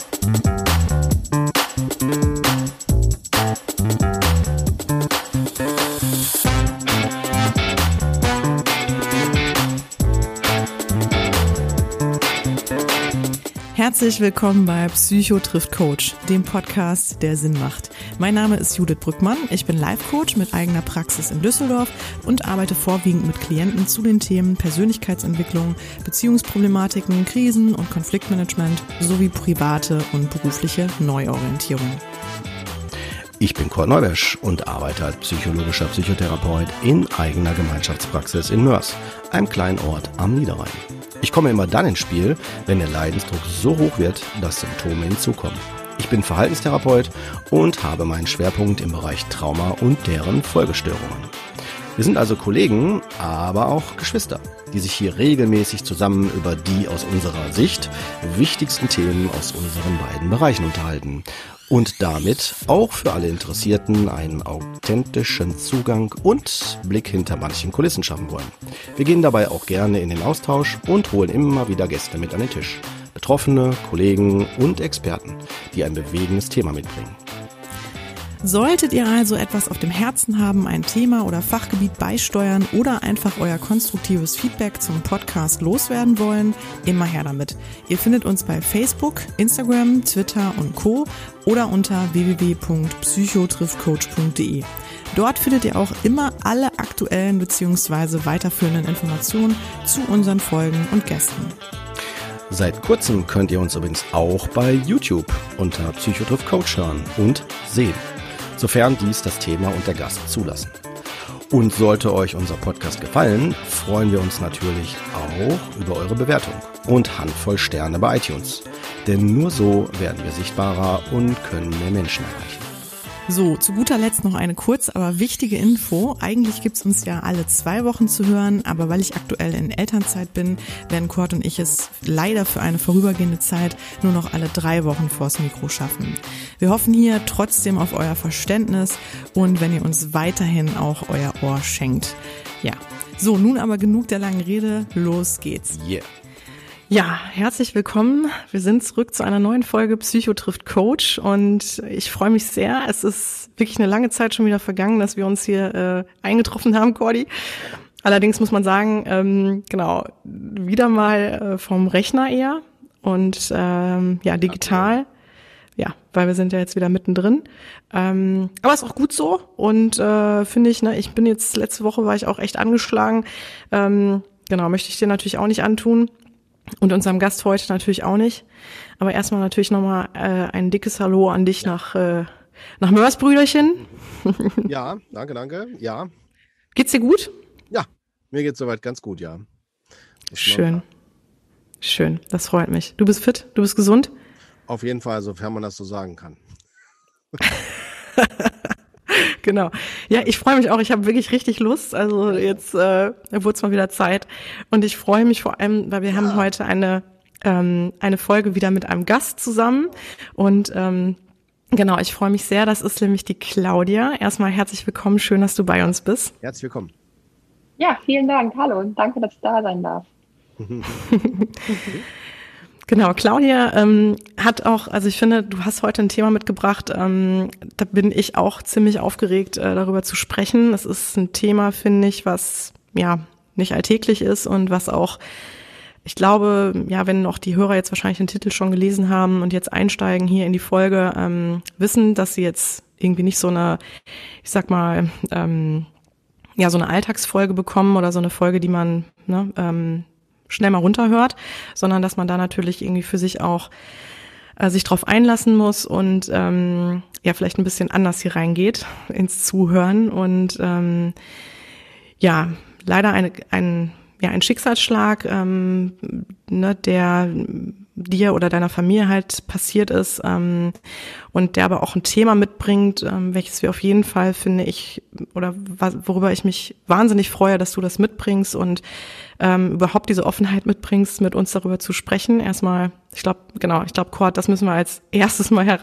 Thank Herzlich willkommen bei Psycho trifft Coach, dem Podcast, der Sinn macht. Mein Name ist Judith Brückmann. Ich bin Life-Coach mit eigener Praxis in Düsseldorf und arbeite vorwiegend mit Klienten zu den Themen Persönlichkeitsentwicklung, Beziehungsproblematiken, Krisen und Konfliktmanagement sowie private und berufliche Neuorientierung. Ich bin Kurt Neubersch und arbeite als psychologischer Psychotherapeut in eigener Gemeinschaftspraxis in Mörs, einem kleinen Ort am Niederrhein. Ich komme immer dann ins Spiel, wenn der Leidensdruck so hoch wird, dass Symptome hinzukommen. Ich bin Verhaltenstherapeut und habe meinen Schwerpunkt im Bereich Trauma und deren Folgestörungen. Wir sind also Kollegen, aber auch Geschwister, die sich hier regelmäßig zusammen über die aus unserer Sicht wichtigsten Themen aus unseren beiden Bereichen unterhalten und damit auch für alle Interessierten einen authentischen Zugang und Blick hinter manchen Kulissen schaffen wollen. Wir gehen dabei auch gerne in den Austausch und holen immer wieder Gäste mit an den Tisch. Betroffene, Kollegen und Experten, die ein bewegendes Thema mitbringen. Solltet ihr also etwas auf dem Herzen haben, ein Thema oder Fachgebiet beisteuern oder einfach euer konstruktives Feedback zum Podcast loswerden wollen, immer her damit. Ihr findet uns bei Facebook, Instagram, Twitter und Co. oder unter www.psychotriffcoach.de. Dort findet ihr auch immer alle aktuellen bzw. weiterführenden Informationen zu unseren Folgen und Gästen. Seit kurzem könnt ihr uns übrigens auch bei YouTube unter Psychotriff Coach hören und sehen sofern dies das Thema und der Gast zulassen. Und sollte euch unser Podcast gefallen, freuen wir uns natürlich auch über eure Bewertung und Handvoll Sterne bei iTunes. Denn nur so werden wir sichtbarer und können mehr Menschen erreichen. So, zu guter Letzt noch eine kurz, aber wichtige Info. Eigentlich gibt's uns ja alle zwei Wochen zu hören, aber weil ich aktuell in Elternzeit bin, werden Kurt und ich es leider für eine vorübergehende Zeit nur noch alle drei Wochen vors Mikro schaffen. Wir hoffen hier trotzdem auf euer Verständnis und wenn ihr uns weiterhin auch euer Ohr schenkt. Ja, so, nun aber genug der langen Rede, los geht's. Yeah. Ja, herzlich willkommen. Wir sind zurück zu einer neuen Folge Psycho trifft Coach und ich freue mich sehr. Es ist wirklich eine lange Zeit schon wieder vergangen, dass wir uns hier äh, eingetroffen haben, Cordy. Allerdings muss man sagen, ähm, genau, wieder mal äh, vom Rechner eher und ähm, ja, digital. Ja, weil wir sind ja jetzt wieder mittendrin. Ähm, aber ist auch gut so und äh, finde ich, ne, ich bin jetzt, letzte Woche war ich auch echt angeschlagen. Ähm, genau, möchte ich dir natürlich auch nicht antun. Und unserem Gast heute natürlich auch nicht. Aber erstmal natürlich nochmal äh, ein dickes Hallo an dich nach, äh, nach Mörs, Brüderchen. Ja, danke, danke. Ja. Geht's dir gut? Ja, mir geht's soweit ganz gut, ja. Schön. Schön, das freut mich. Du bist fit? Du bist gesund? Auf jeden Fall, sofern man das so sagen kann. genau. Ja, ich freue mich auch. Ich habe wirklich richtig Lust. Also jetzt äh, wurde es mal wieder Zeit. Und ich freue mich vor allem, weil wir ja. haben heute eine, ähm, eine Folge wieder mit einem Gast zusammen. Und ähm, genau, ich freue mich sehr. Das ist nämlich die Claudia. Erstmal herzlich willkommen. Schön, dass du bei uns bist. Herzlich willkommen. Ja, vielen Dank. Hallo und danke, dass ich da sein darf. Genau, Claudia ähm, hat auch, also ich finde, du hast heute ein Thema mitgebracht, ähm, da bin ich auch ziemlich aufgeregt, äh, darüber zu sprechen. Es ist ein Thema, finde ich, was ja nicht alltäglich ist und was auch, ich glaube, ja, wenn auch die Hörer jetzt wahrscheinlich den Titel schon gelesen haben und jetzt einsteigen hier in die Folge, ähm, wissen, dass sie jetzt irgendwie nicht so eine, ich sag mal, ähm, ja, so eine Alltagsfolge bekommen oder so eine Folge, die man ne, ähm, schnell mal runterhört, sondern dass man da natürlich irgendwie für sich auch äh, sich drauf einlassen muss und ähm, ja vielleicht ein bisschen anders hier reingeht ins Zuhören und ähm, ja leider eine, ein ja ein Schicksalsschlag, ähm, ne, der dir oder deiner Familie halt passiert ist ähm, und der aber auch ein Thema mitbringt, ähm, welches wir auf jeden Fall finde ich oder worüber ich mich wahnsinnig freue, dass du das mitbringst und ähm, überhaupt diese Offenheit mitbringst, mit uns darüber zu sprechen. Erstmal, ich glaube, genau, ich glaube, Cord, das müssen wir als erstes mal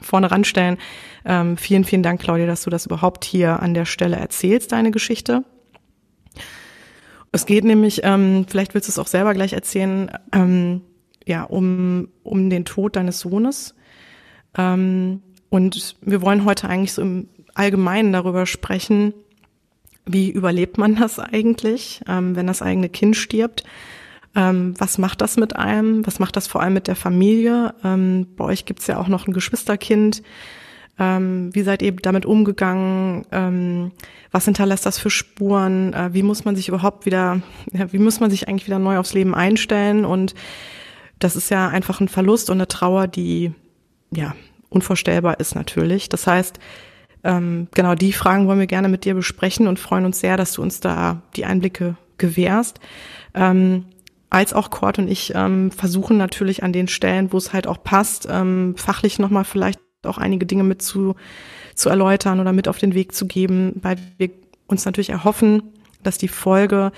vorne ranstellen. Ähm, vielen, vielen Dank, Claudia, dass du das überhaupt hier an der Stelle erzählst, deine Geschichte. Es geht nämlich, ähm, vielleicht willst du es auch selber gleich erzählen, ähm, ja, um, um den Tod deines Sohnes. Ähm, und wir wollen heute eigentlich so im Allgemeinen darüber sprechen, wie überlebt man das eigentlich, ähm, wenn das eigene Kind stirbt? Ähm, was macht das mit einem? Was macht das vor allem mit der Familie? Ähm, bei euch gibt's ja auch noch ein Geschwisterkind. Ähm, wie seid ihr damit umgegangen? Ähm, was hinterlässt das für Spuren? Äh, wie muss man sich überhaupt wieder, ja, wie muss man sich eigentlich wieder neu aufs Leben einstellen? Und das ist ja einfach ein Verlust und eine Trauer, die ja unvorstellbar ist natürlich. Das heißt, ähm, genau die Fragen wollen wir gerne mit dir besprechen und freuen uns sehr, dass du uns da die Einblicke gewährst. Ähm, als auch Kurt und ich ähm, versuchen natürlich an den Stellen, wo es halt auch passt, ähm, fachlich nochmal vielleicht auch einige Dinge mit zu, zu erläutern oder mit auf den Weg zu geben, weil wir uns natürlich erhoffen, dass die Folge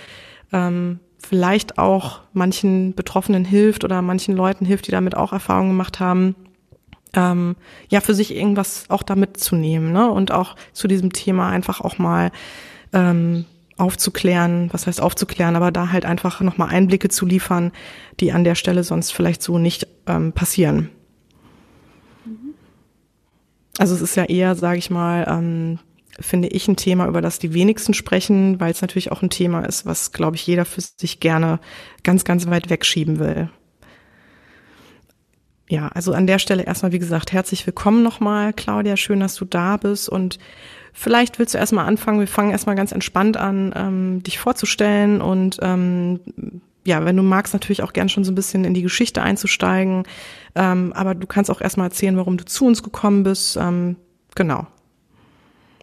ähm, vielleicht auch manchen Betroffenen hilft oder manchen Leuten hilft, die damit auch Erfahrungen gemacht haben, ähm, ja, für sich irgendwas auch damit zu nehmen ne? und auch zu diesem Thema einfach auch mal ähm, aufzuklären, was heißt aufzuklären, aber da halt einfach nochmal Einblicke zu liefern, die an der Stelle sonst vielleicht so nicht ähm, passieren. Also es ist ja eher, sage ich mal, ähm, finde ich ein Thema, über das die wenigsten sprechen, weil es natürlich auch ein Thema ist, was, glaube ich, jeder für sich gerne ganz, ganz weit wegschieben will. Ja, also an der Stelle erstmal, wie gesagt, herzlich willkommen nochmal, Claudia. Schön, dass du da bist und Vielleicht willst du erstmal anfangen, wir fangen erstmal ganz entspannt an, ähm, dich vorzustellen und ähm, ja, wenn du magst, natürlich auch gern schon so ein bisschen in die Geschichte einzusteigen. Ähm, aber du kannst auch erstmal erzählen, warum du zu uns gekommen bist. Ähm, genau.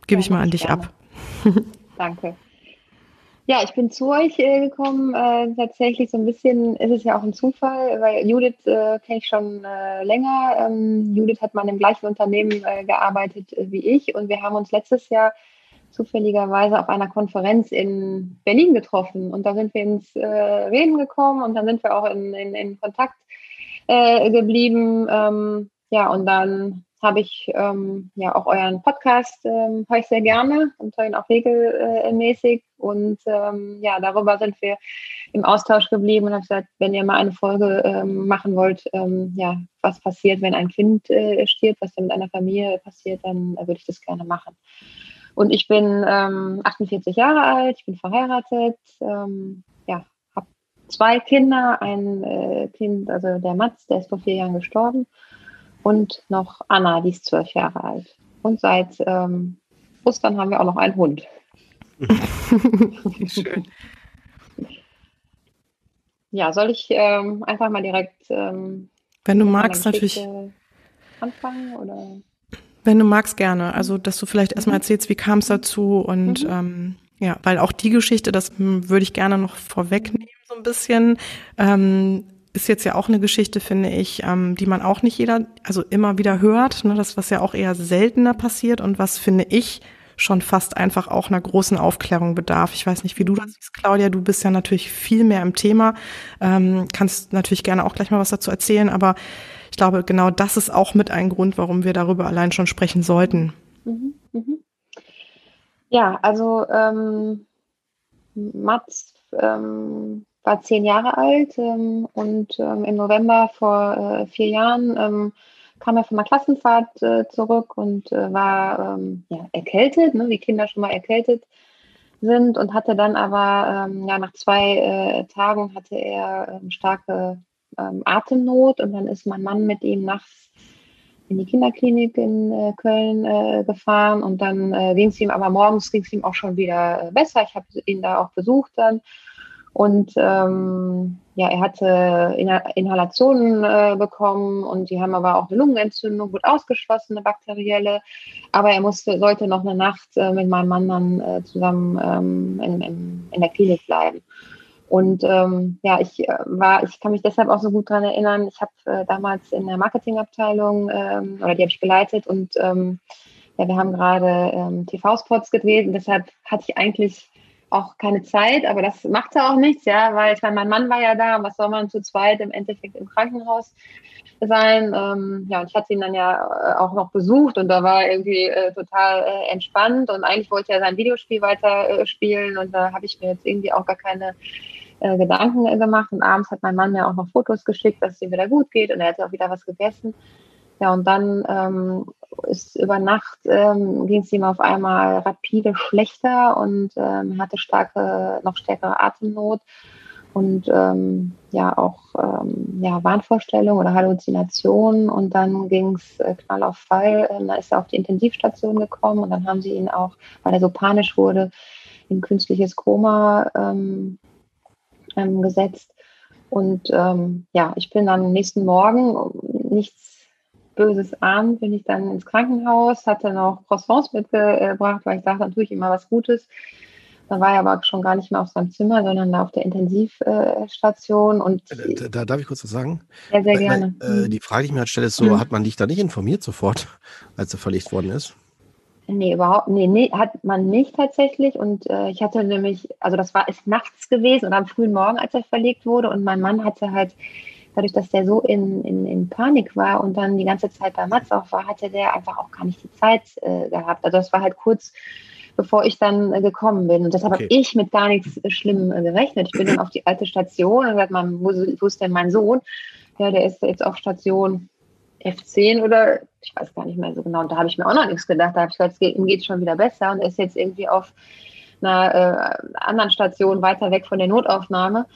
Gebe ja, ich mal an dich gerne. ab. Danke. Ja, ich bin zu euch äh, gekommen. Äh, tatsächlich so ein bisschen ist es ja auch ein Zufall, weil Judith äh, kenne ich schon äh, länger. Ähm, Judith hat mal dem gleichen Unternehmen äh, gearbeitet äh, wie ich und wir haben uns letztes Jahr zufälligerweise auf einer Konferenz in Berlin getroffen und da sind wir ins Reden gekommen und dann sind wir auch in, in, in Kontakt geblieben. Ähm, ja, und dann habe ich ähm, ja auch euren Podcast, ähm, höre ich sehr gerne und höre ihn auch regelmäßig. Und ähm, ja, darüber sind wir im Austausch geblieben und habe gesagt, wenn ihr mal eine Folge ähm, machen wollt, ähm, ja, was passiert, wenn ein Kind äh, stirbt, was dann mit einer Familie passiert, dann äh, würde ich das gerne machen. Und ich bin ähm, 48 Jahre alt, ich bin verheiratet, ähm, ja, habe zwei Kinder, ein äh, Kind, also der Mats, der ist vor vier Jahren gestorben und noch Anna, die ist zwölf Jahre alt. Und seit ähm, Ostern haben wir auch noch einen Hund. Schön. Ja, soll ich ähm, einfach mal direkt. Ähm, Wenn du magst, natürlich. Anfangen oder? Wenn du magst, gerne. Also, dass du vielleicht erstmal mhm. erzählst, wie kam es dazu und mhm. ähm, ja, weil auch die Geschichte, das würde ich gerne noch vorwegnehmen, so ein bisschen. Ähm, ist jetzt ja auch eine Geschichte, finde ich, ähm, die man auch nicht jeder, also immer wieder hört, ne, das was ja auch eher seltener passiert und was finde ich schon fast einfach auch einer großen Aufklärung bedarf. Ich weiß nicht, wie du das siehst, Claudia. Du bist ja natürlich viel mehr im Thema, ähm, kannst natürlich gerne auch gleich mal was dazu erzählen, aber ich glaube, genau das ist auch mit ein Grund, warum wir darüber allein schon sprechen sollten. Mhm, mhm. Ja, also ähm, Mats ähm, war zehn Jahre alt ähm, und ähm, im November vor äh, vier Jahren ähm, kam er von der Klassenfahrt äh, zurück und äh, war ähm, ja, erkältet, ne, wie Kinder schon mal erkältet sind und hatte dann aber ähm, ja, nach zwei äh, Tagen hatte er ähm, starke Atemnot und dann ist mein Mann mit ihm nachts in die Kinderklinik in äh, Köln äh, gefahren und dann ging es ihm aber morgens ging es ihm auch schon wieder besser. Ich habe ihn da auch besucht dann und ähm, ja, er hatte Inhalationen äh, bekommen und die haben aber auch eine Lungenentzündung, gut ausgeschlossen, eine bakterielle. Aber er musste, sollte noch eine Nacht äh, mit meinem Mann dann äh, zusammen ähm, in, in, in, der Klinik bleiben. Und ähm, ja, ich äh, war, ich kann mich deshalb auch so gut daran erinnern. Ich habe äh, damals in der Marketingabteilung ähm, oder die habe ich geleitet und ähm, ja, wir haben gerade ähm, TV-Spots gedreht und deshalb hatte ich eigentlich auch keine Zeit, aber das macht ja auch nichts, ja, weil ich meine, mein Mann war ja da, was soll man zu zweit im Endeffekt im Krankenhaus sein? Ähm, ja, und ich hatte ihn dann ja äh, auch noch besucht und da war irgendwie äh, total äh, entspannt und eigentlich wollte er sein Videospiel weiter äh, spielen und da habe ich mir jetzt irgendwie auch gar keine äh, Gedanken gemacht und abends hat mein Mann mir auch noch Fotos geschickt, dass es ihm wieder gut geht und er hat auch wieder was gegessen. Ja, und dann ähm, ist über Nacht ähm, ging es ihm auf einmal rapide schlechter und ähm, hatte starke, noch stärkere Atemnot und ähm, ja auch ähm, ja, Wahnvorstellung oder Halluzination und dann ging es äh, knall auf Fall. Ähm, da ist er auf die Intensivstation gekommen und dann haben sie ihn auch, weil er so panisch wurde, in künstliches Koma ähm, ähm, gesetzt. Und ähm, ja, ich bin dann am nächsten Morgen, nichts Böses ahnt, bin ich dann ins Krankenhaus, hatte noch Croissants mitgebracht, weil ich dachte, dann tue ich immer was Gutes. Da war er aber schon gar nicht mehr auf seinem Zimmer, sondern da auf der Intensivstation. Und äh, da, da, darf ich kurz was sagen? Ja, sehr gerne. Äh, äh, die Frage, die ich mir halt stelle, ist so, mhm. hat man dich da nicht informiert sofort, als er verlegt worden ist? Nee, überhaupt, nee, nee, hat man nicht tatsächlich. Und äh, ich hatte nämlich, also das war ist nachts gewesen oder am frühen Morgen, als er verlegt wurde. Und mein Mann hatte halt, dadurch, dass der so in, in, in Panik war und dann die ganze Zeit bei Mats auch war, hatte der einfach auch gar nicht die Zeit äh, gehabt. Also das war halt kurz bevor ich dann äh, gekommen bin. Und deshalb okay. habe ich mit gar nichts äh, Schlimm äh, gerechnet. Ich bin dann auf die alte Station und gesagt, man, wo, wo ist denn mein Sohn? Ja, der ist jetzt auf Station F10 oder ich weiß gar nicht mehr so genau. Und da habe ich mir auch noch nichts gedacht. Da habe ich gesagt, es geht, ihm geht schon wieder besser und er ist jetzt irgendwie auf einer äh, anderen Station weiter weg von der Notaufnahme.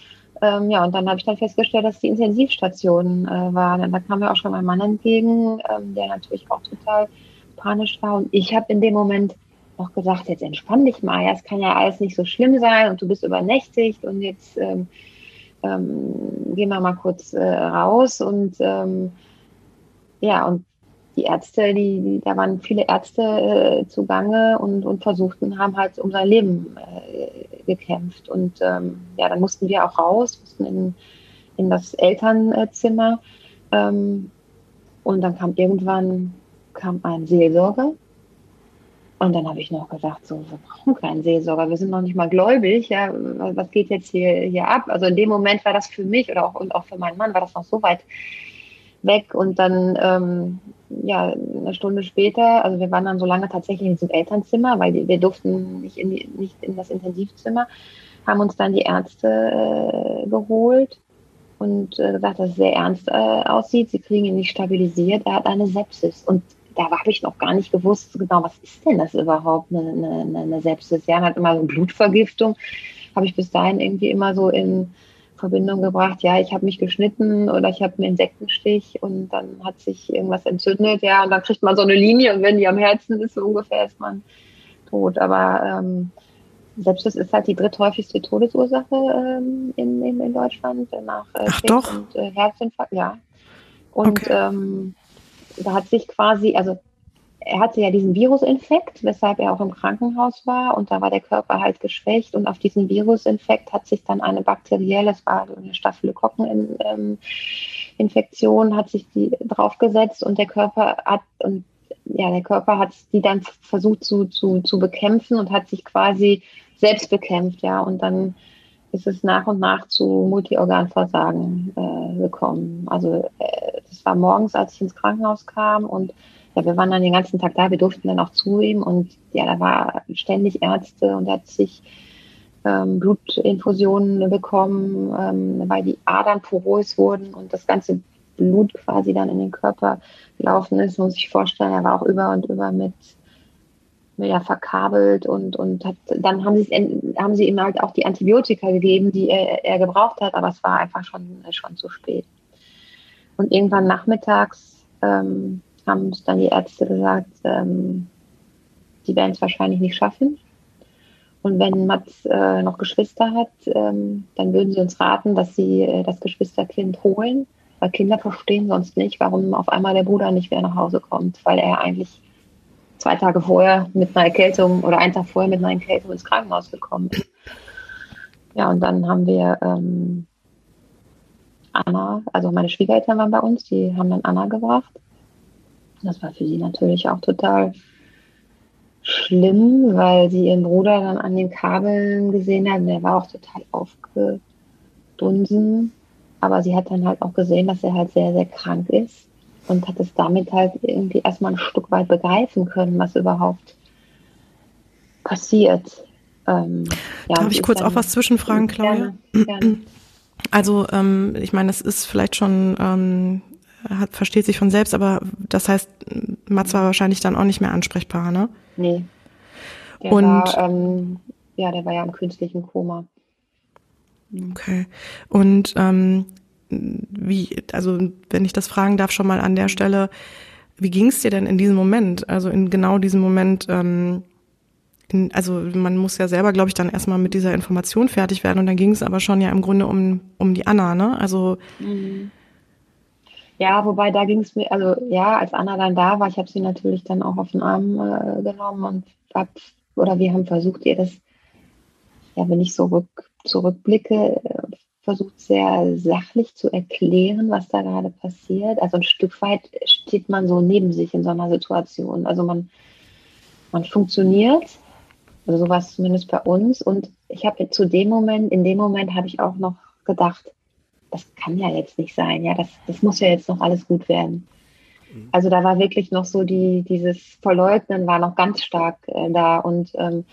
Ähm, ja, und dann habe ich dann festgestellt, dass die Intensivstation äh, war. Und da kam mir auch schon mein Mann entgegen, ähm, der natürlich auch total panisch war. Und ich habe in dem Moment noch gesagt, jetzt entspann dich mal, ja, es kann ja alles nicht so schlimm sein und du bist übernächtigt und jetzt ähm, ähm, gehen wir mal kurz äh, raus und ähm, ja, und die Ärzte, die, die, da waren viele Ärzte äh, zugange und, und versuchten, haben halt um sein Leben äh, gekämpft. Und ähm, ja, dann mussten wir auch raus, mussten in, in das Elternzimmer. Ähm, und dann kam irgendwann kam ein Seelsorger. Und dann habe ich noch gedacht, so, wir brauchen keinen Seelsorger, wir sind noch nicht mal gläubig, ja, was geht jetzt hier, hier ab? Also in dem Moment war das für mich oder auch, und auch für meinen Mann war das noch so weit weg und dann ähm, ja eine Stunde später, also wir waren dann so lange tatsächlich in diesem Elternzimmer, weil die, wir durften nicht in, die, nicht in das Intensivzimmer, haben uns dann die Ärzte äh, geholt und äh, gesagt, dass es sehr ernst äh, aussieht. Sie kriegen ihn nicht stabilisiert. Er hat eine Sepsis und da habe ich noch gar nicht gewusst, genau, was ist denn das überhaupt, eine, eine, eine Sepsis? Ja, hat immer so Blutvergiftung. Habe ich bis dahin irgendwie immer so in Verbindung gebracht, ja, ich habe mich geschnitten oder ich habe einen Insektenstich und dann hat sich irgendwas entzündet, ja, und dann kriegt man so eine Linie und wenn die am Herzen ist, so ungefähr ist man tot. Aber ähm, Sepsis ist halt die dritthäufigste Todesursache ähm, in, in, in, Deutschland nach äh, Ach, doch. und äh, Herzinfarkt, ja. Und okay. ähm, da hat sich quasi, also er hatte ja diesen Virusinfekt, weshalb er auch im Krankenhaus war. Und da war der Körper halt geschwächt. Und auf diesen Virusinfekt hat sich dann eine bakterielle, es war eine Staphylokokkeninfektion, hat sich die draufgesetzt. Und der Körper hat und ja, der Körper hat die dann versucht zu, zu, zu bekämpfen und hat sich quasi selbst bekämpft, ja, und dann ist es nach und nach zu Multiorganversagen äh, gekommen. Also äh, das war morgens, als ich ins Krankenhaus kam. Und ja, wir waren dann den ganzen Tag da, wir durften dann auch zu ihm und ja, da war ständig Ärzte und er hat sich ähm, Blutinfusionen bekommen, ähm, weil die Adern porös wurden und das ganze Blut quasi dann in den Körper gelaufen ist, muss ich vorstellen, er war auch über und über mit ja, verkabelt und, und hat, dann haben sie, haben sie ihm halt auch die Antibiotika gegeben, die er, er gebraucht hat, aber es war einfach schon, schon zu spät. Und irgendwann nachmittags ähm, haben uns dann die Ärzte gesagt, ähm, die werden es wahrscheinlich nicht schaffen. Und wenn Mats äh, noch Geschwister hat, ähm, dann würden sie uns raten, dass sie äh, das Geschwisterkind holen, weil Kinder verstehen sonst nicht, warum auf einmal der Bruder nicht wieder nach Hause kommt, weil er eigentlich zwei Tage vorher mit einer Erkältung oder einen Tag vorher mit einer Erkältung ins Krankenhaus gekommen ist. Ja, und dann haben wir ähm, Anna, also meine Schwiegereltern waren bei uns, die haben dann Anna gebracht. Das war für sie natürlich auch total schlimm, weil sie ihren Bruder dann an den Kabeln gesehen hat. Der war auch total aufgedunsen. Aber sie hat dann halt auch gesehen, dass er halt sehr, sehr krank ist und hat es damit halt irgendwie erstmal ein Stück weit begreifen können, was überhaupt passiert. Ähm, ja, Darf ich kurz auch was zwischenfragen, Claudia? Gerne, gerne. Also ähm, ich meine, es ist vielleicht schon, ähm, hat, versteht sich von selbst, aber das heißt, Mats war wahrscheinlich dann auch nicht mehr ansprechbar, ne? Nee. Der Und war, ähm, ja, der war ja im künstlichen Koma. Okay. Und ähm, wie, also wenn ich das fragen darf, schon mal an der Stelle, wie ging es dir denn in diesem Moment? Also in genau diesem Moment, ähm, in, also man muss ja selber, glaube ich, dann erstmal mit dieser Information fertig werden und dann ging es aber schon ja im Grunde um, um die Anna, ne? Also mhm. Ja, wobei da ging es mir, also ja, als Anna dann da war, ich habe sie natürlich dann auch auf den Arm äh, genommen und hab, oder wir haben versucht, ihr das, ja, wenn ich so rück, zurückblicke, versucht sehr sachlich zu erklären, was da gerade passiert. Also ein Stück weit steht man so neben sich in so einer Situation. Also man, man funktioniert, also sowas zumindest bei uns. Und ich habe zu dem Moment, in dem Moment habe ich auch noch gedacht, das kann ja jetzt nicht sein. Ja, das, das muss ja jetzt noch alles gut werden. Also da war wirklich noch so die, dieses Verleugnen war noch ganz stark äh, da und ähm,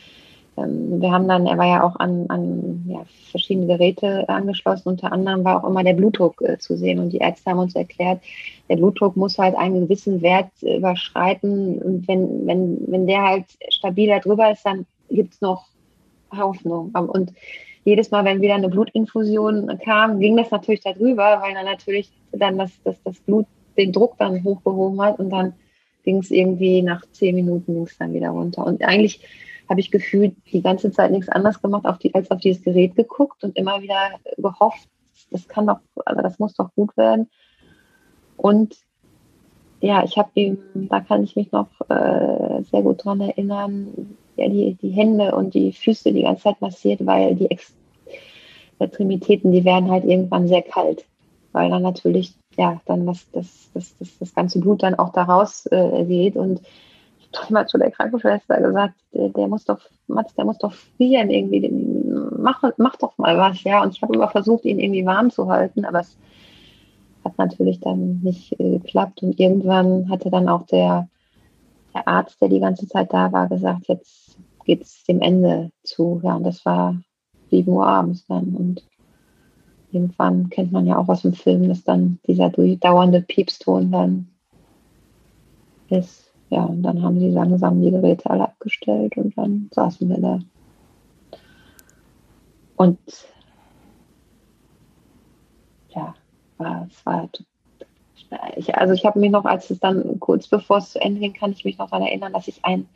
ähm, wir haben dann, er war ja auch an, an ja, verschiedene Geräte angeschlossen. Unter anderem war auch immer der Blutdruck äh, zu sehen. Und die Ärzte haben uns erklärt, der Blutdruck muss halt einen gewissen Wert äh, überschreiten. Und wenn, wenn, wenn der halt stabiler drüber ist, dann gibt es noch Hoffnung. Und jedes Mal, wenn wieder eine Blutinfusion kam, ging das natürlich darüber, weil dann natürlich dann das, das, das Blut den Druck dann hochgehoben hat und dann ging es irgendwie nach zehn Minuten ging es dann wieder runter. Und eigentlich habe ich gefühlt die ganze Zeit nichts anderes gemacht, auf die, als auf dieses Gerät geguckt und immer wieder gehofft, das kann doch, also das muss doch gut werden. Und ja, ich habe ihm, da kann ich mich noch äh, sehr gut dran erinnern, ja, die, die Hände und die Füße die ganze Zeit massiert, weil die Ex Extremitäten, die werden halt irgendwann sehr kalt, weil dann natürlich, ja, dann das, das, das, das, das ganze Blut dann auch daraus äh, geht und mal zu der Krankenschwester gesagt, der, der, muss doch, Mats, der muss doch frieren irgendwie, mach, mach doch mal was, ja. Und ich habe immer versucht, ihn irgendwie warm zu halten, aber es hat natürlich dann nicht äh, geklappt. Und irgendwann hatte dann auch der, der Arzt, der die ganze Zeit da war, gesagt, jetzt geht es dem Ende zu. Ja, und das war 7 Uhr abends dann. Und irgendwann kennt man ja auch aus dem Film, dass dann dieser dauernde Piepston dann ist ja, und dann haben sie langsam die Geräte alle abgestellt und dann saßen wir da. Und ja, war, es war ich, also ich habe mich noch, als es dann kurz bevor es zu Ende ging, kann ich mich noch daran erinnern, dass ich ein,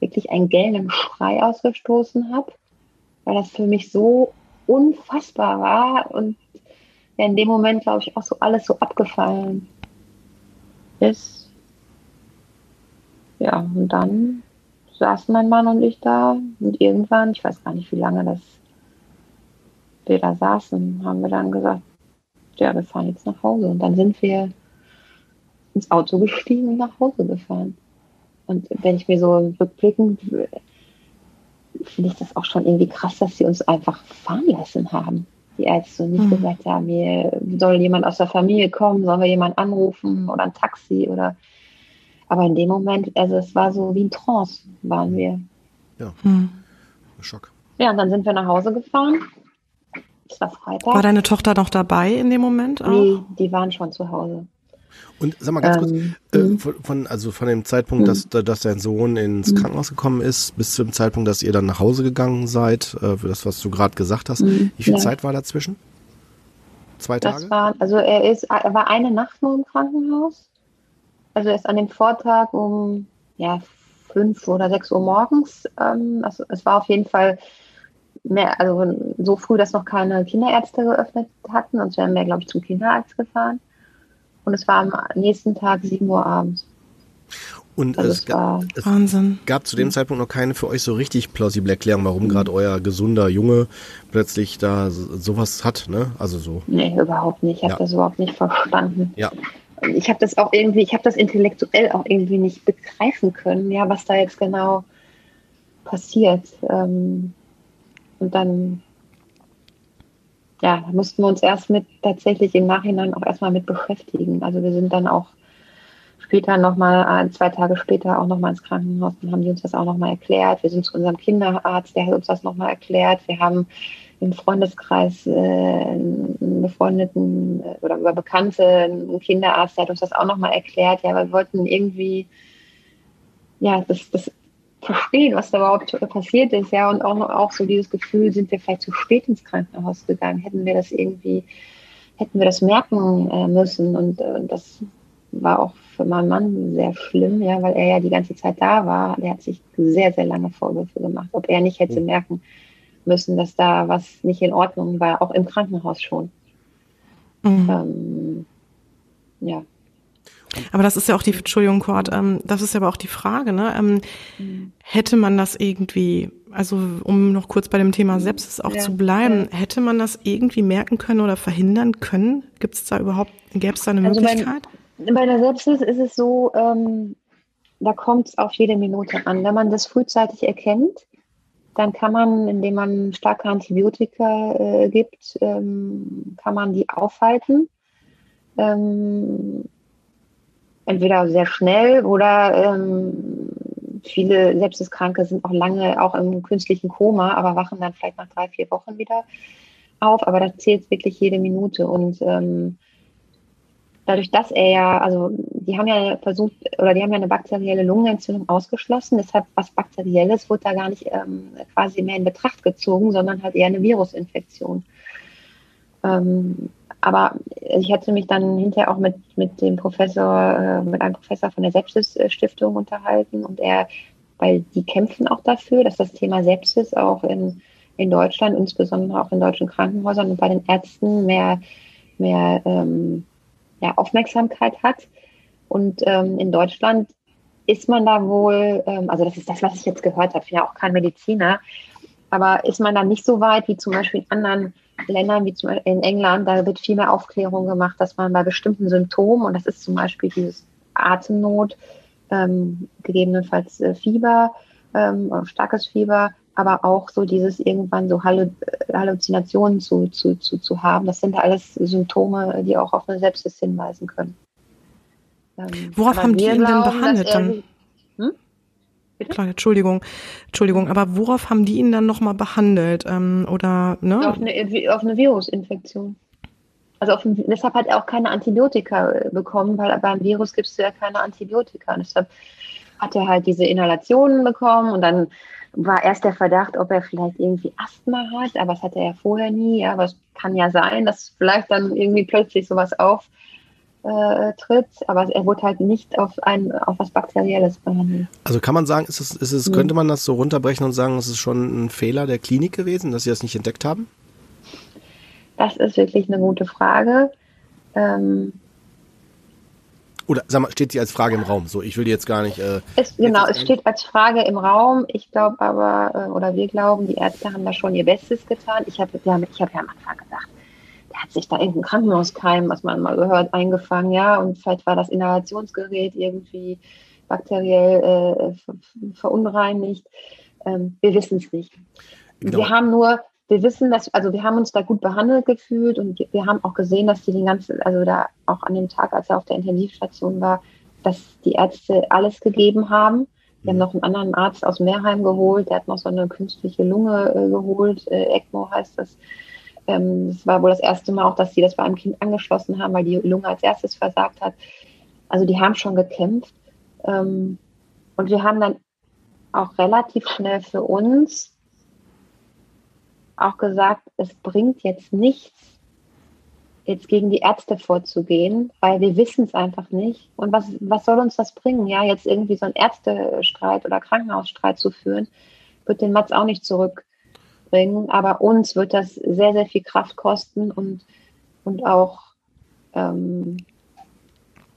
wirklich einen gellenden Schrei ausgestoßen habe, weil das für mich so unfassbar war und ja, in dem Moment, glaube ich, auch so alles so abgefallen ist ja, und dann saßen mein Mann und ich da und irgendwann, ich weiß gar nicht, wie lange das wir da saßen, haben wir dann gesagt, ja, wir fahren jetzt nach Hause. Und dann sind wir ins Auto gestiegen und nach Hause gefahren. Und wenn ich mir so rückblickend, finde ich das auch schon irgendwie krass, dass sie uns einfach fahren lassen haben. Die Ärzte nicht mhm. gesagt haben, hier soll jemand aus der Familie kommen, sollen wir jemanden anrufen oder ein Taxi oder aber in dem Moment, also es war so wie ein Trance, waren wir. Ja. Hm. Schock. Ja, und dann sind wir nach Hause gefahren. Es war Freitag. War deine Tochter noch dabei in dem Moment? Auch? Nee, die waren schon zu Hause. Und sag mal ganz ähm, kurz, äh, hm. von, also von dem Zeitpunkt, dass, hm. dass dein Sohn ins hm. Krankenhaus gekommen ist, bis zum Zeitpunkt, dass ihr dann nach Hause gegangen seid, äh, für das, was du gerade gesagt hast, wie viel ja. Zeit war dazwischen? Zwei Tage? Das war, also er ist, er war eine Nacht nur im Krankenhaus also erst an dem Vortag um ja, fünf oder sechs Uhr morgens. Ähm, also es war auf jeden Fall mehr, also so früh, dass noch keine Kinderärzte geöffnet hatten. Sonst wären wir, glaube ich, zum Kinderarzt gefahren. Und es war am nächsten Tag sieben Uhr abends. Und also es, gab, es Wahnsinn. gab zu dem Zeitpunkt noch keine für euch so richtig plausible Erklärung, warum mhm. gerade euer gesunder Junge plötzlich da sowas hat, ne? Also so. Nee, überhaupt nicht. Ich habe ja. das überhaupt nicht verstanden. Ja ich habe das auch irgendwie, ich habe das intellektuell auch irgendwie nicht begreifen können, ja, was da jetzt genau passiert. Ähm, und dann, ja, da mussten wir uns erst mit tatsächlich im Nachhinein auch erstmal mit beschäftigen. Also wir sind dann auch später nochmal, äh, zwei Tage später auch nochmal ins Krankenhaus. Dann haben die uns das auch nochmal erklärt. Wir sind zu unserem Kinderarzt, der hat uns das nochmal erklärt. Wir haben im Freundeskreis äh, einen befreundeten äh, oder über Bekannte, einen Kinderarzt, der hat uns das auch nochmal erklärt. Ja, wir wollten irgendwie ja, das, das verstehen, was da überhaupt passiert ist, ja, und auch, auch so dieses Gefühl, sind wir vielleicht zu spät ins Krankenhaus gegangen, hätten wir das irgendwie, hätten wir das merken äh, müssen und äh, das war auch für meinen Mann sehr schlimm, ja, weil er ja die ganze Zeit da war. Der hat sich sehr, sehr lange Vorwürfe gemacht, ob er nicht hätte merken müssen, dass da was nicht in Ordnung war, auch im Krankenhaus schon. Mhm. Ähm, ja. Aber das ist ja auch die, Entschuldigung, Kurt, ähm, das ist ja aber auch die Frage, ne? Ähm, mhm. Hätte man das irgendwie, also um noch kurz bei dem Thema Sepsis auch ja, zu bleiben, ja. hätte man das irgendwie merken können oder verhindern können? Gibt es da überhaupt, gäbe es da eine also Möglichkeit? Bei, bei der Sepsis ist es so, ähm, da kommt es auf jede Minute an. Wenn man das frühzeitig erkennt, dann kann man, indem man starke Antibiotika äh, gibt, ähm, kann man die aufhalten. Ähm, entweder sehr schnell oder ähm, viele Sepsiskranke sind auch lange auch im künstlichen Koma, aber wachen dann vielleicht nach drei, vier Wochen wieder auf. Aber da zählt wirklich jede Minute. Und ähm, dadurch, dass er ja, also die haben ja versucht, oder die haben ja eine bakterielle Lungenentzündung ausgeschlossen, deshalb was Bakterielles wurde da gar nicht ähm, quasi mehr in Betracht gezogen, sondern halt eher eine Virusinfektion. Ähm, aber ich hatte mich dann hinterher auch mit, mit dem Professor, äh, mit einem Professor von der Sepsis-Stiftung unterhalten und er, weil die kämpfen auch dafür, dass das Thema Sepsis auch in, in Deutschland, insbesondere auch in deutschen Krankenhäusern und bei den Ärzten mehr, mehr ähm, ja, Aufmerksamkeit hat. Und ähm, in Deutschland ist man da wohl, ähm, also das ist das, was ich jetzt gehört habe, ich bin ja auch kein Mediziner, aber ist man da nicht so weit wie zum Beispiel in anderen Ländern, wie zum Beispiel in England, da wird viel mehr Aufklärung gemacht, dass man bei bestimmten Symptomen, und das ist zum Beispiel dieses Atemnot, ähm, gegebenenfalls äh, Fieber, ähm, starkes Fieber, aber auch so dieses irgendwann so Halluzinationen zu, zu, zu, zu haben. Das sind alles Symptome, die auch auf eine Sepsis hinweisen können. Ähm, Worauf haben die ihn denn behandelt dann? Klar, Entschuldigung, Entschuldigung, aber worauf haben die ihn dann nochmal behandelt? Ähm, oder, ne? Auf eine, auf eine Virusinfektion. Also auf, deshalb hat er auch keine Antibiotika äh, bekommen, weil beim Virus gibst du ja keine Antibiotika. Und deshalb hat er halt diese Inhalationen bekommen und dann war erst der Verdacht, ob er vielleicht irgendwie Asthma hat, aber das hatte er ja vorher nie. Ja, aber es kann ja sein, dass vielleicht dann irgendwie plötzlich sowas auftritt, äh, aber er wurde halt nicht auf ein auf was Bakterielles behandelt. Also kann man sagen, ist es, ist es, könnte man das so runterbrechen und sagen, es ist schon ein Fehler der Klinik gewesen, dass sie das nicht entdeckt haben? Das ist wirklich eine gute Frage. Ähm, oder sag mal, steht sie als Frage im Raum? So, ich will jetzt gar nicht. Äh, es, genau, es steht als Frage im Raum. Ich glaube aber, äh, oder wir glauben, die Ärzte haben da schon ihr Bestes getan. Ich habe ich hab ja am Anfang gedacht, der hat sich da irgendein Krankenhauskeim, was man mal gehört, eingefangen, ja, und vielleicht war das Inhalationsgerät irgendwie bakteriell äh, verunreinigt. Ähm, wir wissen es nicht. Genau. Wir haben nur wir wissen, dass, also wir haben uns da gut behandelt gefühlt und wir haben auch gesehen, dass die den ganzen, also da auch an dem Tag, als er auf der Intensivstation war, dass die Ärzte alles gegeben haben. Wir haben mhm. noch einen anderen Arzt aus Meerheim geholt, der hat noch so eine künstliche Lunge äh, geholt, äh, ECMO heißt das. Ähm, das war wohl das erste Mal auch, dass sie das bei einem Kind angeschlossen haben, weil die Lunge als erstes versagt hat. Also die haben schon gekämpft. Ähm, und wir haben dann auch relativ schnell für uns auch gesagt, es bringt jetzt nichts, jetzt gegen die Ärzte vorzugehen, weil wir wissen es einfach nicht. Und was, was soll uns das bringen, ja, jetzt irgendwie so einen Ärztestreit oder Krankenhausstreit zu führen, wird den Mats auch nicht zurückbringen. Aber uns wird das sehr, sehr viel Kraft kosten und, und auch, ähm,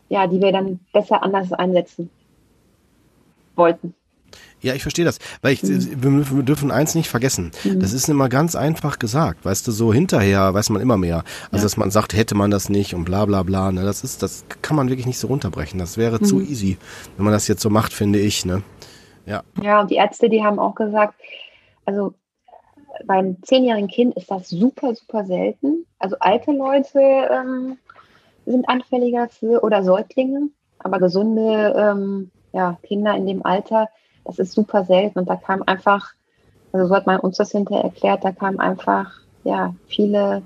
ja, die wir dann besser anders einsetzen wollten. Ja, ich verstehe das, weil ich, mhm. wir dürfen eins nicht vergessen. Mhm. Das ist immer ganz einfach gesagt, weißt du, so hinterher weiß man immer mehr. Also, ja. dass man sagt, hätte man das nicht und bla, bla, bla, ne, das ist, das kann man wirklich nicht so runterbrechen. Das wäre mhm. zu easy, wenn man das jetzt so macht, finde ich, ne. Ja. Ja, und die Ärzte, die haben auch gesagt, also, beim zehnjährigen Kind ist das super, super selten. Also, alte Leute, ähm, sind anfälliger für, oder Säuglinge, aber gesunde ähm, ja, Kinder in dem Alter, das ist super selten. Und da kam einfach, also so hat man uns das hinterher erklärt, da kamen einfach ja viele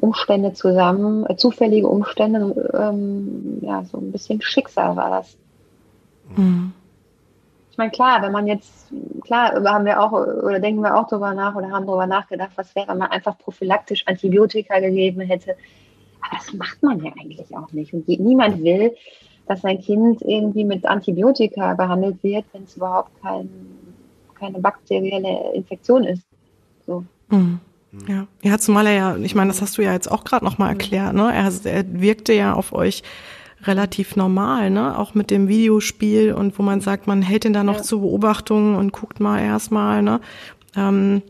Umstände zusammen, äh, zufällige Umstände, ähm, ja, so ein bisschen Schicksal war das. Mhm. Ich meine, klar, wenn man jetzt, klar, haben wir auch, oder denken wir auch darüber nach oder haben darüber nachgedacht, was wäre, wenn man einfach prophylaktisch Antibiotika gegeben hätte. Aber das macht man ja eigentlich auch nicht. Und niemand will, dass sein Kind irgendwie mit Antibiotika behandelt wird, wenn es überhaupt kein, keine bakterielle Infektion ist. So. Mhm. Ja, ja, zumal er ja, ich meine, das hast du ja jetzt auch gerade nochmal mhm. erklärt, ne? Er, er wirkte ja auf euch relativ normal, ne? Auch mit dem Videospiel und wo man sagt, man hält ihn da noch ja. zur Beobachtung und guckt mal erstmal, ne? Ähm,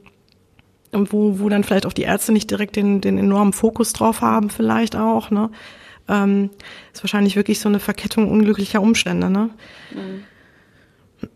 und wo, wo dann vielleicht auch die Ärzte nicht direkt den, den enormen Fokus drauf haben, vielleicht auch, ne? Ähm, ist wahrscheinlich wirklich so eine Verkettung unglücklicher Umstände, ne?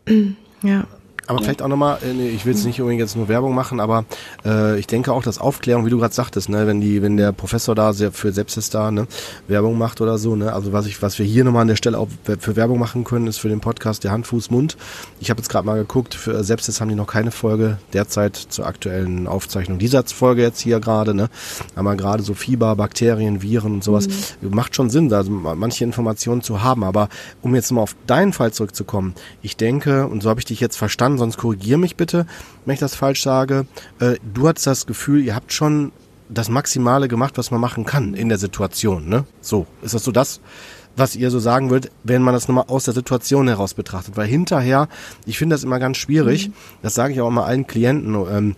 Mhm. Ja. Aber vielleicht auch nochmal, äh, ich will jetzt nicht unbedingt jetzt nur Werbung machen, aber äh, ich denke auch, dass Aufklärung, wie du gerade sagtest, ne, wenn die, wenn der Professor da sehr für Sepsis da ne, Werbung macht oder so, ne, also was ich, was wir hier nochmal an der Stelle auch für Werbung machen können, ist für den Podcast der Hand, Fuß, Mund. Ich habe jetzt gerade mal geguckt, für Sepsis haben die noch keine Folge derzeit zur aktuellen Aufzeichnung dieser Folge jetzt hier gerade, ne, aber gerade so Fieber, Bakterien, Viren und sowas mhm. macht schon Sinn, also manche Informationen zu haben. Aber um jetzt mal auf deinen Fall zurückzukommen, ich denke und so habe ich dich jetzt verstanden an, sonst korrigier mich bitte, wenn ich das falsch sage. Äh, du hattest das Gefühl, ihr habt schon das Maximale gemacht, was man machen kann in der Situation, ne? So, ist das so das, was ihr so sagen würdet, wenn man das nochmal aus der Situation heraus betrachtet? Weil hinterher, ich finde das immer ganz schwierig, mhm. das sage ich auch mal allen Klienten, ähm,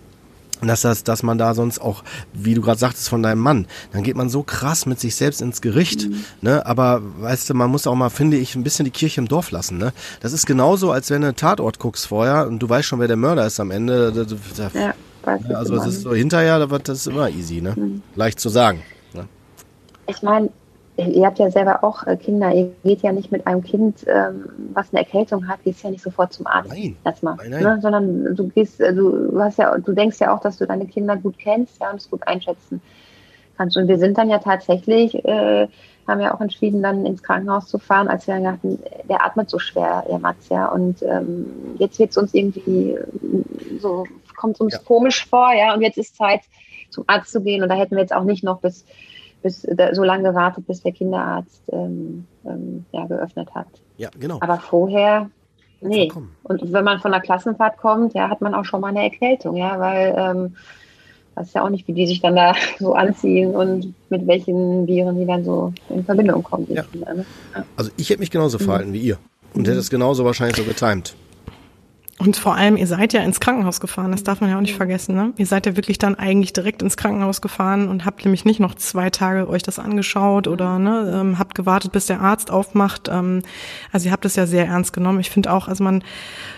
dass das, dass man da sonst auch, wie du gerade sagtest von deinem Mann, dann geht man so krass mit sich selbst ins Gericht, mhm. ne? Aber weißt du, man muss auch mal, finde ich, ein bisschen die Kirche im Dorf lassen, ne? Das ist genauso, als wenn du einen Tatort guckst vorher und du weißt schon, wer der Mörder ist am Ende. Da, da, ja, weiß ja, also es ist so hinterher, das immer easy, ne? Mhm. Leicht zu sagen. Ne? Ich meine, ihr habt ja selber auch äh, Kinder, ihr geht ja nicht mit einem Kind, ähm, was eine Erkältung hat, gehst ja nicht sofort zum Arzt. Nein. Erstmal. Nein, nein. Ne? Sondern du gehst, äh, du hast ja, du denkst ja auch, dass du deine Kinder gut kennst, ja, und es gut einschätzen kannst. Und wir sind dann ja tatsächlich, äh, haben ja auch entschieden, dann ins Krankenhaus zu fahren, als wir dann dachten, der atmet so schwer, der Mats, ja. Und ähm, jetzt wird es uns irgendwie so, kommt uns ja. komisch vor, ja, und jetzt ist Zeit, zum Arzt zu gehen. Und da hätten wir jetzt auch nicht noch bis bis so lange gewartet, bis der Kinderarzt ähm, ähm, ja, geöffnet hat. Ja, genau. Aber vorher, nee. Und wenn man von der Klassenfahrt kommt, ja, hat man auch schon mal eine Erkältung, ja, weil ähm, weiß ja auch nicht, wie die sich dann da so anziehen und mit welchen Viren die dann so in Verbindung kommen. Ja. Kinder, ne? ja. Also ich hätte mich genauso mhm. verhalten wie ihr und mhm. hätte es genauso wahrscheinlich so getimt. Und vor allem, ihr seid ja ins Krankenhaus gefahren, das darf man ja auch nicht vergessen. Ne? Ihr seid ja wirklich dann eigentlich direkt ins Krankenhaus gefahren und habt nämlich nicht noch zwei Tage euch das angeschaut oder ne, ähm, habt gewartet, bis der Arzt aufmacht. Ähm, also ihr habt es ja sehr ernst genommen. Ich finde auch, also man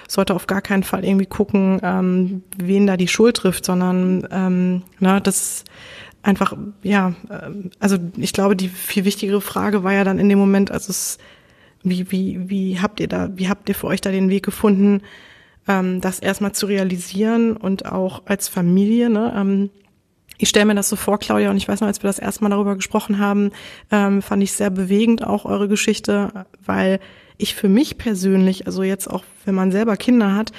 sollte auf gar keinen Fall irgendwie gucken, ähm, wen da die Schuld trifft, sondern ähm, ne, das einfach, ja, äh, also ich glaube, die viel wichtigere Frage war ja dann in dem Moment, also es, wie, wie, wie habt ihr da, wie habt ihr für euch da den Weg gefunden, ähm, das erstmal zu realisieren und auch als Familie. Ne, ähm, ich stelle mir das so vor, Claudia, und ich weiß noch, als wir das erste Mal darüber gesprochen haben, ähm, fand ich sehr bewegend auch eure Geschichte, weil ich für mich persönlich, also jetzt auch, wenn man selber Kinder hat,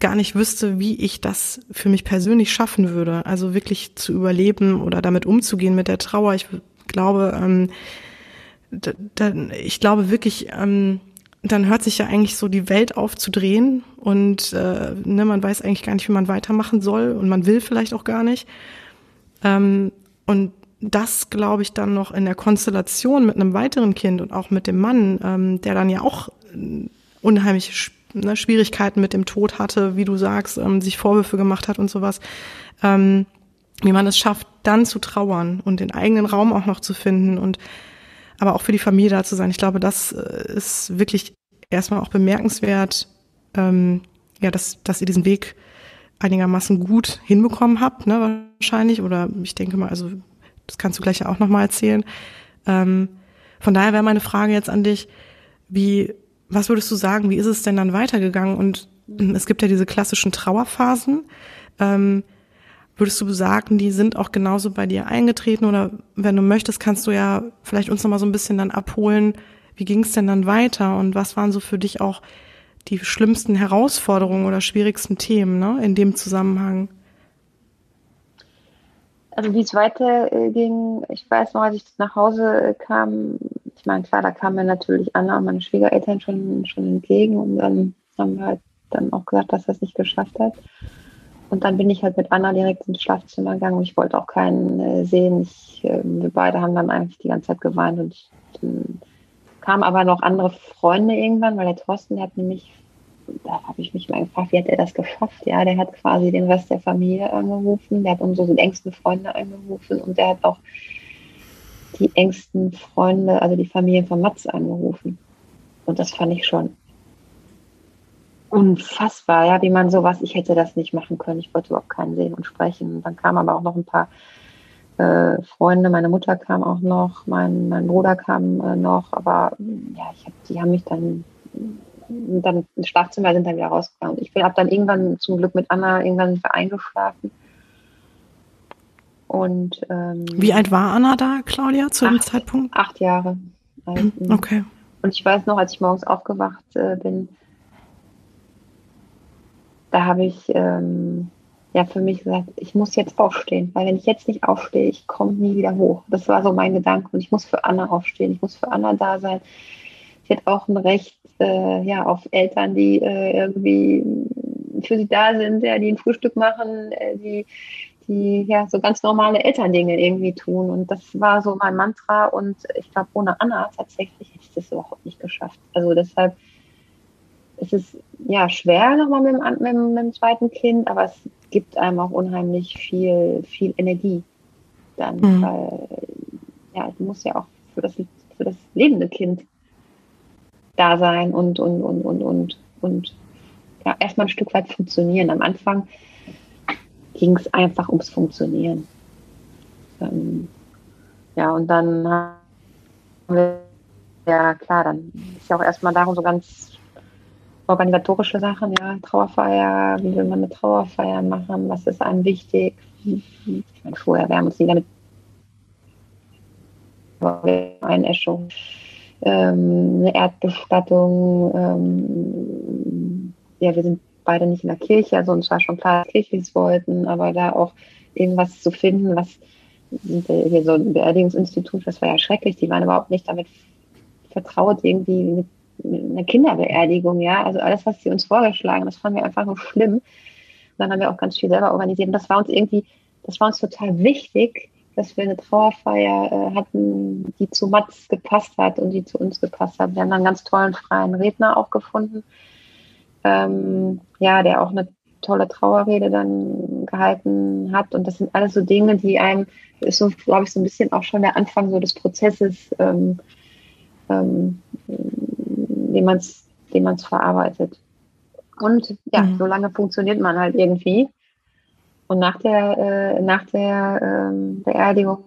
gar nicht wüsste, wie ich das für mich persönlich schaffen würde. Also wirklich zu überleben oder damit umzugehen mit der Trauer. Ich glaube, ähm, da, da, ich glaube wirklich, ähm, dann hört sich ja eigentlich so die Welt auf zu drehen und äh, ne, man weiß eigentlich gar nicht, wie man weitermachen soll und man will vielleicht auch gar nicht. Ähm, und das, glaube ich, dann noch in der Konstellation mit einem weiteren Kind und auch mit dem Mann, ähm, der dann ja auch äh, unheimliche ne, Schwierigkeiten mit dem Tod hatte, wie du sagst, ähm, sich Vorwürfe gemacht hat und sowas, ähm, wie man es schafft, dann zu trauern und den eigenen Raum auch noch zu finden und aber auch für die Familie da zu sein. Ich glaube, das äh, ist wirklich erstmal auch bemerkenswert, ähm, ja, dass, dass ihr diesen Weg einigermaßen gut hinbekommen habt, ne, wahrscheinlich. Oder ich denke mal, also das kannst du gleich ja auch nochmal erzählen. Ähm, von daher wäre meine Frage jetzt an dich, wie, was würdest du sagen, wie ist es denn dann weitergegangen? Und es gibt ja diese klassischen Trauerphasen. Ähm, Würdest du sagen, die sind auch genauso bei dir eingetreten oder wenn du möchtest, kannst du ja vielleicht uns noch mal so ein bisschen dann abholen, wie ging es denn dann weiter und was waren so für dich auch die schlimmsten Herausforderungen oder schwierigsten Themen ne, in dem Zusammenhang? Also wie es weiterging, ich weiß noch, als ich nach Hause kam, ich meine, klar, da kamen mir natürlich Anna und meine Schwiegereltern schon, schon entgegen und dann haben wir halt dann auch gesagt, dass er es nicht geschafft hat. Und dann bin ich halt mit Anna direkt ins Schlafzimmer gegangen ich wollte auch keinen äh, sehen. Ich, äh, wir beide haben dann eigentlich die ganze Zeit geweint und dann kamen aber noch andere Freunde irgendwann, weil der Thorsten, der hat nämlich, da habe ich mich mal gefragt, wie hat er das geschafft? Ja, der hat quasi den Rest der Familie angerufen, der hat unsere engsten Freunde angerufen und der hat auch die engsten Freunde, also die Familie von Mats angerufen. Und das fand ich schon unfassbar, ja, wie man sowas, ich hätte das nicht machen können. Ich wollte überhaupt keinen sehen und sprechen. Dann kamen aber auch noch ein paar äh, Freunde, meine Mutter kam auch noch, mein, mein Bruder kam äh, noch, aber ja, ich hab, die haben mich dann dann ins Schlafzimmer sind dann wieder rausgegangen. Ich bin ab dann irgendwann zum Glück mit Anna irgendwann eingeschlafen. Und ähm, wie alt war Anna da, Claudia, zu acht, dem Zeitpunkt? Acht Jahre. Alt. Okay. Und ich weiß noch, als ich morgens aufgewacht äh, bin, da habe ich ähm, ja für mich gesagt, ich muss jetzt aufstehen, weil wenn ich jetzt nicht aufstehe, ich komme nie wieder hoch. Das war so mein Gedanke und ich muss für Anna aufstehen, ich muss für Anna da sein. Sie hat auch ein Recht äh, ja, auf Eltern, die äh, irgendwie für sie da sind, ja, die ein Frühstück machen, äh, die, die ja so ganz normale Elterndinge irgendwie tun. Und das war so mein Mantra. Und ich glaube, ohne Anna tatsächlich hätte ich das überhaupt nicht geschafft. Also deshalb es ist ja schwer nochmal mit dem, mit, mit dem zweiten Kind, aber es gibt einem auch unheimlich viel, viel Energie dann, mhm. weil ja, es muss ja auch für das, für das lebende Kind da sein und, und, und, und, und, und ja, erstmal ein Stück weit funktionieren. Am Anfang ging es einfach ums Funktionieren. Ähm, ja, und dann haben wir, ja klar, dann ist ja auch erstmal darum, so ganz organisatorische Sachen, ja, Trauerfeier, wie will man eine Trauerfeier machen, was ist einem wichtig. Ich meine, vorher, wir haben uns nie damit Einäschung, ähm, eine Erdbestattung, ähm, ja, wir sind beide nicht in der Kirche, also uns war schon klar, dass Kirchlis wollten, aber da auch irgendwas zu finden, was hier so ein Beerdigungsinstitut, das war ja schrecklich, die waren überhaupt nicht damit vertraut, irgendwie mit eine Kinderbeerdigung, ja, also alles, was sie uns vorgeschlagen, das fanden wir einfach nur schlimm. Und dann haben wir auch ganz viel selber organisiert. Und das war uns irgendwie, das war uns total wichtig, dass wir eine Trauerfeier äh, hatten, die zu Mats gepasst hat und die zu uns gepasst hat. Wir haben dann einen ganz tollen freien Redner auch gefunden, ähm, ja, der auch eine tolle Trauerrede dann gehalten hat. Und das sind alles so Dinge, die einem, ist so, glaube ich, so ein bisschen auch schon der Anfang so des Prozesses, ähm, ähm, wie man es wie man's verarbeitet. Und ja, mhm. so lange funktioniert man halt irgendwie. Und nach der, äh, nach der ähm, Beerdigung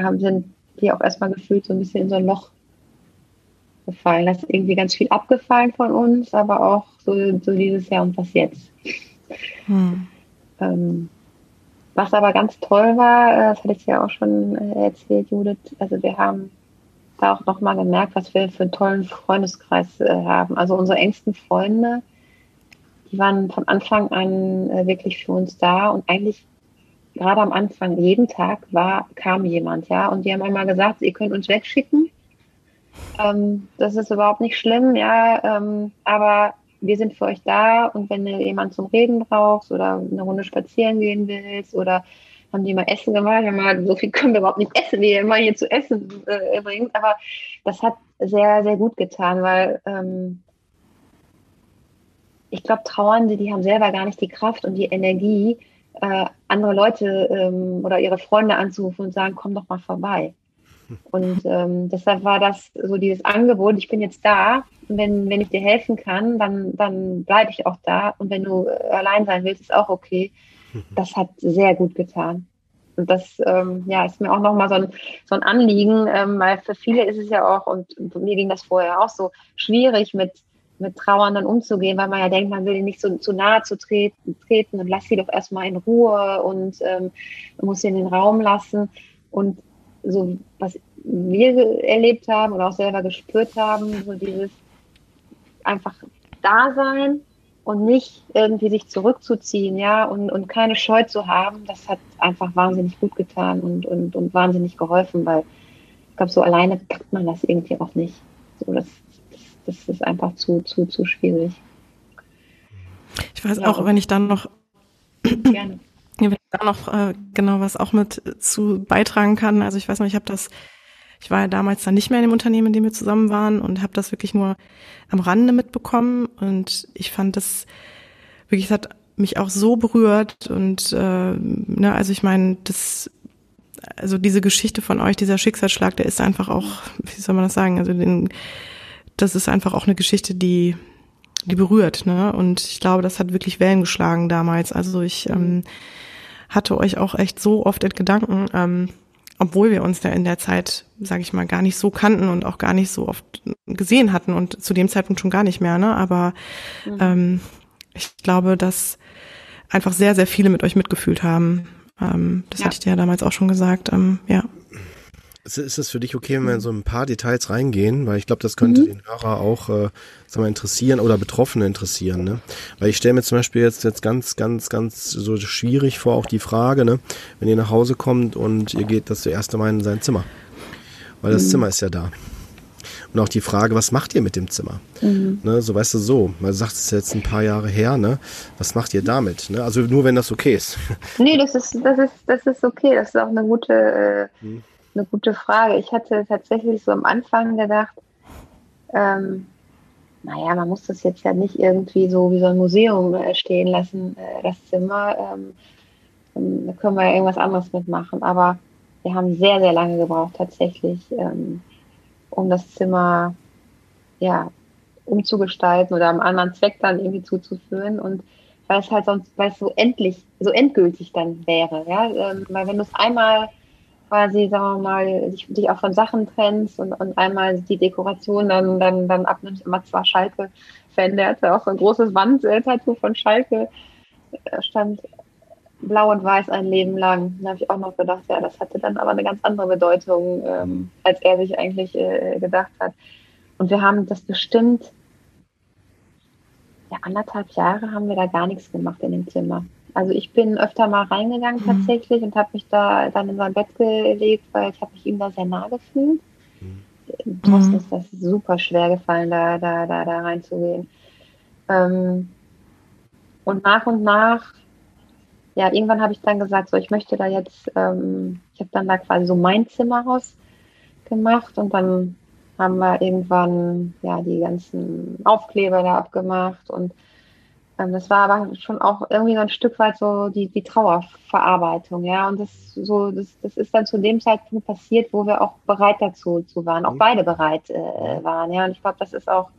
haben, sind wir auch erstmal gefühlt so ein bisschen in so ein Loch gefallen. Da ist irgendwie ganz viel abgefallen von uns, aber auch so, so dieses Jahr und was jetzt. Mhm. Ähm, was aber ganz toll war, äh, das hatte ich ja auch schon äh, erzählt, Judith, also wir haben da auch nochmal gemerkt, was wir für einen tollen Freundeskreis äh, haben. Also unsere engsten Freunde, die waren von Anfang an äh, wirklich für uns da und eigentlich gerade am Anfang, jeden Tag war, kam jemand, ja, und die haben einmal gesagt, ihr könnt uns wegschicken. Ähm, das ist überhaupt nicht schlimm, ja, ähm, aber wir sind für euch da und wenn du jemanden zum Reden brauchst oder eine Runde spazieren gehen willst oder haben die mal Essen gemacht. Haben mal, so viel können wir überhaupt nicht essen, wie ihr immer hier zu essen äh, bringt. Aber das hat sehr, sehr gut getan, weil ähm, ich glaube, Trauernde, die haben selber gar nicht die Kraft und die Energie, äh, andere Leute ähm, oder ihre Freunde anzurufen und sagen, komm doch mal vorbei. Und ähm, deshalb war das so dieses Angebot, ich bin jetzt da wenn, wenn ich dir helfen kann, dann, dann bleibe ich auch da. Und wenn du äh, allein sein willst, ist auch okay. Das hat sehr gut getan. Und das ähm, ja, ist mir auch nochmal so ein, so ein Anliegen, ähm, weil für viele ist es ja auch, und mir ging das vorher auch so, schwierig mit, mit Trauernden umzugehen, weil man ja denkt, man will ihnen nicht so zu nahe zu treten, treten und lass sie doch erstmal in Ruhe und ähm, muss sie in den Raum lassen. Und so, was wir erlebt haben oder auch selber gespürt haben, so dieses einfach Dasein und nicht irgendwie sich zurückzuziehen, ja, und, und keine Scheu zu haben, das hat einfach wahnsinnig gut getan und, und, und wahnsinnig geholfen, weil ich glaube, so alleine packt man das irgendwie auch nicht. So, das, das, das ist einfach zu, zu, zu schwierig. Ich weiß ja. auch, wenn ich dann noch gerne. Wenn ich da noch äh, genau was auch mit zu beitragen kann. Also ich weiß noch, ich habe das, ich war ja damals dann nicht mehr in dem Unternehmen, in dem wir zusammen waren und habe das wirklich nur am Rande mitbekommen. Und ich fand das wirklich, es hat mich auch so berührt. Und äh, ne, also ich meine, das also diese Geschichte von euch, dieser Schicksalsschlag, der ist einfach auch, wie soll man das sagen, also den, das ist einfach auch eine Geschichte, die, die berührt, ne? Und ich glaube, das hat wirklich Wellen geschlagen damals. Also ich ähm, hatte euch auch echt so oft in Gedanken, ähm, obwohl wir uns da in der Zeit, sage ich mal, gar nicht so kannten und auch gar nicht so oft gesehen hatten und zu dem Zeitpunkt schon gar nicht mehr, ne? Aber mhm. ähm, ich glaube, dass einfach sehr, sehr viele mit euch mitgefühlt haben. Ähm, das ja. hatte ich dir ja damals auch schon gesagt. Ähm, ja. Ist, es für dich okay, wenn wir in so ein paar Details reingehen? Weil ich glaube, das könnte mhm. den Hörer auch äh, sag mal, interessieren oder Betroffene interessieren. Ne? Weil ich stelle mir zum Beispiel jetzt, jetzt ganz, ganz, ganz so schwierig vor, auch die Frage, ne? wenn ihr nach Hause kommt und ihr geht das erste Mal in sein Zimmer. Weil das mhm. Zimmer ist ja da. Und auch die Frage, was macht ihr mit dem Zimmer? Mhm. Ne, so weißt du so, man sagt es jetzt ein paar Jahre her, ne? Was macht ihr damit? Ne? Also nur wenn das okay ist. Nee, das ist, das ist, das ist okay. Das ist auch eine gute, äh, mhm eine gute Frage. Ich hatte tatsächlich so am Anfang gedacht, ähm, naja, man muss das jetzt ja nicht irgendwie so wie so ein Museum äh, stehen lassen, äh, das Zimmer. Ähm, da können wir ja irgendwas anderes mitmachen. Aber wir haben sehr, sehr lange gebraucht tatsächlich, ähm, um das Zimmer ja, umzugestalten oder einem anderen Zweck dann irgendwie zuzuführen. Und weil es halt sonst, weil es so endlich, so endgültig dann wäre. Ja? Ähm, weil wenn du es einmal quasi, sagen wir mal, dich, dich auch von Sachen trennst und, und einmal die Dekoration dann, dann, dann abnimmst. Immer zwar Schalke-Fan, der hatte auch so ein großes Wandtattoo von Schalke, da stand blau und weiß ein Leben lang. Da habe ich auch noch gedacht, ja, das hatte dann aber eine ganz andere Bedeutung, ähm, als er sich eigentlich äh, gedacht hat. Und wir haben das bestimmt, ja, anderthalb Jahre haben wir da gar nichts gemacht in dem Zimmer. Also ich bin öfter mal reingegangen mhm. tatsächlich und habe mich da dann in sein Bett gelegt, weil ich habe mich ihm da sehr nah gefühlt. Mhm. Thorsten ist das super schwer gefallen, da, da, da, da reinzugehen. Ähm, und nach und nach, ja, irgendwann habe ich dann gesagt, so ich möchte da jetzt, ähm, ich habe dann da quasi so mein Zimmer rausgemacht und dann haben wir irgendwann ja die ganzen Aufkleber da abgemacht und das war aber schon auch irgendwie so ein Stück weit so die, die Trauerverarbeitung, ja. Und das so, das, das ist dann zu dem Zeitpunkt passiert, wo wir auch bereit dazu zu waren, auch mhm. beide bereit äh, waren, ja. Und ich glaube, das ist auch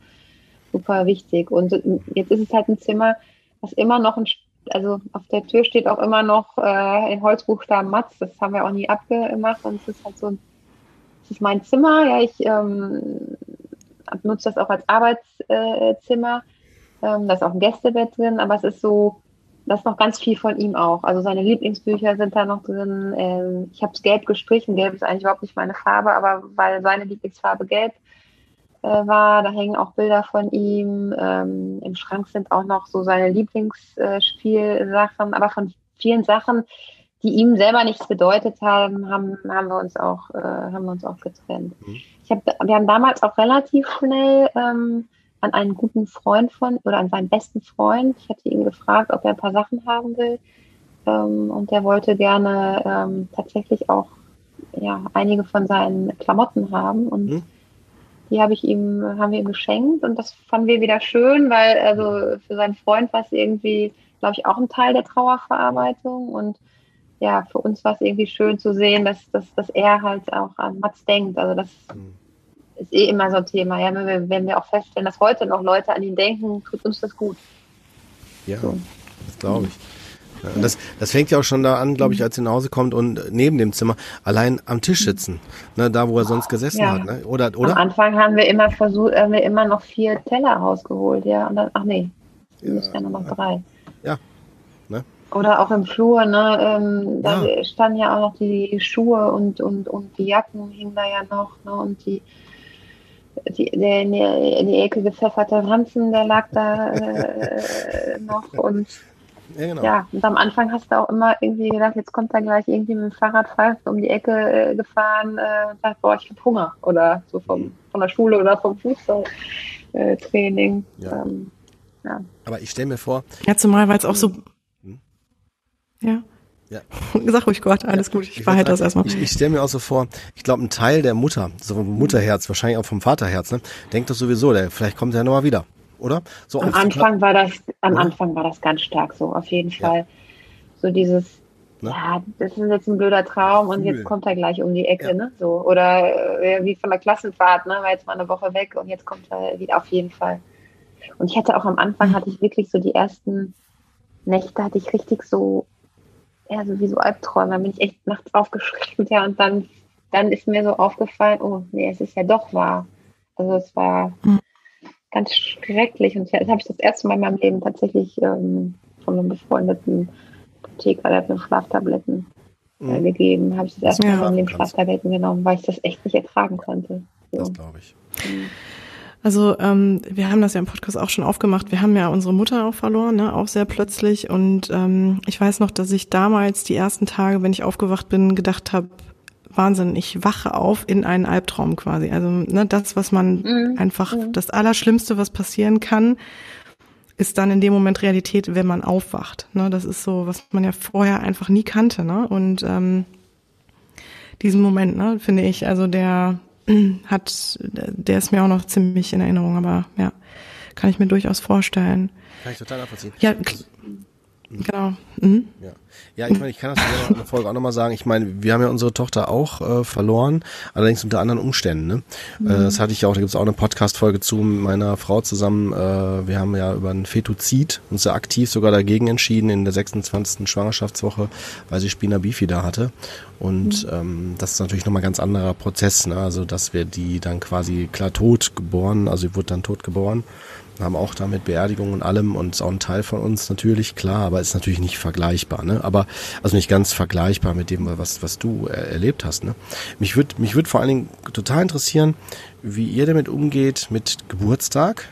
super wichtig. Und jetzt ist es halt ein Zimmer, was immer noch ein, also auf der Tür steht auch immer noch äh, in Holzbuchstaben Matz, das haben wir auch nie abgemacht und es ist halt so, es ist mein Zimmer, ja, ich ähm, nutze das auch als Arbeitszimmer. Äh, ähm, da ist auch ein Gästebett drin, aber es ist so, das ist noch ganz viel von ihm auch. Also seine Lieblingsbücher sind da noch drin. Ähm, ich habe es gelb gestrichen. Gelb ist eigentlich überhaupt nicht meine Farbe, aber weil seine Lieblingsfarbe gelb äh, war, da hängen auch Bilder von ihm. Ähm, Im Schrank sind auch noch so seine Lieblingsspielsachen, äh, aber von vielen Sachen, die ihm selber nichts bedeutet haben, haben, haben wir uns auch, äh, haben wir uns auch getrennt. Mhm. Ich hab, wir haben damals auch relativ schnell ähm, an einen guten Freund von oder an seinen besten Freund. Ich hatte ihn gefragt, ob er ein paar Sachen haben will. Ähm, und der wollte gerne ähm, tatsächlich auch ja, einige von seinen Klamotten haben. Und mhm. die habe ich ihm, haben wir ihm geschenkt und das fanden wir wieder schön, weil also für seinen Freund war es irgendwie, glaube ich, auch ein Teil der Trauerverarbeitung. Und ja, für uns war es irgendwie schön zu sehen, dass, dass, dass er halt auch an Mats denkt. Also das mhm ist eh immer so ein Thema. Ja, wenn wir, wenn wir auch feststellen, dass heute noch Leute an ihn denken, tut uns das gut. Ja, so. das glaube ich. Ja, das, das fängt ja auch schon da an, glaube ich, als er nach Hause kommt und neben dem Zimmer allein am Tisch sitzen, ne, da wo er sonst gesessen ja. hat, ne? oder oder? Am Anfang haben wir immer versucht, haben wir immer noch vier Teller rausgeholt, ja, und dann ach nee, ja, nur noch drei. Ja. Ne? Oder auch im Flur, ne? Ähm, da ja. standen ja auch noch die Schuhe und, und, und die Jacken hingen da ja noch, ne? Und die, die, der in die, in die Ecke gepfefferte Ranzen, der lag da äh, noch und ja, genau. ja, und am Anfang hast du auch immer irgendwie gedacht, jetzt kommt da gleich irgendwie mit dem Fahrrad fast um die Ecke äh, gefahren äh, und sagt, boah, ich hab Hunger. Oder so vom, von der Schule oder vom Fußballtraining. Ja. Ähm, ja. Aber ich stelle mir vor. Ja, zumal, weil es auch so. Hm? Ja. Ja. Sag ruhig Gott, alles ja, gut, ich, ich behalte das erstmal. Ich, ich stelle mir auch so vor, ich glaube, ein Teil der Mutter, so vom Mutterherz, wahrscheinlich auch vom Vaterherz, ne, denkt doch sowieso, der, vielleicht kommt er nochmal wieder oder? So am Anfang war das, am Anfang war das ganz stark so, auf jeden Fall. Ja. So dieses, ne? ja, das ist jetzt ein blöder Traum und Übel. jetzt kommt er gleich um die Ecke, ja. ne? So. Oder äh, wie von der Klassenfahrt, ne? War jetzt mal eine Woche weg und jetzt kommt er wieder auf jeden Fall. Und ich hatte auch am Anfang hatte ich wirklich so die ersten Nächte hatte ich richtig so, ja, so wie so Albträume. Da bin ich echt nachts aufgeschreckt, ja, und dann, dann ist mir so aufgefallen, oh, nee, es ist ja doch wahr. Also es war, mhm ganz schrecklich. Und jetzt habe ich das erste Mal in meinem Leben tatsächlich ähm, von einem befreundeten Apotheker, der hat mir Schlaftabletten äh, mhm. gegeben, habe ich das erste Mal in meinem Leben Schlaftabletten genommen, weil ich das echt nicht ertragen konnte. So. Das glaube ich. Mhm. Also ähm, wir haben das ja im Podcast auch schon aufgemacht. Wir haben ja unsere Mutter auch verloren, ne? auch sehr plötzlich. Und ähm, ich weiß noch, dass ich damals die ersten Tage, wenn ich aufgewacht bin, gedacht habe, Wahnsinn, ich wache auf in einen Albtraum quasi. Also ne, das, was man mhm. einfach, mhm. das Allerschlimmste, was passieren kann, ist dann in dem Moment Realität, wenn man aufwacht. Ne, das ist so, was man ja vorher einfach nie kannte. Ne? Und ähm, diesen Moment, ne, finde ich, also der hat, der ist mir auch noch ziemlich in Erinnerung, aber ja, kann ich mir durchaus vorstellen. Kann ich total nachvollziehen. Ja, also, Genau. Mhm. Ja. ja, ich meine, ich kann das in der Folge auch nochmal sagen. Ich meine, wir haben ja unsere Tochter auch äh, verloren, allerdings unter anderen Umständen. Ne? Mhm. Äh, das hatte ich ja auch, da gibt es auch eine Podcast-Folge zu mit meiner Frau zusammen. Äh, wir haben ja über ein Fetozid uns ja aktiv sogar dagegen entschieden in der 26. Schwangerschaftswoche, weil sie Spina Bifida hatte. Und mhm. ähm, das ist natürlich nochmal ein ganz anderer Prozess. Ne? Also, dass wir die dann quasi klar tot geboren, also sie wurde dann tot geboren haben auch damit Beerdigung und allem und ist auch ein Teil von uns natürlich, klar, aber ist natürlich nicht vergleichbar, ne? Aber also nicht ganz vergleichbar mit dem, was, was du er erlebt hast. Ne? Mich würde mich würd vor allen Dingen total interessieren, wie ihr damit umgeht mit Geburtstag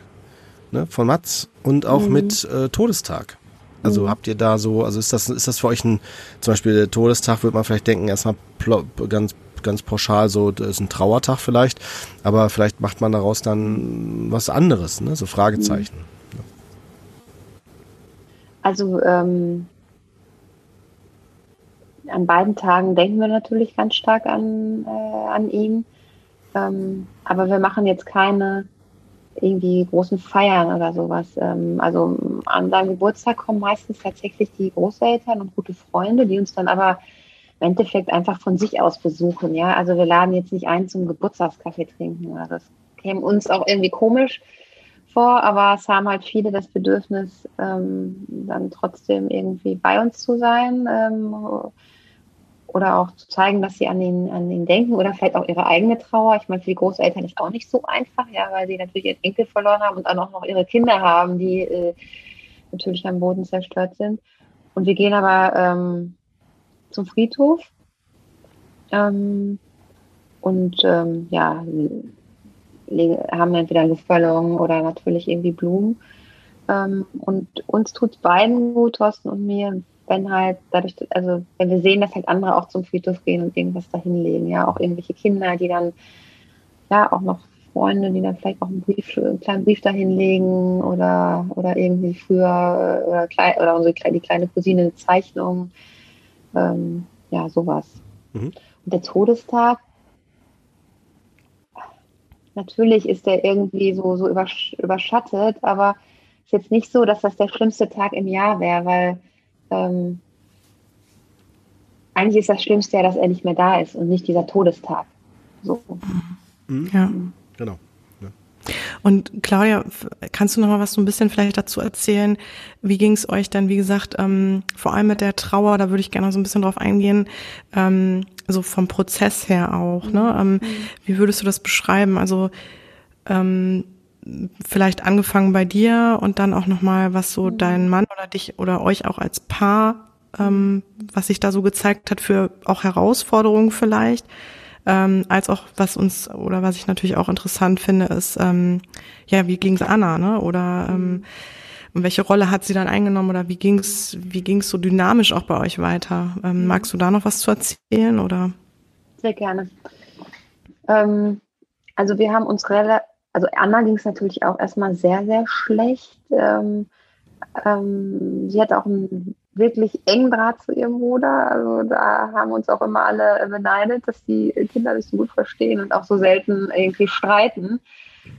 ne, von Mats und auch mhm. mit äh, Todestag. Also mhm. habt ihr da so, also ist das, ist das für euch ein, zum Beispiel der Todestag, würde man vielleicht denken, erstmal ganz ganz pauschal so, das ist ein Trauertag vielleicht, aber vielleicht macht man daraus dann was anderes, ne? so Fragezeichen. Also ähm, an beiden Tagen denken wir natürlich ganz stark an, äh, an ihn, ähm, aber wir machen jetzt keine irgendwie großen Feiern oder sowas. Ähm, also an seinem Geburtstag kommen meistens tatsächlich die Großeltern und gute Freunde, die uns dann aber im Endeffekt einfach von sich aus besuchen. Ja, also wir laden jetzt nicht ein zum Geburtstagskaffee trinken. Das käme uns auch irgendwie komisch vor, aber es haben halt viele das Bedürfnis, ähm, dann trotzdem irgendwie bei uns zu sein ähm, oder auch zu zeigen, dass sie an ihn, an ihn denken oder vielleicht auch ihre eigene Trauer. Ich meine, für die Großeltern ist auch nicht so einfach, ja, weil sie natürlich ihren Enkel verloren haben und dann auch noch ihre Kinder haben, die äh, natürlich am Boden zerstört sind. Und wir gehen aber ähm, zum Friedhof. Ähm, und ähm, ja, haben entweder Luftballon oder natürlich irgendwie Blumen. Ähm, und uns tut es beiden gut, Thorsten und mir, wenn halt dadurch, also wenn wir sehen, dass halt andere auch zum Friedhof gehen und irgendwas da hinlegen, ja, auch irgendwelche Kinder, die dann ja auch noch Freunde, die dann vielleicht auch einen Brief, einen kleinen Brief dahin legen oder, oder irgendwie früher oder, klein, oder unsere die kleine Cousine eine Zeichnung ähm, ja, sowas. Mhm. Und der Todestag, natürlich ist der irgendwie so, so übersch überschattet, aber es ist jetzt nicht so, dass das der schlimmste Tag im Jahr wäre, weil ähm, eigentlich ist das Schlimmste ja, dass er nicht mehr da ist und nicht dieser Todestag. So. Mhm. Ja. Und Claudia, kannst du noch mal was so ein bisschen vielleicht dazu erzählen? Wie ging es euch dann, wie gesagt, ähm, vor allem mit der Trauer, da würde ich gerne noch so ein bisschen drauf eingehen, ähm, so vom Prozess her auch. Ne? Ähm, mhm. wie würdest du das beschreiben? Also ähm, vielleicht angefangen bei dir und dann auch noch mal, was so mhm. dein Mann oder dich oder euch auch als Paar ähm, was sich da so gezeigt hat für auch Herausforderungen vielleicht. Ähm, als auch was uns oder was ich natürlich auch interessant finde, ist ähm, ja wie ging's Anna, ne? Oder ähm, und welche Rolle hat sie dann eingenommen oder wie ging's wie ging's so dynamisch auch bei euch weiter? Ähm, magst du da noch was zu erzählen oder? Sehr gerne. Ähm, also wir haben uns relativ, also Anna ging es natürlich auch erstmal sehr, sehr schlecht. Ähm, ähm, sie hat auch einen wirklich engen Draht zu ihrem Bruder. Also da haben uns auch immer alle beneidet, dass die Kinder sich so gut verstehen und auch so selten irgendwie streiten.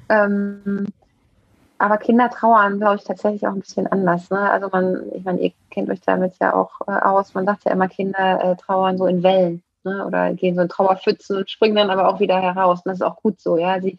Ähm, aber Kinder trauern, glaube ich, tatsächlich auch ein bisschen anders. Ne? Also man, ich meine, ihr kennt euch damit ja auch äh, aus. Man sagt ja immer, Kinder äh, trauern so in Wellen ne? oder gehen so in Trauerpfützen und springen dann aber auch wieder heraus. Und das ist auch gut so. Ja, sie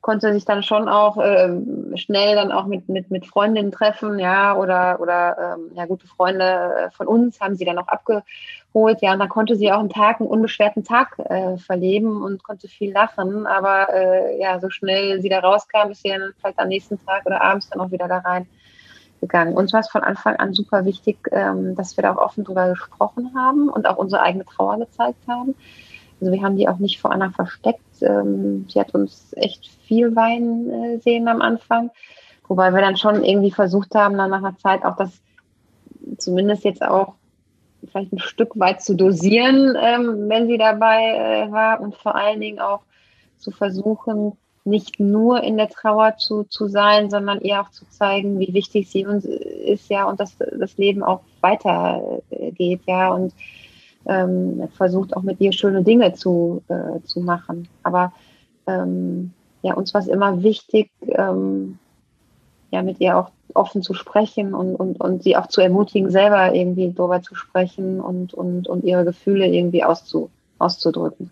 konnte sich dann schon auch äh, schnell dann auch mit, mit, mit Freundinnen treffen, ja, oder, oder ähm, ja, gute Freunde äh, von uns haben sie dann auch abgeholt, ja, und dann konnte sie auch einen Tag, einen unbeschwerten Tag äh, verleben und konnte viel lachen, aber äh, ja, so schnell sie da rauskam, ist sie dann vielleicht am nächsten Tag oder abends dann auch wieder da rein gegangen. Uns war es von Anfang an super wichtig, ähm, dass wir da auch offen drüber gesprochen haben und auch unsere eigene Trauer gezeigt haben. Also wir haben die auch nicht vor Anna versteckt. Ähm, sie hat uns echt viel weinen äh, sehen am Anfang. Wobei wir dann schon irgendwie versucht haben, dann nach einer Zeit auch das zumindest jetzt auch vielleicht ein Stück weit zu dosieren, ähm, wenn sie dabei äh, war und vor allen Dingen auch zu versuchen, nicht nur in der Trauer zu, zu sein, sondern ihr auch zu zeigen, wie wichtig sie uns ist, ja, und dass das Leben auch weitergeht, ja, und ähm, versucht auch mit ihr schöne Dinge zu, äh, zu machen. Aber ähm, ja, uns war es immer wichtig, ähm, ja, mit ihr auch offen zu sprechen und, und, und sie auch zu ermutigen, selber irgendwie darüber zu sprechen und, und, und ihre Gefühle irgendwie auszu, auszudrücken.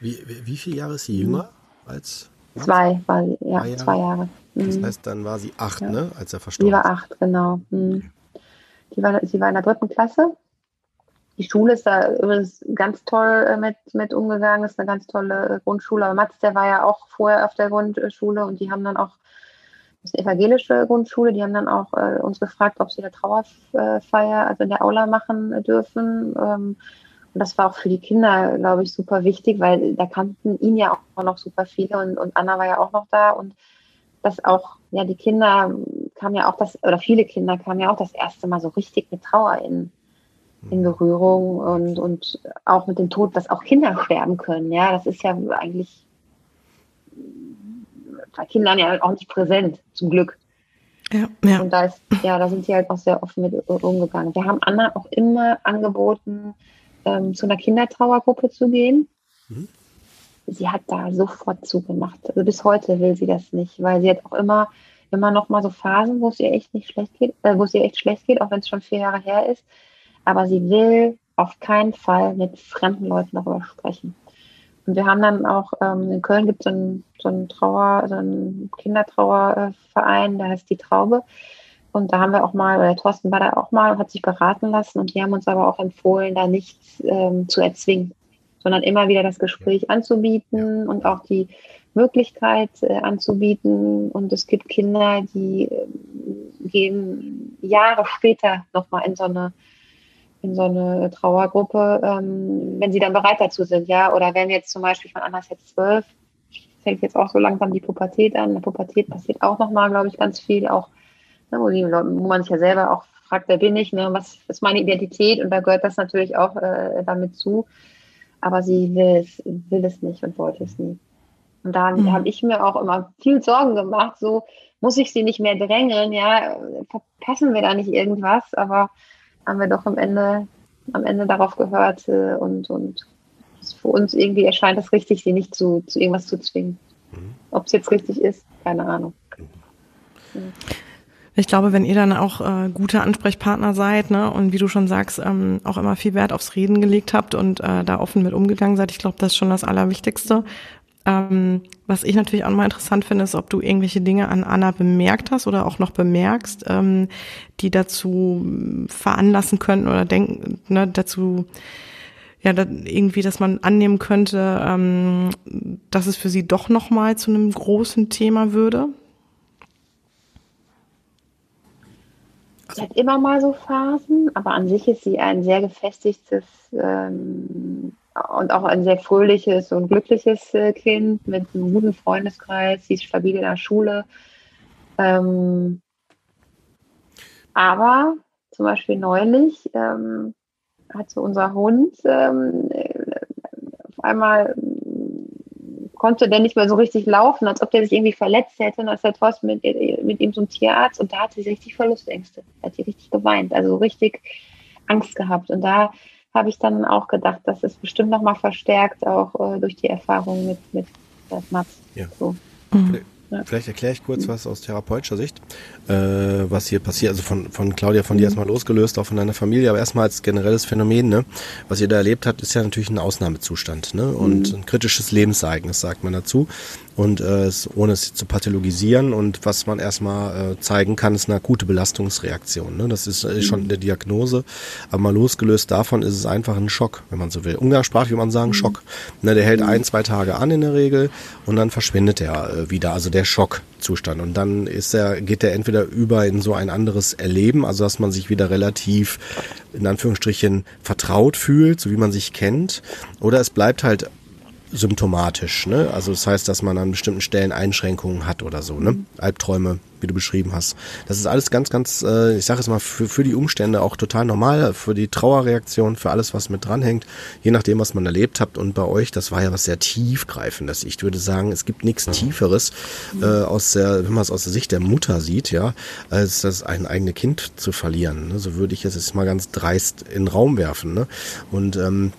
Wie, wie viele Jahre ist sie jünger als? Zwei, war, ja, zwei Jahre. Zwei Jahre. Das mhm. heißt, dann war sie acht, ja. ne, als er verstorben ist. Sie war acht, genau. Mhm. Die war, sie war in der dritten Klasse die Schule ist da übrigens ganz toll äh, mit, mit umgegangen, ist eine ganz tolle äh, Grundschule. Aber Mats, der war ja auch vorher auf der Grundschule und die haben dann auch, das ist eine evangelische Grundschule, die haben dann auch äh, uns gefragt, ob sie eine Trauerfeier, also in der Aula machen dürfen. Ähm, und das war auch für die Kinder, glaube ich, super wichtig, weil da kannten ihn ja auch noch super viele und, und Anna war ja auch noch da und das auch, ja, die Kinder kamen ja auch das, oder viele Kinder kamen ja auch das erste Mal so richtig mit Trauer in, in Berührung und, und auch mit dem Tod, dass auch Kinder sterben können. Ja, das ist ja eigentlich bei Kindern ja auch nicht präsent, zum Glück. Ja, ja. Und da ist, ja, da sind sie halt auch sehr offen mit umgegangen. Wir haben Anna auch immer angeboten, ähm, zu einer Kindertrauergruppe zu gehen. Mhm. Sie hat da sofort zugemacht. Also bis heute will sie das nicht, weil sie hat auch immer, immer noch mal so Phasen, wo es ihr echt nicht schlecht geht, äh, wo es ihr echt schlecht geht, auch wenn es schon vier Jahre her ist aber sie will auf keinen Fall mit fremden Leuten darüber sprechen. Und wir haben dann auch, ähm, in Köln gibt es so einen, so Trauer, so einen Kindertrauerverein, der heißt Die Traube. Und da haben wir auch mal, oder Thorsten war da auch mal und hat sich beraten lassen und die haben uns aber auch empfohlen, da nichts ähm, zu erzwingen, sondern immer wieder das Gespräch anzubieten und auch die Möglichkeit äh, anzubieten. Und es gibt Kinder, die äh, gehen Jahre später nochmal in so eine in so eine Trauergruppe, ähm, wenn sie dann bereit dazu sind, ja. Oder wenn jetzt zum Beispiel von Anna jetzt zwölf, fängt jetzt auch so langsam die Pubertät an. In der Pubertät passiert auch nochmal, glaube ich, ganz viel, auch ne, wo, die, wo, man sich ja selber auch fragt, wer bin ich, ne, was ist meine Identität? Und da gehört das natürlich auch äh, damit zu. Aber sie will es, will es nicht und wollte es nie. Und da mhm. habe ich mir auch immer viel Sorgen gemacht, so muss ich sie nicht mehr drängeln, ja, verpassen wir da nicht irgendwas, aber haben wir doch am Ende, am Ende darauf gehört äh, und, und für uns irgendwie erscheint es richtig, sie nicht zu, zu irgendwas zu zwingen. Mhm. Ob es jetzt richtig ist, keine Ahnung. Mhm. Ich glaube, wenn ihr dann auch äh, gute Ansprechpartner seid, ne, und wie du schon sagst, ähm, auch immer viel Wert aufs Reden gelegt habt und äh, da offen mit umgegangen seid, ich glaube, das ist schon das Allerwichtigste. Ähm, was ich natürlich auch mal interessant finde, ist, ob du irgendwelche Dinge an Anna bemerkt hast oder auch noch bemerkst, ähm, die dazu veranlassen könnten oder denken, ne, dazu, ja, da, irgendwie, dass man annehmen könnte, ähm, dass es für sie doch nochmal zu einem großen Thema würde? Sie hat immer mal so Phasen, aber an sich ist sie ein sehr gefestigtes ähm, und auch ein sehr fröhliches und glückliches äh, Kind mit einem guten Freundeskreis. Sie ist stabil in der Schule. Ähm, aber zum Beispiel neulich ähm, hat so unser Hund ähm, auf einmal konnte der nicht mehr so richtig laufen, als ob der sich irgendwie verletzt hätte. Und das hat was mit, mit ihm zum Tierarzt und da hat sie richtig Verlustängste. Da hat sie richtig geweint, also richtig Angst gehabt. Und da habe ich dann auch gedacht, das ist bestimmt nochmal verstärkt, auch äh, durch die Erfahrung mit, mit Mats. Ja. So. Mhm. Vielleicht erkläre ich kurz was aus therapeutischer Sicht, äh, was hier passiert. Also von, von Claudia, von dir mhm. erstmal losgelöst, auch von deiner Familie, aber erstmal als generelles Phänomen, ne? Was ihr da erlebt habt, ist ja natürlich ein Ausnahmezustand, ne? Und mhm. ein kritisches Lebensereignis, sagt man dazu und äh, es, ohne es zu pathologisieren und was man erstmal äh, zeigen kann, ist eine akute Belastungsreaktion. Ne? Das ist äh, schon mhm. der Diagnose, aber mal losgelöst davon ist es einfach ein Schock, wenn man so will. Umgangssprachlich würde man sagen mhm. Schock. Ne, der hält mhm. ein, zwei Tage an in der Regel und dann verschwindet er äh, wieder, also der Schockzustand. Und dann ist er, geht er entweder über in so ein anderes Erleben, also dass man sich wieder relativ in Anführungsstrichen vertraut fühlt, so wie man sich kennt, oder es bleibt halt symptomatisch. Ne? Also das heißt, dass man an bestimmten Stellen Einschränkungen hat oder so. Ne? Albträume, wie du beschrieben hast. Das ist alles ganz, ganz, äh, ich sage es mal, für, für die Umstände auch total normal, für die Trauerreaktion, für alles, was mit dranhängt, je nachdem, was man erlebt hat. Und bei euch, das war ja was sehr tiefgreifendes. Ich würde sagen, es gibt nichts Tieferes äh, aus der, wenn man es aus der Sicht der Mutter sieht, ja, als das ein eigenes Kind zu verlieren. Ne? So würde ich es jetzt mal ganz dreist in den Raum werfen. Ne? Und ähm,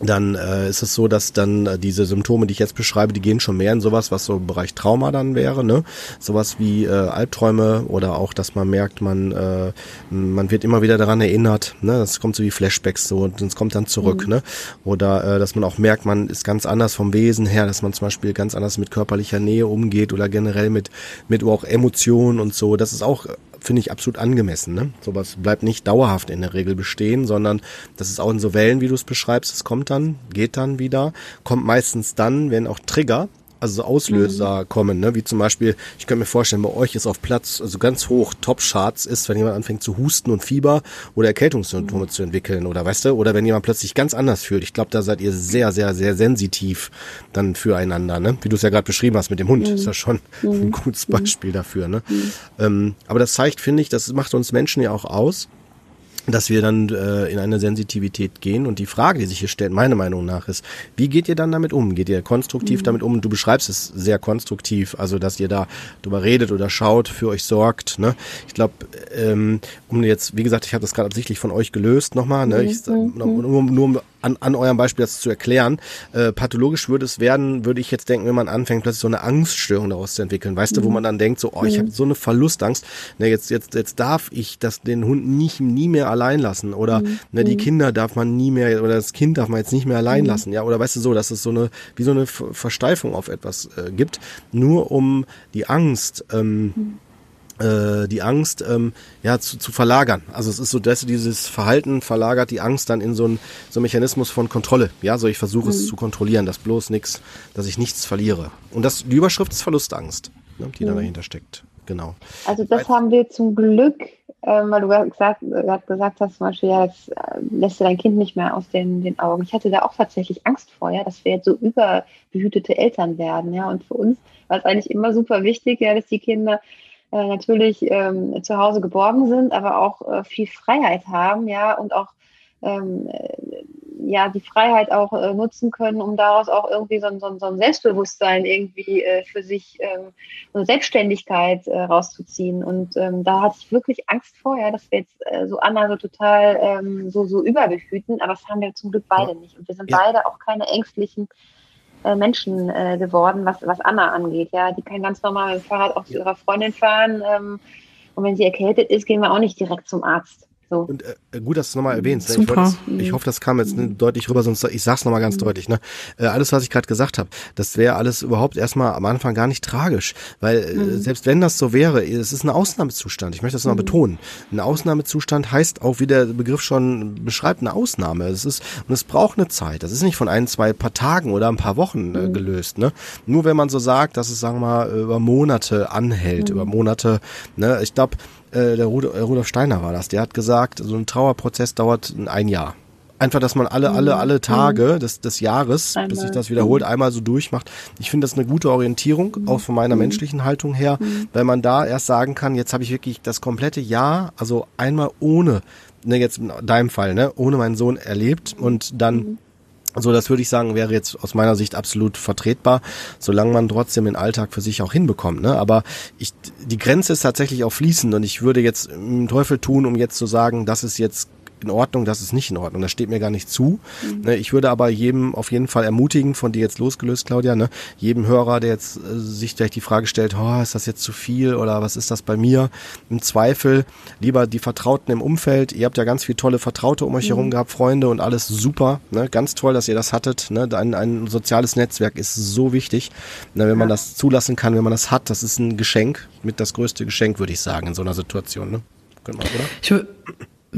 dann äh, ist es so, dass dann äh, diese Symptome, die ich jetzt beschreibe, die gehen schon mehr in sowas, was so im Bereich Trauma dann wäre, ne? Sowas wie äh, Albträume oder auch, dass man merkt, man äh, man wird immer wieder daran erinnert, ne? Das kommt so wie Flashbacks so und es kommt dann zurück, mhm. ne? Oder äh, dass man auch merkt, man ist ganz anders vom Wesen her, dass man zum Beispiel ganz anders mit körperlicher Nähe umgeht oder generell mit mit auch Emotionen und so. Das ist auch finde ich absolut angemessen. Ne? Sowas bleibt nicht dauerhaft in der Regel bestehen, sondern das ist auch in so Wellen, wie du es beschreibst. Es kommt dann, geht dann wieder, kommt meistens dann, wenn auch Trigger also Auslöser mhm. kommen, ne? wie zum Beispiel, ich könnte mir vorstellen, bei euch ist auf Platz, also ganz hoch Top-Charts ist, wenn jemand anfängt zu husten und Fieber oder Erkältungssymptome mhm. zu entwickeln oder weißt du, oder wenn jemand plötzlich ganz anders fühlt. Ich glaube, da seid ihr sehr, sehr, sehr sensitiv dann füreinander, ne? Wie du es ja gerade beschrieben hast mit dem Hund, mhm. ist ja schon ein mhm. gutes Beispiel dafür, ne? Mhm. Ähm, aber das zeigt, finde ich, das macht uns Menschen ja auch aus dass wir dann äh, in eine Sensitivität gehen. Und die Frage, die sich hier stellt, meiner Meinung nach, ist, wie geht ihr dann damit um? Geht ihr konstruktiv mhm. damit um? Du beschreibst es sehr konstruktiv, also dass ihr da drüber redet oder schaut, für euch sorgt. Ne? Ich glaube, ähm, um jetzt, wie gesagt, ich habe das gerade absichtlich von euch gelöst nochmal, ne? Mhm. Ich, nur, nur, nur um an, an eurem Beispiel das zu erklären. Äh, pathologisch würde es werden, würde ich jetzt denken, wenn man anfängt, plötzlich so eine Angststörung daraus zu entwickeln. Weißt mhm. du, wo mhm. man dann denkt, so, oh, ich mhm. habe so eine Verlustangst. Ne, jetzt, jetzt, jetzt darf ich das den Hund nicht nie mehr allein lassen. Oder mhm. ne, die mhm. Kinder darf man nie mehr, oder das Kind darf man jetzt nicht mehr allein mhm. lassen. Ja, oder weißt du so, dass es so eine, wie so eine Versteifung auf etwas äh, gibt, nur um die Angst. Ähm, äh, die Angst ähm, ja zu, zu verlagern. Also es ist so, dass dieses Verhalten verlagert die Angst dann in so einen so einen Mechanismus von Kontrolle. Ja, so ich versuche mhm. es zu kontrollieren, dass bloß nichts, dass ich nichts verliere. Und das die Überschrift ist Verlustangst, ne, die mhm. da dahinter steckt. Genau. Also das haben wir zum Glück, ähm, weil du gesagt, gerade gesagt hast, zum Beispiel, ja, das äh, lässt du dein Kind nicht mehr aus den, den Augen. Ich hatte da auch tatsächlich Angst vor, ja, dass wir jetzt so überbehütete Eltern werden, ja. Und für uns war es eigentlich immer super wichtig, ja, dass die Kinder äh, natürlich ähm, zu Hause geborgen sind, aber auch äh, viel Freiheit haben, ja, und auch ähm, äh, ja, die Freiheit auch äh, nutzen können, um daraus auch irgendwie so, so, so ein Selbstbewusstsein irgendwie äh, für sich, ähm, eine Selbstständigkeit äh, rauszuziehen. Und ähm, da hatte ich wirklich Angst vor, ja, dass wir jetzt äh, so Anna so total ähm, so, so überbehüten, aber das haben wir zum Glück beide nicht. Und wir sind ja. beide auch keine ängstlichen Menschen äh, geworden, was, was Anna angeht. Ja, die kann ganz normal mit dem Fahrrad auch zu ihrer Freundin fahren. Ähm, und wenn sie erkältet ist, gehen wir auch nicht direkt zum Arzt. So. Und äh, gut, dass du es nochmal erwähnst. Ne? Super. Ich, ich hoffe, das kam jetzt ne, deutlich rüber, sonst ich sag's nochmal ganz mhm. deutlich. Ne? Äh, alles, was ich gerade gesagt habe, das wäre alles überhaupt erstmal am Anfang gar nicht tragisch. Weil äh, mhm. selbst wenn das so wäre, es ist ein Ausnahmezustand. Ich möchte das nochmal mhm. betonen. Ein Ausnahmezustand heißt auch, wie der Begriff schon beschreibt, eine Ausnahme. Es ist, und es braucht eine Zeit. Das ist nicht von ein, zwei paar Tagen oder ein paar Wochen äh, mhm. gelöst. Ne? Nur wenn man so sagt, dass es, sagen wir mal, über Monate anhält, mhm. über Monate, ne? ich glaube, äh, der Rudolf Steiner war das, der hat gesagt, so ein Trauerprozess dauert ein Jahr. Einfach, dass man alle, alle, mhm. alle Tage mhm. des, des Jahres, einmal. bis sich das wiederholt, mhm. einmal so durchmacht. Ich finde das eine gute Orientierung, mhm. auch von meiner mhm. menschlichen Haltung her, mhm. weil man da erst sagen kann, jetzt habe ich wirklich das komplette Jahr, also einmal ohne, ne, jetzt in deinem Fall, ne, ohne meinen Sohn erlebt und dann so, das würde ich sagen, wäre jetzt aus meiner Sicht absolut vertretbar, solange man trotzdem den Alltag für sich auch hinbekommt. Ne? Aber ich, die Grenze ist tatsächlich auch fließend und ich würde jetzt einen Teufel tun, um jetzt zu sagen, das ist jetzt in Ordnung, das ist nicht in Ordnung. Das steht mir gar nicht zu. Mhm. Ich würde aber jedem auf jeden Fall ermutigen, von dir jetzt losgelöst, Claudia, ne, jedem Hörer, der jetzt äh, sich vielleicht die Frage stellt, oh, ist das jetzt zu viel oder was ist das bei mir? Im Zweifel lieber die Vertrauten im Umfeld. Ihr habt ja ganz viele tolle Vertraute um euch mhm. herum gehabt, Freunde und alles super. Ne? Ganz toll, dass ihr das hattet. Ne? Ein, ein soziales Netzwerk ist so wichtig. Ne? Wenn ja. man das zulassen kann, wenn man das hat, das ist ein Geschenk, mit das größte Geschenk, würde ich sagen, in so einer Situation. Ne? Genau, oder? Ich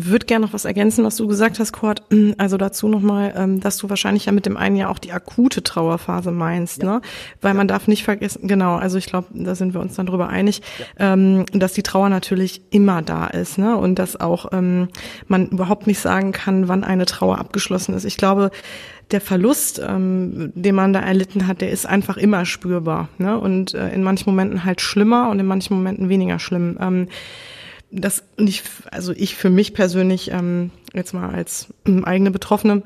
würde gerne noch was ergänzen, was du gesagt hast, Kurt. Also dazu nochmal, ähm, dass du wahrscheinlich ja mit dem einen ja auch die akute Trauerphase meinst, ja. ne? Weil man darf nicht vergessen, genau, also ich glaube, da sind wir uns dann drüber einig, ja. ähm, dass die Trauer natürlich immer da ist, ne? Und dass auch ähm, man überhaupt nicht sagen kann, wann eine Trauer abgeschlossen ist. Ich glaube, der Verlust, ähm, den man da erlitten hat, der ist einfach immer spürbar. Ne? Und äh, in manchen Momenten halt schlimmer und in manchen Momenten weniger schlimm. Ähm, das nicht, also ich für mich persönlich, ähm, jetzt mal als ähm, eigene Betroffene,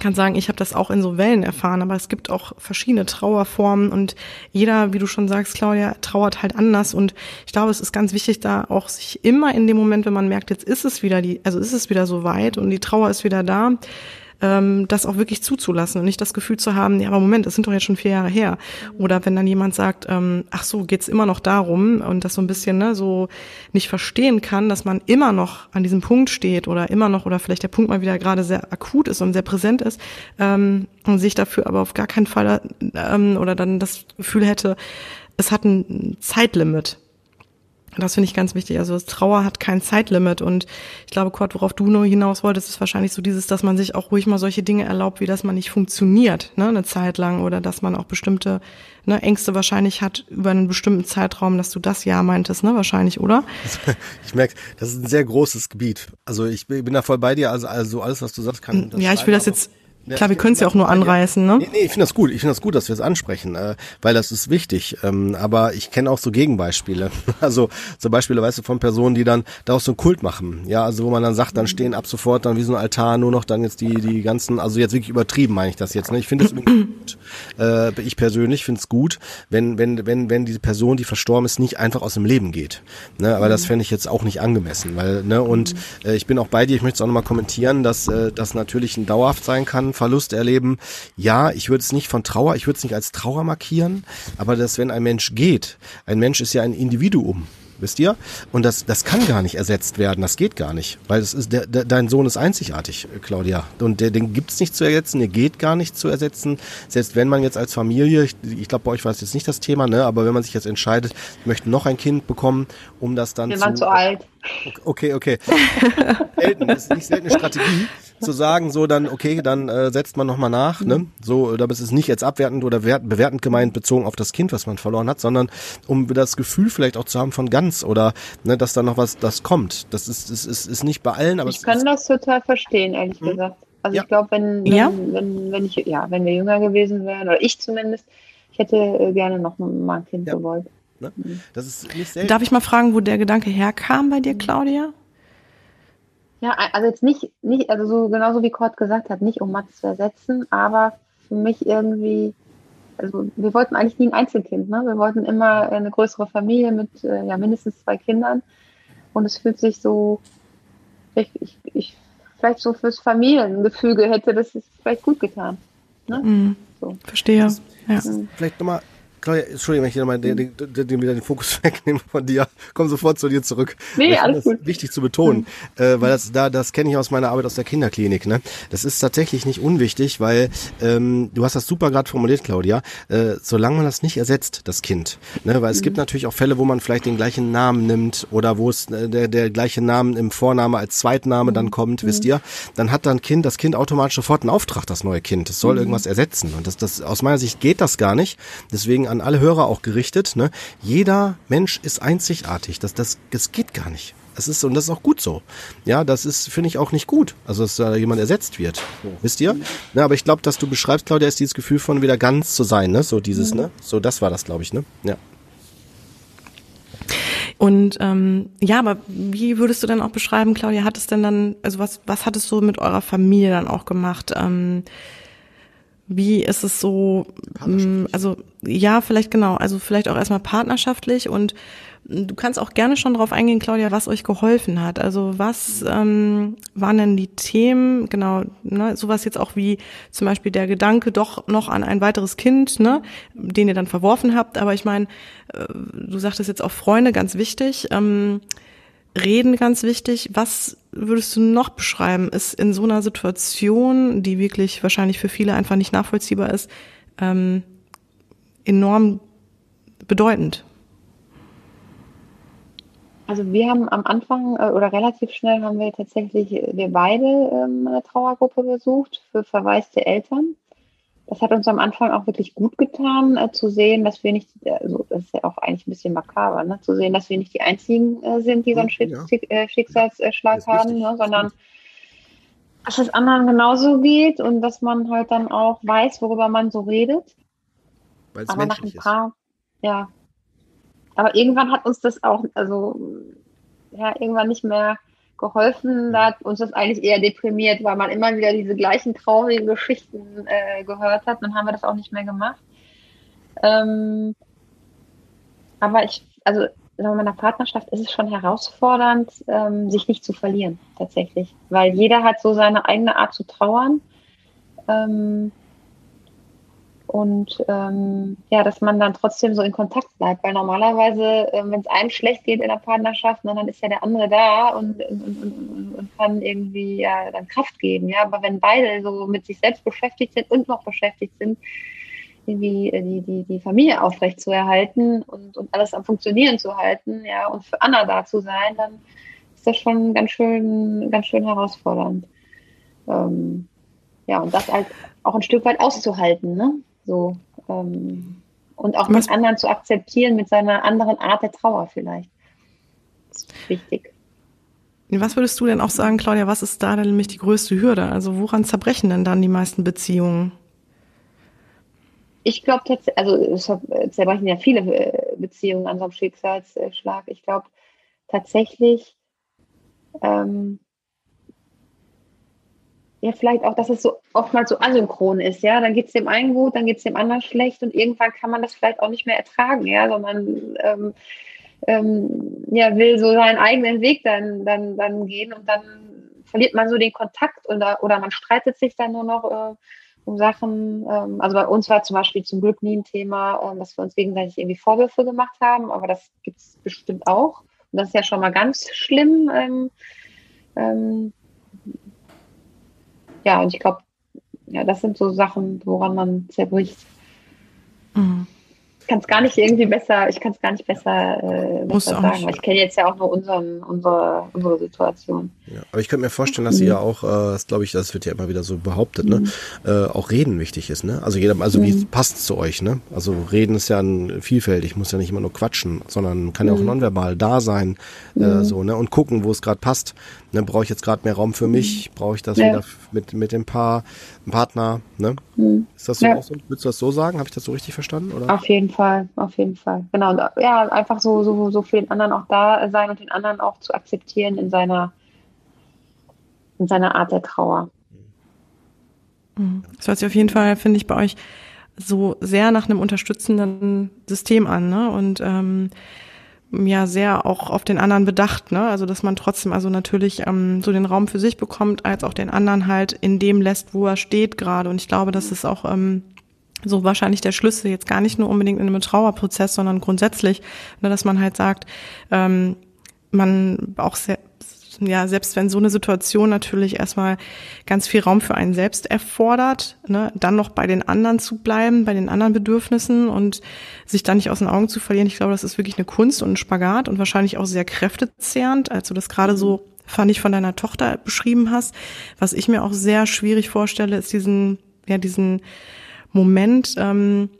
kann sagen, ich habe das auch in so Wellen erfahren, aber es gibt auch verschiedene Trauerformen und jeder, wie du schon sagst, Claudia, trauert halt anders und ich glaube, es ist ganz wichtig, da auch sich immer in dem Moment, wenn man merkt, jetzt ist es wieder die, also ist es wieder so weit und die Trauer ist wieder da, ähm, das auch wirklich zuzulassen und nicht das Gefühl zu haben, ja, aber Moment, das sind doch jetzt schon vier Jahre her. Oder wenn dann jemand sagt, ähm, ach so, geht's immer noch darum und das so ein bisschen ne, so nicht verstehen kann, dass man immer noch an diesem Punkt steht oder immer noch oder vielleicht der Punkt mal wieder gerade sehr akut ist und sehr präsent ist ähm, und sich dafür aber auf gar keinen Fall ähm, oder dann das Gefühl hätte, es hat ein Zeitlimit. Das finde ich ganz wichtig. Also Trauer hat kein Zeitlimit und ich glaube, Kurt, worauf du nur hinaus wolltest, ist wahrscheinlich so dieses, dass man sich auch ruhig mal solche Dinge erlaubt, wie dass man nicht funktioniert, ne, eine Zeit lang oder dass man auch bestimmte ne, Ängste wahrscheinlich hat über einen bestimmten Zeitraum, dass du das ja meintest, ne, wahrscheinlich, oder? Ich merke, das ist ein sehr großes Gebiet. Also ich bin da voll bei dir. Also, also alles, was du sagst, kann. Ja, ich will das jetzt Klar, wir können es ja auch nur anreißen, ne? Nee, nee ich finde das gut. Ich finde das gut, dass wir es ansprechen, äh, weil das ist wichtig. Ähm, aber ich kenne auch so Gegenbeispiele. Also so Beispiele, weißt du, von Personen, die dann daraus so einen Kult machen. Ja, also wo man dann sagt, dann stehen ab sofort dann wie so ein Altar nur noch dann jetzt die die ganzen, also jetzt wirklich übertrieben meine ich das jetzt. Ne? Ich finde es gut. Äh, ich persönlich finde es gut, wenn wenn wenn wenn diese Person, die verstorben ist, nicht einfach aus dem Leben geht. Ne? Aber das fände ich jetzt auch nicht angemessen, weil ne und äh, ich bin auch bei dir. Ich möchte es auch nochmal kommentieren, dass äh, das natürlich ein dauerhaft sein kann Verlust erleben. Ja, ich würde es nicht von Trauer, ich würde es nicht als Trauer markieren, aber dass wenn ein Mensch geht, ein Mensch ist ja ein Individuum wisst ihr? Und das, das kann gar nicht ersetzt werden, das geht gar nicht, weil es ist, der, der, dein Sohn ist einzigartig, Claudia, und der, den gibt's nicht zu ersetzen, der geht gar nicht zu ersetzen, selbst wenn man jetzt als Familie, ich, ich glaube, bei euch war es jetzt nicht das Thema, ne, aber wenn man sich jetzt entscheidet, möchte noch ein Kind bekommen, um das dann Wir zu... waren zu alt. Okay, okay. selten, das ist nicht selten eine Strategie, zu sagen, so dann, okay, dann äh, setzt man nochmal nach, ne? So, damit ist es nicht jetzt abwertend oder bewertend gemeint bezogen auf das Kind, was man verloren hat, sondern um das Gefühl vielleicht auch zu haben von ganz oder ne, dass da noch was das kommt. Das ist, ist, ist, ist nicht bei allen, aber ich kann das total verstehen, ehrlich hm? gesagt. Also ja. ich glaube, wenn, wenn, ja? wenn, wenn ich, ja, wenn wir jünger gewesen wären, oder ich zumindest, ich hätte äh, gerne noch mal ein Kind ja. gewollt. Ne? Mhm. Das ist nicht selten. Darf ich mal fragen, wo der Gedanke herkam bei dir, Claudia? Ja, also jetzt nicht, nicht, also so genauso wie Kurt gesagt hat, nicht um Mats zu ersetzen, aber für mich irgendwie, also wir wollten eigentlich nie ein Einzelkind, ne? Wir wollten immer eine größere Familie mit äh, ja mindestens zwei Kindern. Und es fühlt sich so, ich, ich, ich vielleicht so fürs Familiengefüge hätte das vielleicht gut getan. Ne? Mm, so. Verstehe. Ja. Vielleicht nochmal Claudia, Entschuldigung, wenn ich dir mal den, den, den, den, wieder den Fokus wegnehme von dir. Komm sofort zu dir zurück. Nee, alles gut. Wichtig zu betonen, mhm. äh, weil das da das kenne ich aus meiner Arbeit aus der Kinderklinik. Ne, das ist tatsächlich nicht unwichtig, weil ähm, du hast das super gerade formuliert, Claudia. Äh, solange man das nicht ersetzt, das Kind, ne, weil es mhm. gibt natürlich auch Fälle, wo man vielleicht den gleichen Namen nimmt oder wo es äh, der der gleiche Namen im Vorname als Zweitname mhm. dann kommt, wisst mhm. ihr? Dann hat dann Kind das Kind automatisch sofort einen Auftrag, das neue Kind. Es soll mhm. irgendwas ersetzen und das das aus meiner Sicht geht das gar nicht. Deswegen an alle Hörer auch gerichtet, ne? Jeder Mensch ist einzigartig. Das, das, das geht gar nicht. Das ist, und das ist auch gut so. Ja, das ist, finde ich, auch nicht gut. Also, dass da jemand ersetzt wird. Wisst ihr? Ja, aber ich glaube, dass du beschreibst, Claudia, ist dieses Gefühl von wieder ganz zu sein, ne? So dieses, ne? So, das war das, glaube ich, ne? Ja. Und ähm, ja, aber wie würdest du denn auch beschreiben, Claudia, hat es denn dann, also was, was hat es so mit eurer Familie dann auch gemacht? Ähm, wie ist es so, ähm, also ja, vielleicht genau, also vielleicht auch erstmal partnerschaftlich und Du kannst auch gerne schon darauf eingehen, Claudia, was euch geholfen hat. Also was ähm, waren denn die Themen, genau, ne, sowas jetzt auch wie zum Beispiel der Gedanke doch noch an ein weiteres Kind, ne, den ihr dann verworfen habt. Aber ich meine, äh, du sagtest jetzt auch Freunde, ganz wichtig. Ähm, Reden ganz wichtig. Was würdest du noch beschreiben, ist in so einer Situation, die wirklich wahrscheinlich für viele einfach nicht nachvollziehbar ist, ähm, enorm bedeutend? Also wir haben am Anfang äh, oder relativ schnell haben wir tatsächlich, äh, wir beide ähm, eine Trauergruppe besucht für verwaiste Eltern. Das hat uns am Anfang auch wirklich gut getan, äh, zu sehen, dass wir nicht, also das ist ja auch eigentlich ein bisschen makaber, ne? zu sehen, dass wir nicht die Einzigen äh, sind, die so einen ja. Äh, Schicksalsschlag haben, ne? sondern dass es anderen genauso geht und dass man halt dann auch weiß, worüber man so redet. Weil es Aber nach ein paar, ist. ja, aber irgendwann hat uns das auch, also ja, irgendwann nicht mehr geholfen. Da hat uns das eigentlich eher deprimiert, weil man immer wieder diese gleichen traurigen Geschichten äh, gehört hat. Dann haben wir das auch nicht mehr gemacht. Ähm, aber ich, also in meiner Partnerschaft ist es schon herausfordernd, ähm, sich nicht zu verlieren, tatsächlich. Weil jeder hat so seine eigene Art zu trauern. Ähm, und ähm, ja, dass man dann trotzdem so in Kontakt bleibt, weil normalerweise, äh, wenn es einem schlecht geht in der Partnerschaft, ne, dann ist ja der andere da und, und, und, und, kann irgendwie ja dann Kraft geben, ja. Aber wenn beide so mit sich selbst beschäftigt sind und noch beschäftigt sind, irgendwie äh, die, die, die Familie aufrecht zu erhalten und, und alles am Funktionieren zu halten, ja, und für Anna da zu sein, dann ist das schon ganz schön, ganz schön herausfordernd. Ähm, ja, und das halt auch ein Stück weit auszuhalten, ne? So, ähm, und auch Was? mit anderen zu akzeptieren, mit seiner anderen Art der Trauer vielleicht. Das ist wichtig. Was würdest du denn auch sagen, Claudia, was ist da denn nämlich die größte Hürde? Also woran zerbrechen denn dann die meisten Beziehungen? Ich glaube tatsächlich, also es zerbrechen ja viele äh, Beziehungen an so einem Schicksalsschlag. Ich glaube tatsächlich, ähm, ja, vielleicht auch, dass es so oftmals so asynchron ist, ja. Dann geht es dem einen gut, dann geht es dem anderen schlecht und irgendwann kann man das vielleicht auch nicht mehr ertragen, ja, sondern ähm, ähm, ja, will so seinen eigenen Weg dann, dann, dann gehen und dann verliert man so den Kontakt oder, oder man streitet sich dann nur noch äh, um Sachen. Ähm, also bei uns war zum Beispiel zum Glück nie ein Thema, äh, dass wir uns gegenseitig irgendwie Vorwürfe gemacht haben, aber das gibt es bestimmt auch. Und das ist ja schon mal ganz schlimm. Ähm, ähm, ja, und ich glaube, ja, das sind so Sachen, woran man zerbricht. Mhm kann es gar nicht irgendwie besser, ich kann es gar nicht besser, äh, besser sagen, weil ich kenne jetzt ja auch nur unseren, unsere, unsere Situation. Ja, aber ich könnte mir vorstellen, dass mhm. ihr auch, äh, das glaube ich, das wird ja immer wieder so behauptet, ne, mhm. ne, äh, auch Reden wichtig ist, ne? Also jeder, also mhm. wie passt zu euch, ne? Also Reden ist ja ein vielfältig, muss ja nicht immer nur quatschen, sondern kann ja auch mhm. nonverbal da sein, äh, mhm. so, ne? Und gucken, wo es gerade passt. Ne, brauche ich jetzt gerade mehr Raum für mich? Mhm. Brauche ich das ja. wieder mit, mit dem Paar, Partner, ne? Ist das so ja. auch so? Würdest du das so sagen? Habe ich das so richtig verstanden? Oder? Auf jeden Fall, auf jeden Fall. Genau. Und, ja, einfach so, so, so für den anderen auch da sein und den anderen auch zu akzeptieren in seiner, in seiner Art der Trauer. Mhm. Das hört sich auf jeden Fall, finde ich, bei euch so sehr nach einem unterstützenden System an, ne? Und ähm, ja sehr auch auf den anderen bedacht, ne? Also dass man trotzdem also natürlich ähm, so den Raum für sich bekommt, als auch den anderen halt in dem lässt, wo er steht gerade. Und ich glaube, das ist auch ähm, so wahrscheinlich der Schlüssel jetzt gar nicht nur unbedingt in einem Trauerprozess, sondern grundsätzlich, ne, dass man halt sagt, ähm, man auch sehr, ja, selbst wenn so eine Situation natürlich erstmal ganz viel Raum für einen selbst erfordert, ne, dann noch bei den anderen zu bleiben, bei den anderen Bedürfnissen und sich dann nicht aus den Augen zu verlieren. Ich glaube, das ist wirklich eine Kunst und ein Spagat und wahrscheinlich auch sehr kräftezehrend, als du das gerade so fand ich von deiner Tochter beschrieben hast. Was ich mir auch sehr schwierig vorstelle, ist diesen, ja, diesen Moment, ähm,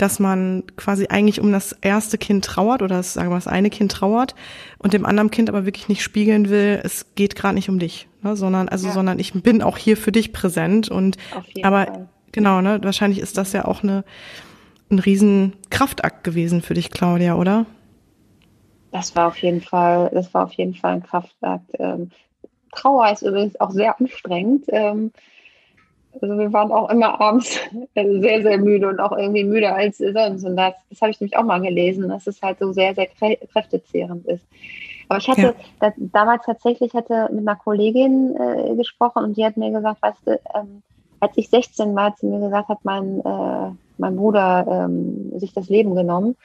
dass man quasi eigentlich um das erste Kind trauert oder das, sagen wir das eine Kind trauert und dem anderen Kind aber wirklich nicht spiegeln will, es geht gerade nicht um dich, ne, sondern also, ja. sondern ich bin auch hier für dich präsent und aber Fall. genau, ne, wahrscheinlich ist das ja auch eine ein riesen Kraftakt gewesen für dich, Claudia, oder? Das war auf jeden Fall, das war auf jeden Fall ein Kraftakt. Ähm, Trauer ist übrigens auch sehr anstrengend. Ähm, also wir waren auch immer abends sehr, sehr müde und auch irgendwie müder als sonst. Und das, das habe ich nämlich auch mal gelesen, dass es halt so sehr, sehr kräftezehrend ist. Aber ich hatte ja. da, damals tatsächlich hatte mit einer Kollegin äh, gesprochen und die hat mir gesagt, weißt du, ähm, als ich 16 war, hat sie mir gesagt, hat mein, äh, mein Bruder ähm, sich das Leben genommen.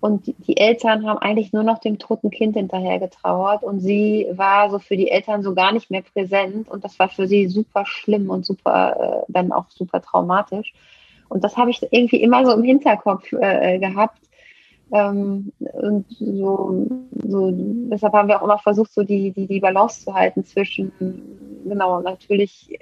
Und die Eltern haben eigentlich nur noch dem toten Kind hinterher getrauert und sie war so für die Eltern so gar nicht mehr präsent und das war für sie super schlimm und super, äh, dann auch super traumatisch. Und das habe ich irgendwie immer so im Hinterkopf äh, gehabt. Ähm, und so, so, deshalb haben wir auch immer versucht, so die, die, die Balance zu halten zwischen, genau, natürlich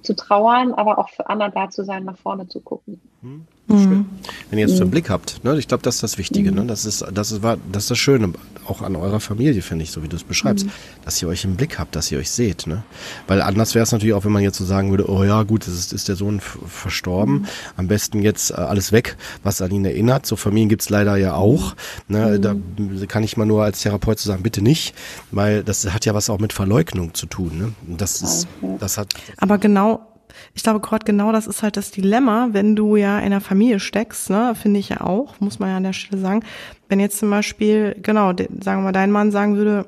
zu trauern, aber auch für Anna da zu sein, nach vorne zu gucken. Hm. Mhm. Wenn ihr jetzt so einen Blick habt, ne, ich glaube, das ist das Wichtige, mhm. ne? Das ist, das ist, das ist das Schöne, auch an eurer Familie, finde ich, so wie du es beschreibst, mhm. dass ihr euch im Blick habt, dass ihr euch seht, ne? Weil anders wäre es natürlich auch, wenn man jetzt so sagen würde, oh ja, gut, es ist, ist der Sohn verstorben, mhm. am besten jetzt äh, alles weg, was an ihn erinnert. So Familien gibt's leider ja auch. Ne? Da mhm. kann ich mal nur als Therapeut zu sagen, bitte nicht, weil das hat ja was auch mit Verleugnung zu tun, ne? Das ist, das hat. Aber genau ich glaube, gerade genau das ist halt das Dilemma, wenn du ja in einer Familie steckst, ne, finde ich ja auch, muss man ja an der Stelle sagen. Wenn jetzt zum Beispiel, genau, sagen wir mal, dein Mann sagen würde,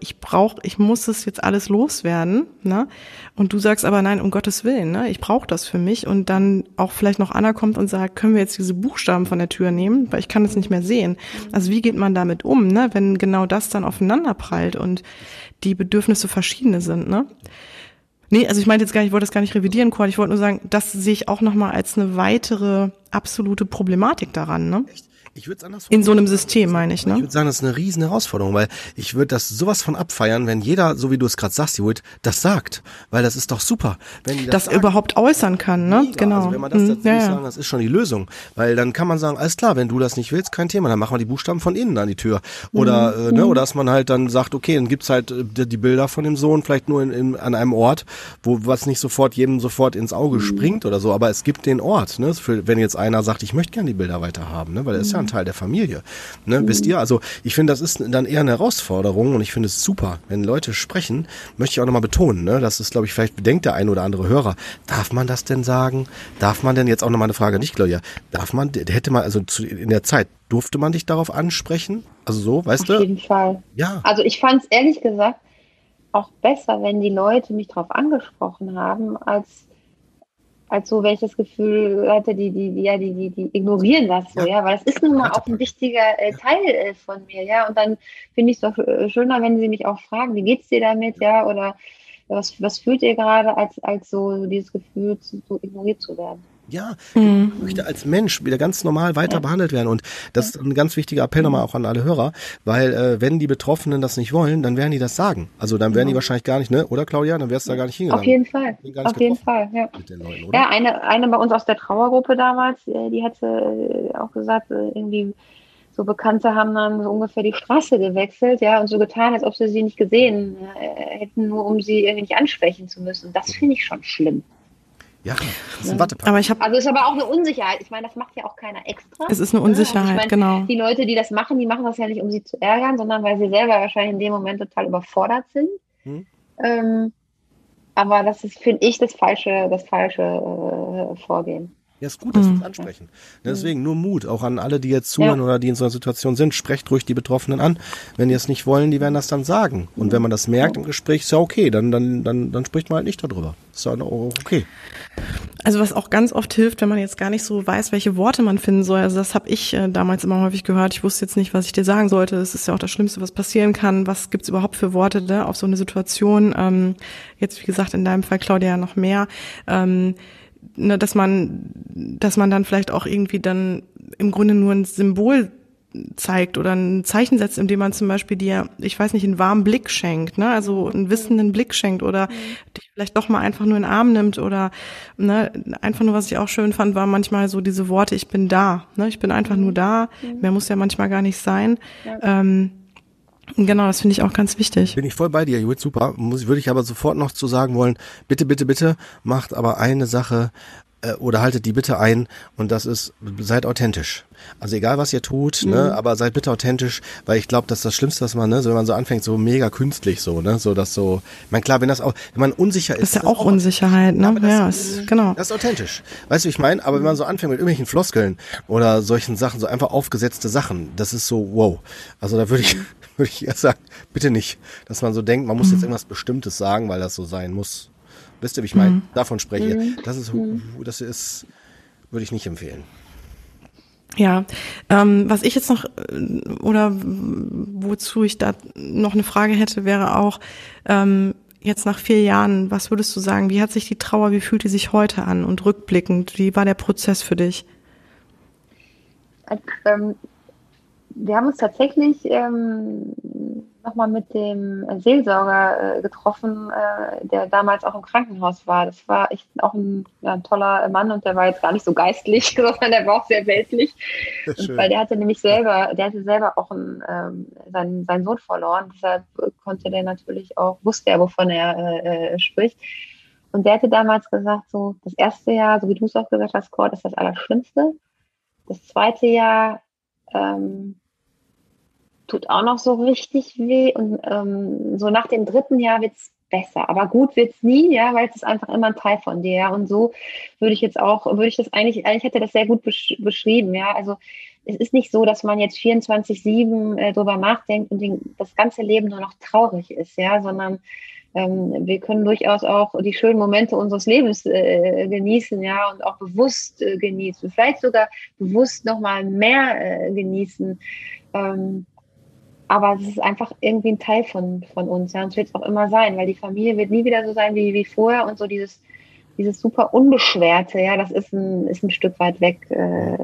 ich brauche, ich muss es jetzt alles loswerden, ne? Und du sagst aber nein, um Gottes Willen, ne? Ich brauche das für mich und dann auch vielleicht noch Anna kommt und sagt, können wir jetzt diese Buchstaben von der Tür nehmen, weil ich kann das nicht mehr sehen. Also wie geht man damit um, ne? Wenn genau das dann aufeinander prallt und die Bedürfnisse verschiedene sind, ne? Nee, also ich meinte jetzt gar nicht, ich wollte das gar nicht revidieren, Cord. Ich wollte nur sagen, das sehe ich auch nochmal als eine weitere absolute Problematik daran. Ne? Echt? Ich würde anders In so einem System, meine ich, ne? Ich würde sagen, das ist eine riesen Herausforderung, weil ich würde das sowas von abfeiern, wenn jeder, so wie du es gerade sagst, Judith, das sagt. Weil das ist doch super. Wenn die das, das überhaupt äußern kann, ne? Mega. Genau. Also wenn man das mhm. dazu ja, sagen, das ist schon die Lösung. Weil dann kann man sagen, alles klar, wenn du das nicht willst, kein Thema, dann machen wir die Buchstaben von innen an die Tür. Oder, mhm. äh, ne, mhm. oder dass man halt dann sagt, okay, dann gibt's halt äh, die Bilder von dem Sohn vielleicht nur in, in, an einem Ort, wo was nicht sofort jedem sofort ins Auge mhm. springt oder so, aber es gibt den Ort, ne? Für, wenn jetzt einer sagt, ich möchte gerne die Bilder weiter haben, ne? Weil er ist ja ein mhm. Teil der Familie. Ne, mhm. Wisst ihr? Also ich finde, das ist dann eher eine Herausforderung und ich finde es super, wenn Leute sprechen, möchte ich auch nochmal betonen, ne? das ist, glaube ich, vielleicht bedenkt der ein oder andere Hörer, darf man das denn sagen? Darf man denn jetzt auch nochmal eine Frage nicht, Claudia, darf man, hätte man, also zu, in der Zeit, durfte man dich darauf ansprechen? Also so, weißt Auf du? Auf jeden Fall. Ja. Also ich fand es ehrlich gesagt auch besser, wenn die Leute mich darauf angesprochen haben, als als so, wenn ich das Gefühl hatte, die, die, die, ja, die, die, die ignorieren das so, ja, ja weil das ist nun mal auch ein wichtiger äh, Teil äh, von mir, ja. Und dann finde ich es doch äh, schöner, wenn sie mich auch fragen, wie geht's dir damit, ja, oder was, was fühlt ihr gerade, als, als so dieses Gefühl, so ignoriert zu werden. Ja, mhm. möchte als Mensch wieder ganz normal weiter ja. behandelt werden. Und das ist ein ganz wichtiger Appell nochmal auch an alle Hörer, weil äh, wenn die Betroffenen das nicht wollen, dann werden die das sagen. Also dann werden die wahrscheinlich gar nicht, ne? Oder Claudia, dann wärst du da gar nicht hingegangen. Auf jeden Fall. Auf jeden Fall, ja. Leuten, ja, eine, eine bei uns aus der Trauergruppe damals, äh, die hatte äh, auch gesagt, äh, irgendwie so Bekannte haben dann so ungefähr die Straße gewechselt, ja, und so getan, als ob sie sie nicht gesehen hätten, nur um sie irgendwie nicht ansprechen zu müssen. Das finde ich schon schlimm. Ja, das ist ein Wattepapier. Aber ich hab, also ist aber auch eine Unsicherheit. Ich meine, das macht ja auch keiner extra. Es ist eine Unsicherheit, also ich mein, genau. Die Leute, die das machen, die machen das ja nicht, um sie zu ärgern, sondern weil sie selber wahrscheinlich in dem Moment total überfordert sind. Hm. Ähm, aber das ist, finde ich, das falsche, das falsche äh, Vorgehen. Ja, ist gut, dass mhm. wir es ansprechen. Deswegen nur Mut, auch an alle, die jetzt zuhören ja. oder die in so einer Situation sind, sprecht ruhig die Betroffenen an. Wenn die es nicht wollen, die werden das dann sagen. Und wenn man das merkt im Gespräch, ist ja okay, dann, dann, dann, dann spricht man halt nicht darüber. Ist ja okay. Also was auch ganz oft hilft, wenn man jetzt gar nicht so weiß, welche Worte man finden soll. Also das habe ich äh, damals immer häufig gehört. Ich wusste jetzt nicht, was ich dir sagen sollte. Das ist ja auch das Schlimmste, was passieren kann. Was gibt's überhaupt für Worte ne, auf so eine Situation? Ähm, jetzt, wie gesagt, in deinem Fall, Claudia, noch mehr. Ähm, ne, dass man, dass man dann vielleicht auch irgendwie dann im Grunde nur ein Symbol zeigt oder ein Zeichen setzt, indem man zum Beispiel dir, ich weiß nicht, einen warmen Blick schenkt, ne, also einen wissenden Blick schenkt oder mhm. dich vielleicht doch mal einfach nur in den Arm nimmt oder ne, einfach nur, was ich auch schön fand, war manchmal so diese Worte, ich bin da, ne, ich bin einfach nur da, mhm. mehr muss ja manchmal gar nicht sein. Ähm, Genau, das finde ich auch ganz wichtig. Bin ich voll bei dir, Judith, super. Muss, würde ich aber sofort noch zu sagen wollen, bitte, bitte, bitte, macht aber eine Sache äh, oder haltet die bitte ein und das ist, seid authentisch. Also egal, was ihr tut, ne, mhm. ne, aber seid bitte authentisch, weil ich glaube, das ist das Schlimmste, was man, ne, so wenn man so anfängt, so mega künstlich so, ne, so dass so, ich meine, klar, wenn das auch, wenn man unsicher ist. Das ist ja auch, auch Unsicherheit, ne, das, ja, ist, genau. Das ist authentisch. Weißt du, wie ich meine? Aber wenn man so anfängt mit irgendwelchen Floskeln oder solchen Sachen, so einfach aufgesetzte Sachen, das ist so, wow. Also da würde ich, würde ich eher sagen, bitte nicht, dass man so denkt, man muss mhm. jetzt irgendwas Bestimmtes sagen, weil das so sein muss. Wisst ihr, wie ich meine? Mhm. Davon spreche. Mhm. Das ist, mhm. das ist, würde ich nicht empfehlen. Ja, ähm, was ich jetzt noch äh, oder wozu ich da noch eine Frage hätte, wäre auch ähm, jetzt nach vier Jahren, was würdest du sagen? Wie hat sich die Trauer, wie fühlt die sich heute an und rückblickend, wie war der Prozess für dich? Ähm, wir haben uns tatsächlich ähm, nochmal mit dem Seelsorger äh, getroffen, äh, der damals auch im Krankenhaus war. Das war echt auch ein, ja, ein, toller Mann und der war jetzt gar nicht so geistlich, sondern der war auch sehr weltlich. Und, weil der hatte nämlich selber, der hatte selber auch einen, ähm, seinen, seinen Sohn verloren. Deshalb konnte der natürlich auch, wusste er, wovon er äh, äh spricht. Und der hatte damals gesagt, so das erste Jahr, so wie du es auch gesagt hast, Kurt, ist das Allerschlimmste. Das zweite Jahr ähm, tut auch noch so richtig weh. Und ähm, so nach dem dritten Jahr wird es besser. Aber gut wird es nie, ja, weil es ist einfach immer ein Teil von dir. Und so würde ich jetzt auch, würde ich das eigentlich, eigentlich hätte das sehr gut besch beschrieben, ja. Also es ist nicht so, dass man jetzt 24-7 äh, drüber nachdenkt und den, das ganze Leben nur noch traurig ist, ja, sondern ähm, wir können durchaus auch die schönen Momente unseres Lebens äh, genießen, ja, und auch bewusst äh, genießen, vielleicht sogar bewusst nochmal mehr äh, genießen. Ähm, aber es ist einfach irgendwie ein Teil von, von uns. Ja, und es wird es auch immer sein, weil die Familie wird nie wieder so sein wie, wie vorher und so dieses, dieses super Unbeschwerte, ja, das ist ein, ist ein Stück weit weg äh,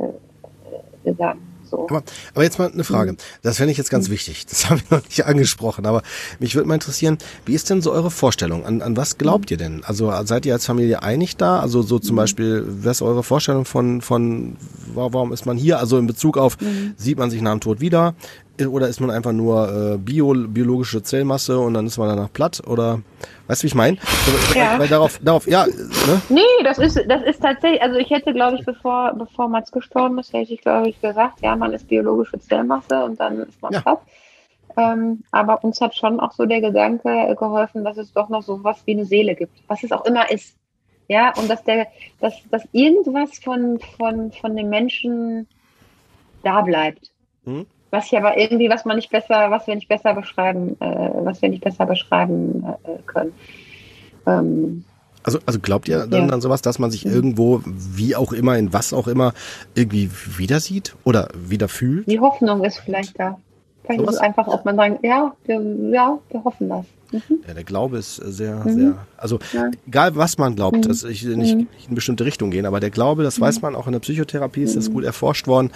gegangen. So. Aber, aber jetzt mal eine Frage. Mhm. Das fände ich jetzt ganz mhm. wichtig. Das haben wir noch nicht angesprochen. Aber mich würde mal interessieren, wie ist denn so eure Vorstellung? An, an was glaubt mhm. ihr denn? Also seid ihr als Familie einig da? Also so zum. Beispiel, was ist eure Vorstellung von, von, warum ist man hier? Also in Bezug auf, mhm. sieht man sich nach dem Tod wieder? Oder ist man einfach nur äh, bio, biologische Zellmasse und dann ist man danach platt? Oder weißt du, wie ich meine? Ja. Weil, darauf, darauf, ja. Ne? Nee, das ist, das ist tatsächlich, also ich hätte, glaube ich, bevor, bevor Mats gestorben ist, hätte ich, glaube ich, gesagt, ja, man ist biologische Zellmasse und dann ist man ja. platt. Ähm, aber uns hat schon auch so der Gedanke geholfen, dass es doch noch so was wie eine Seele gibt, was es auch immer ist. Ja, und dass der, dass, dass irgendwas von, von, von dem Menschen da bleibt. Hm? Was ich aber irgendwie, was man nicht besser, was wir nicht besser beschreiben, äh, was wir nicht besser beschreiben äh, können. Ähm, also, also glaubt ihr dann ja. an sowas, dass man sich irgendwo, wie auch immer, in was auch immer, irgendwie wieder sieht oder wieder fühlt? Die Hoffnung ist vielleicht da. So ist es einfach, ob man sagt, ja, wir, ja, wir hoffen das. Mhm. Ja, der Glaube ist sehr, mhm. sehr, also ja. egal was man glaubt, mhm. dass ich nicht, nicht, in bestimmte Richtung gehen, aber der Glaube, das weiß mhm. man auch in der Psychotherapie, ist das mhm. gut erforscht worden,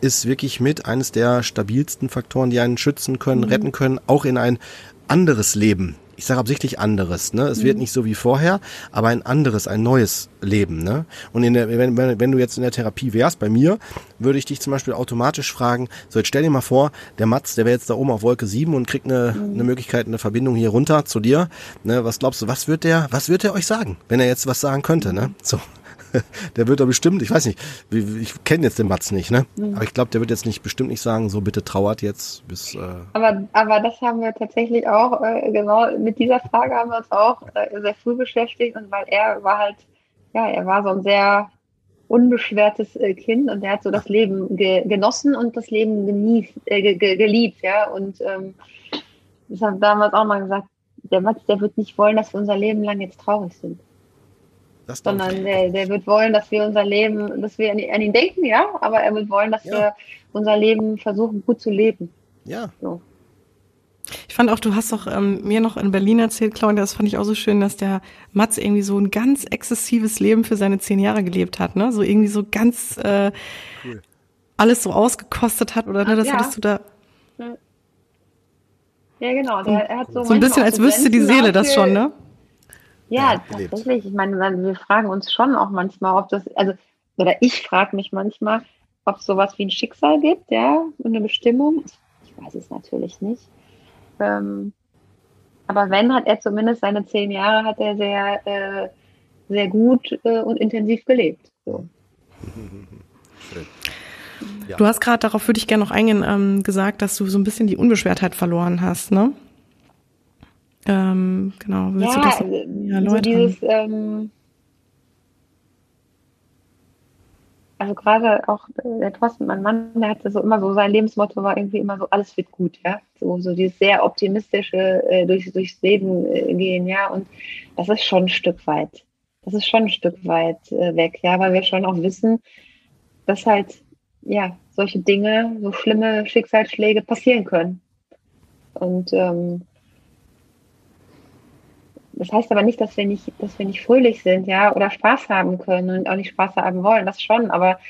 ist wirklich mit eines der stabilsten Faktoren, die einen schützen können, retten können, auch in ein anderes Leben ich sage absichtlich anderes, ne? Es mhm. wird nicht so wie vorher, aber ein anderes, ein neues Leben, ne? Und in der, wenn, wenn du jetzt in der Therapie wärst, bei mir, würde ich dich zum Beispiel automatisch fragen, so jetzt stell dir mal vor, der Mats, der wäre jetzt da oben auf Wolke 7 und kriegt eine, mhm. eine Möglichkeit, eine Verbindung hier runter zu dir, ne? Was glaubst du, was wird der, was wird der euch sagen, wenn er jetzt was sagen könnte, ne? So. der wird doch bestimmt, ich weiß nicht, ich kenne jetzt den Mats nicht, ne? Mhm. Aber ich glaube, der wird jetzt nicht bestimmt nicht sagen, so bitte trauert jetzt bis. Äh aber, aber das haben wir tatsächlich auch, äh, genau, mit dieser Frage haben wir uns auch äh, sehr früh beschäftigt und weil er war halt, ja, er war so ein sehr unbeschwertes äh, Kind und der hat so das Leben ge genossen und das Leben genießt, äh, ge geliebt, ja. Und ähm, ich habe damals auch mal gesagt, der Mats, der wird nicht wollen, dass wir unser Leben lang jetzt traurig sind. Das sondern der, der wird wollen, dass wir unser Leben, dass wir an, an ihn denken, ja, aber er wird wollen, dass ja. wir unser Leben versuchen gut zu leben. Ja. So. Ich fand auch, du hast doch ähm, mir noch in Berlin erzählt, Claudia, das fand ich auch so schön, dass der Mats irgendwie so ein ganz exzessives Leben für seine zehn Jahre gelebt hat, ne? So irgendwie so ganz äh, cool alles so ausgekostet hat oder ne, das ja. hattest du da. Ja, genau. Der, er hat so, So ein bisschen, als wüsste die Seele das schon, ne? Ja, Ja, erlebt. tatsächlich. Ich meine, wir fragen uns schon auch manchmal, ob das, also, oder ich frage mich manchmal, ob es sowas wie ein Schicksal gibt, ja, eine Bestimmung. Ich weiß es natürlich nicht. Ähm, aber wenn, hat er zumindest seine zehn Jahre, hat er sehr, äh, sehr gut äh, und intensiv gelebt. So. Schön. Ja. Du hast gerade, darauf würde ich gerne noch eingehen, ähm, gesagt, dass du so ein bisschen die Unbeschwertheit verloren hast, ne? Ähm, genau. Willst du ja, das also, ja, so dieses, ähm, also gerade auch äh, der Thorsten, mein Mann, der hatte so immer so, sein Lebensmotto war irgendwie immer so, alles wird gut, ja. So, so dieses sehr optimistische äh, durch, durchs Leben äh, gehen, ja. Und das ist schon ein Stück weit. Das ist schon ein Stück weit äh, weg, ja, weil wir schon auch wissen, dass halt, ja, solche Dinge, so schlimme Schicksalsschläge passieren können. Und ähm, das heißt aber nicht, dass wir nicht, dass wir nicht fröhlich sind, ja, oder Spaß haben können und auch nicht Spaß haben wollen, das schon, aber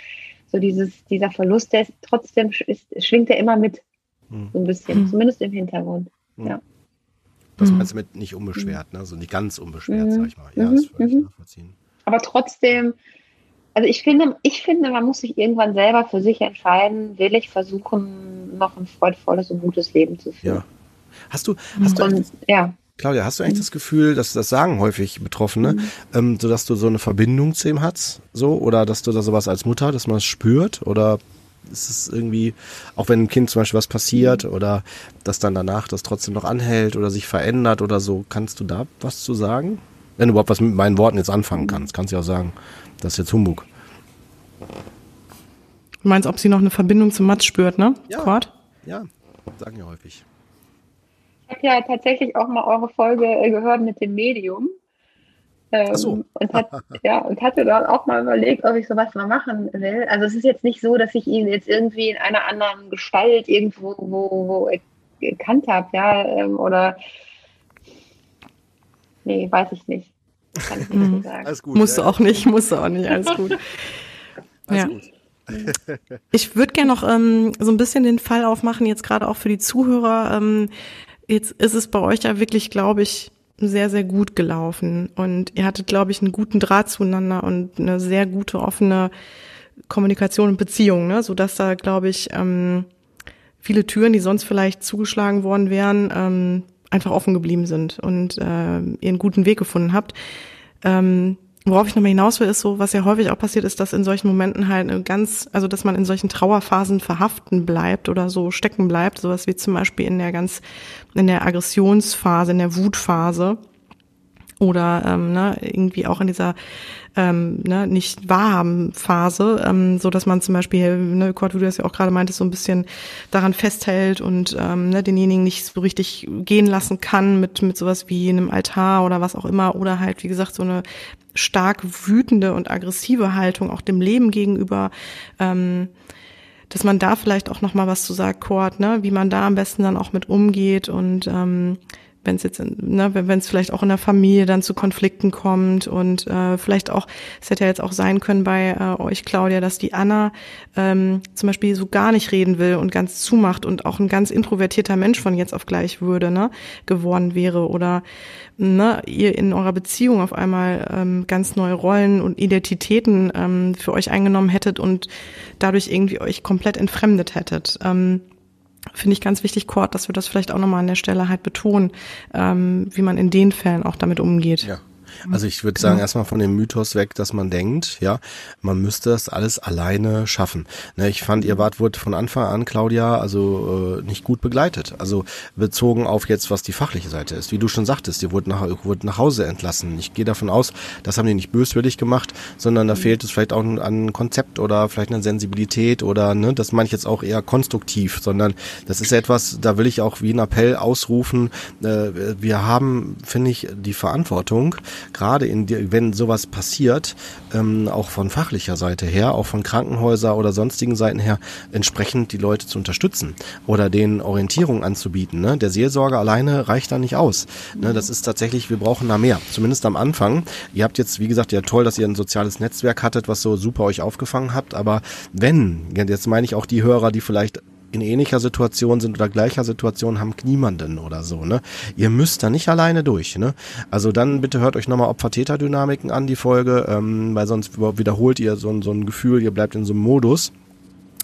so dieses, dieser Verlust, der ist trotzdem, ist, schwingt er immer mit, Hm. so ein bisschen, zumindest im Hintergrund. Das Mhm. meinst du mit nicht unbeschwert, ne? So nicht ganz unbeschwert, Mhm. sag ich mal. Ja, Mhm. ist völlig Mhm. nachvollziehen. Aber trotzdem, also ich finde, ich finde, man muss sich irgendwann selber für sich entscheiden, will ich versuchen, noch ein freudvolles und gutes Leben zu führen. Ja. Hast du, hast du, Und ja, Claudia, hast du eigentlich das Gefühl, dass das sagen häufig Betroffene, ähm, so dass du so eine Verbindung zu ihm hast, so oder dass du da sowas als Mutter, dass man es spürt oder ist es irgendwie, auch wenn einem Kind zum Beispiel was passiert oder dass dann danach das trotzdem noch anhält oder sich verändert oder so, kannst du da was zu sagen? Wenn du überhaupt was mit meinen Worten jetzt anfangen kannst, kannst du ja auch sagen, das ist jetzt Humbug. Du meinst, ob sie noch eine Verbindung zum Mats spürt, ne? Ja. Kurt? Ja, sagen ja häufig. Ich habe ja tatsächlich auch mal eure Folge äh, gehört mit dem Medium. Ähm, Ach so. und, hat, ja, und hatte dann auch mal überlegt, ob ich sowas mal machen will. Also es ist jetzt nicht so, dass ich ihn jetzt irgendwie in einer anderen Gestalt irgendwo wo, wo erkannt habe, ja, ähm, oder nee, weiß ich nicht. Kann ich nicht so sagen. Alles gut. Musst du ja, auch nicht, musst du auch nicht, alles gut. Alles ja. gut. Ich würde gerne noch ähm, so ein bisschen den Fall aufmachen, jetzt gerade auch für die Zuhörer. Ähm, jetzt ist es bei euch ja wirklich, glaube ich, sehr, sehr gut gelaufen. Und ihr hattet, glaube ich, einen guten Draht zueinander und eine sehr gute, offene Kommunikation und Beziehung, ne? sodass da, glaube ich, ähm, viele Türen, die sonst vielleicht zugeschlagen worden wären, ähm, einfach offen geblieben sind und äh, ihr einen guten Weg gefunden habt. Ähm, worauf ich nochmal hinaus will, ist so, was ja häufig auch passiert ist, dass in solchen Momenten halt ganz, also dass man in solchen Trauerphasen verhaften bleibt oder so stecken bleibt, sowas wie zum Beispiel in der ganz, in der Aggressionsphase, in der Wutphase oder ähm, ne, irgendwie auch in dieser ähm, ne, nicht wahrhaben Phase, ähm, so dass man zum Beispiel, ne, Kurt, wie du das ja auch gerade meintest, so ein bisschen daran festhält und ähm, ne, denjenigen nicht so richtig gehen lassen kann mit mit sowas wie einem Altar oder was auch immer oder halt wie gesagt so eine stark wütende und aggressive Haltung auch dem Leben gegenüber. Ähm, dass man da vielleicht auch noch mal was zu sagt, Kurt, ne, wie man da am besten dann auch mit umgeht und ähm, wenn es jetzt, ne, wenn es vielleicht auch in der Familie dann zu Konflikten kommt und äh, vielleicht auch, es hätte ja jetzt auch sein können bei äh, euch, Claudia, dass die Anna ähm, zum Beispiel so gar nicht reden will und ganz zumacht und auch ein ganz introvertierter Mensch von jetzt auf gleich würde, ne, geworden wäre oder ne, ihr in eurer Beziehung auf einmal ähm, ganz neue Rollen und Identitäten ähm, für euch eingenommen hättet und dadurch irgendwie euch komplett entfremdet hättet. Ähm, Finde ich ganz wichtig, Kurt, dass wir das vielleicht auch nochmal an der Stelle halt betonen, ähm, wie man in den Fällen auch damit umgeht. Ja. Also ich würde sagen, erstmal von dem Mythos weg, dass man denkt, ja, man müsste das alles alleine schaffen. Ne, ich fand, ihr wart wurde von Anfang an, Claudia, also äh, nicht gut begleitet. Also bezogen auf jetzt, was die fachliche Seite ist. Wie du schon sagtest, ihr wurde nach, wurde nach Hause entlassen. Ich gehe davon aus, das haben die nicht böswillig gemacht, sondern da fehlt es vielleicht auch an Konzept oder vielleicht eine Sensibilität oder, ne, das meine ich jetzt auch eher konstruktiv, sondern das ist etwas, da will ich auch wie ein Appell ausrufen, äh, wir haben, finde ich, die Verantwortung, gerade in die, wenn sowas passiert, ähm, auch von fachlicher Seite her, auch von Krankenhäuser oder sonstigen Seiten her, entsprechend die Leute zu unterstützen oder denen Orientierung anzubieten. Ne? Der Seelsorger alleine reicht da nicht aus. Ne? Das ist tatsächlich, wir brauchen da mehr. Zumindest am Anfang. Ihr habt jetzt, wie gesagt, ja toll, dass ihr ein soziales Netzwerk hattet, was so super euch aufgefangen habt. Aber wenn, jetzt meine ich auch die Hörer, die vielleicht in ähnlicher Situation sind oder gleicher Situation haben niemanden oder so, ne? Ihr müsst da nicht alleine durch, ne? Also dann bitte hört euch nochmal Opfer-Täter-Dynamiken an, die Folge, ähm, weil sonst wiederholt ihr so, so ein Gefühl, ihr bleibt in so einem Modus.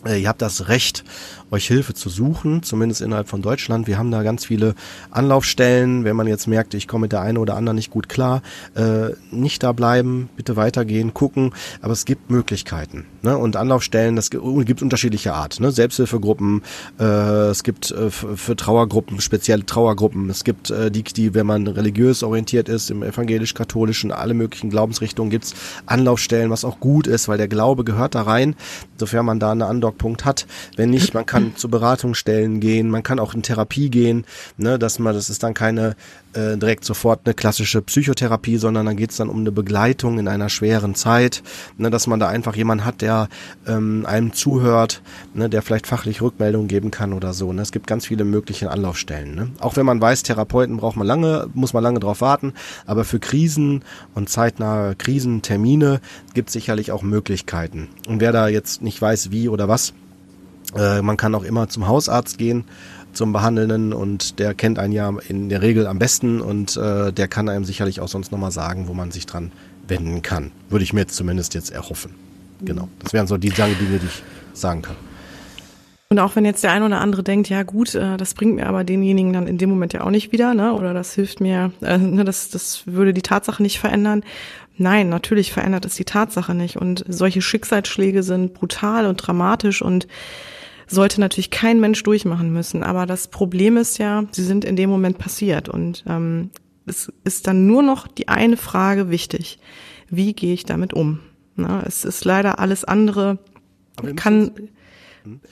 Äh, ihr habt das Recht, euch Hilfe zu suchen, zumindest innerhalb von Deutschland. Wir haben da ganz viele Anlaufstellen. Wenn man jetzt merkt, ich komme mit der einen oder anderen nicht gut klar, äh, nicht da bleiben, bitte weitergehen, gucken. Aber es gibt Möglichkeiten. Ne? Und Anlaufstellen, das gibt unterschiedliche Art. Ne? Selbsthilfegruppen, äh, es gibt äh, für Trauergruppen, spezielle Trauergruppen. Es gibt äh, die, die, wenn man religiös orientiert ist, im evangelisch-katholischen, alle möglichen Glaubensrichtungen gibt's Anlaufstellen, was auch gut ist, weil der Glaube gehört da rein, sofern man da einen Andockpunkt hat. Wenn nicht, man kann kann zu Beratungsstellen gehen, man kann auch in Therapie gehen, ne, dass man, das ist dann keine äh, direkt sofort eine klassische Psychotherapie, sondern dann geht es dann um eine Begleitung in einer schweren Zeit, ne, dass man da einfach jemanden hat, der ähm, einem zuhört, ne, der vielleicht fachlich Rückmeldungen geben kann oder so. Ne. Es gibt ganz viele mögliche Anlaufstellen. Ne. Auch wenn man weiß, Therapeuten braucht man lange, muss man lange drauf warten, aber für Krisen und zeitnahe Krisentermine gibt es sicherlich auch Möglichkeiten. Und wer da jetzt nicht weiß, wie oder was, äh, man kann auch immer zum Hausarzt gehen, zum Behandelnden und der kennt einen ja in der Regel am besten und äh, der kann einem sicherlich auch sonst nochmal sagen, wo man sich dran wenden kann. Würde ich mir jetzt zumindest jetzt erhoffen. Genau. Das wären so die Dinge, die ich sagen kann. Und auch wenn jetzt der eine oder andere denkt, ja gut, äh, das bringt mir aber denjenigen dann in dem Moment ja auch nicht wieder, ne? Oder das hilft mir, äh, ne, das, das würde die Tatsache nicht verändern. Nein, natürlich verändert es die Tatsache nicht. Und solche Schicksalsschläge sind brutal und dramatisch und sollte natürlich kein Mensch durchmachen müssen. Aber das Problem ist ja, sie sind in dem Moment passiert. Und ähm, es ist dann nur noch die eine Frage wichtig. Wie gehe ich damit um? Na, es ist leider alles andere, kann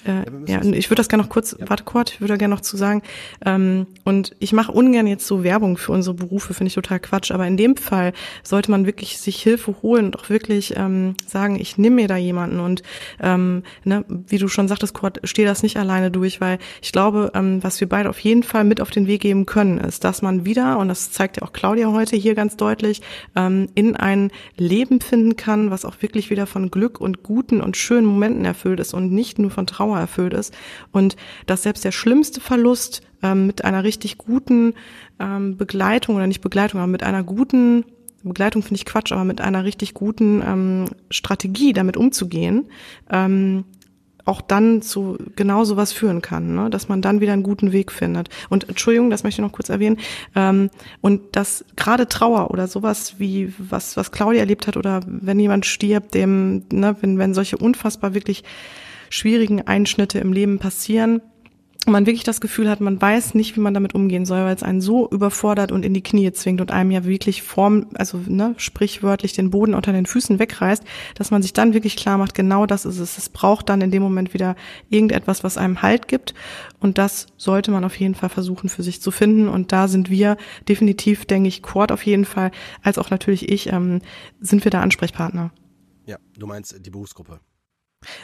äh, ja, ich würde das gerne noch kurz, ja. warte kurz, ich würde da gerne noch zu sagen. Ähm, und ich mache ungern jetzt so Werbung für unsere Berufe, finde ich total Quatsch. Aber in dem Fall sollte man wirklich sich Hilfe holen und auch wirklich ähm, sagen, ich nehme mir da jemanden und ähm, ne, wie du schon sagtest, Kurt, stehe das nicht alleine durch, weil ich glaube, ähm, was wir beide auf jeden Fall mit auf den Weg geben können, ist, dass man wieder, und das zeigt ja auch Claudia heute hier ganz deutlich, ähm, in ein Leben finden kann, was auch wirklich wieder von Glück und guten und schönen Momenten erfüllt ist und nicht nur von von Trauer erfüllt ist und dass selbst der schlimmste Verlust ähm, mit einer richtig guten ähm, Begleitung oder nicht Begleitung, aber mit einer guten Begleitung finde ich Quatsch, aber mit einer richtig guten ähm, Strategie damit umzugehen, ähm, auch dann zu genau sowas führen kann, ne? dass man dann wieder einen guten Weg findet. Und Entschuldigung, das möchte ich noch kurz erwähnen. Ähm, und dass gerade Trauer oder sowas wie was was Claudia erlebt hat oder wenn jemand stirbt, dem ne, wenn wenn solche unfassbar wirklich schwierigen Einschnitte im Leben passieren, man wirklich das Gefühl hat, man weiß nicht, wie man damit umgehen soll, weil es einen so überfordert und in die Knie zwingt und einem ja wirklich form, also ne, sprichwörtlich den Boden unter den Füßen wegreißt, dass man sich dann wirklich klar macht, genau das ist es. Es braucht dann in dem Moment wieder irgendetwas, was einem Halt gibt. Und das sollte man auf jeden Fall versuchen für sich zu finden. Und da sind wir definitiv, denke ich, Quad auf jeden Fall, als auch natürlich ich, ähm, sind wir da Ansprechpartner. Ja, du meinst die Berufsgruppe.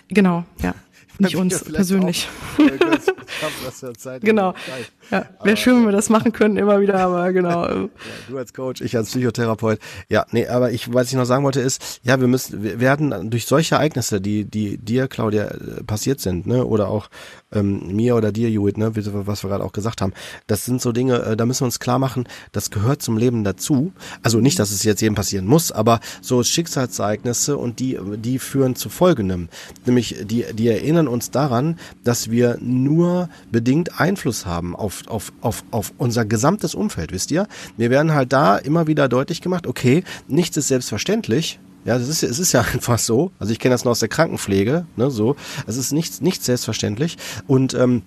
Genau, ja. Nicht uns persönlich. genau. Ja, wäre schön, wenn wir das machen könnten, immer wieder, aber genau. ja, du als Coach, ich als Psychotherapeut. Ja, nee, aber ich, was ich noch sagen wollte, ist, ja, wir müssen, wir werden durch solche Ereignisse, die, die dir, Claudia, äh, passiert sind, ne, oder auch ähm, mir oder dir, Judith, ne, was wir gerade auch gesagt haben, das sind so Dinge, äh, da müssen wir uns klar machen, das gehört zum Leben dazu. Also nicht, dass es jetzt jedem passieren muss, aber so Schicksalsereignisse und die, die führen zu Folgendem. Nämlich, die, die erinnern uns daran, dass wir nur bedingt Einfluss haben auf, auf, auf, auf unser gesamtes Umfeld, wisst ihr? Wir werden halt da immer wieder deutlich gemacht, okay, nichts ist selbstverständlich, ja, das ist, es ist ja einfach so. Also ich kenne das noch aus der Krankenpflege, ne, so. Es ist nichts, nichts selbstverständlich. Und ähm,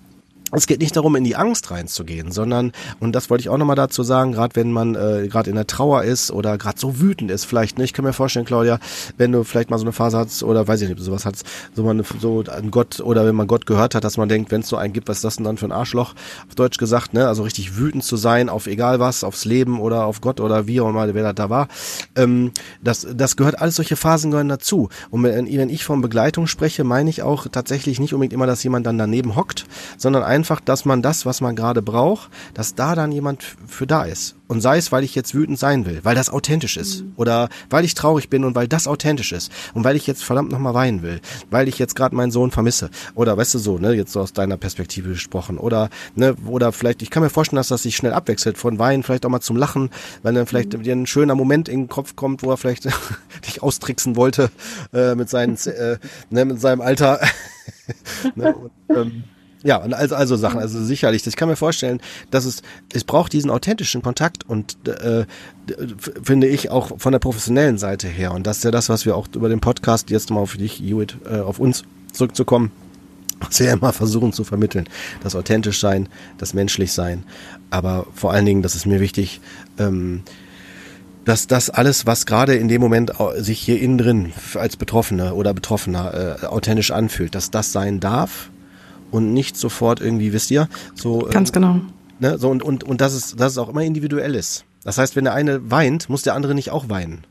es geht nicht darum, in die Angst reinzugehen, sondern, und das wollte ich auch nochmal dazu sagen, gerade wenn man äh, gerade in der Trauer ist oder gerade so wütend ist, vielleicht, ne, ich kann mir vorstellen, Claudia, wenn du vielleicht mal so eine Phase hast oder weiß ich nicht, ob sowas hast, so eine, so an Gott oder wenn man Gott gehört hat, dass man denkt, wenn es so einen gibt, was ist das denn dann für ein Arschloch, auf Deutsch gesagt, ne, also richtig wütend zu sein auf egal was, aufs Leben oder auf Gott oder wie auch immer, wer da war, ähm, das, das gehört, alles solche Phasen gehören dazu. Und wenn, wenn ich von Begleitung spreche, meine ich auch tatsächlich nicht unbedingt immer, dass jemand dann daneben hockt, sondern einfach, dass man das, was man gerade braucht, dass da dann jemand für da ist. Und sei es, weil ich jetzt wütend sein will, weil das authentisch ist. Mhm. Oder weil ich traurig bin und weil das authentisch ist. Und weil ich jetzt verdammt nochmal weinen will. Weil ich jetzt gerade meinen Sohn vermisse. Oder weißt du so, ne, jetzt so aus deiner Perspektive gesprochen. Oder, ne, oder vielleicht, ich kann mir vorstellen, dass das sich schnell abwechselt von Weinen, vielleicht auch mal zum Lachen, weil dann vielleicht mhm. dir ein schöner Moment in den Kopf kommt, wo er vielleicht dich austricksen wollte äh, mit, seinen, äh, ne, mit seinem Alter. ne, und, ähm, ja, also, also Sachen, also sicherlich. Ich kann mir vorstellen, dass es, es braucht diesen authentischen Kontakt und äh, finde ich auch von der professionellen Seite her. Und das ist ja das, was wir auch über den Podcast jetzt mal auf dich, Hewitt, äh, auf uns zurückzukommen, was wir immer versuchen zu vermitteln. Das authentisch sein, das menschlich sein. Aber vor allen Dingen, das ist mir wichtig, ähm, dass das alles, was gerade in dem Moment sich hier innen drin als Betroffener oder Betroffener äh, authentisch anfühlt, dass das sein darf und nicht sofort irgendwie, wisst ihr, so. Ganz ähm, genau. Ne, so und, und, und dass es, dass es auch immer individuell ist. Das heißt, wenn der eine weint, muss der andere nicht auch weinen.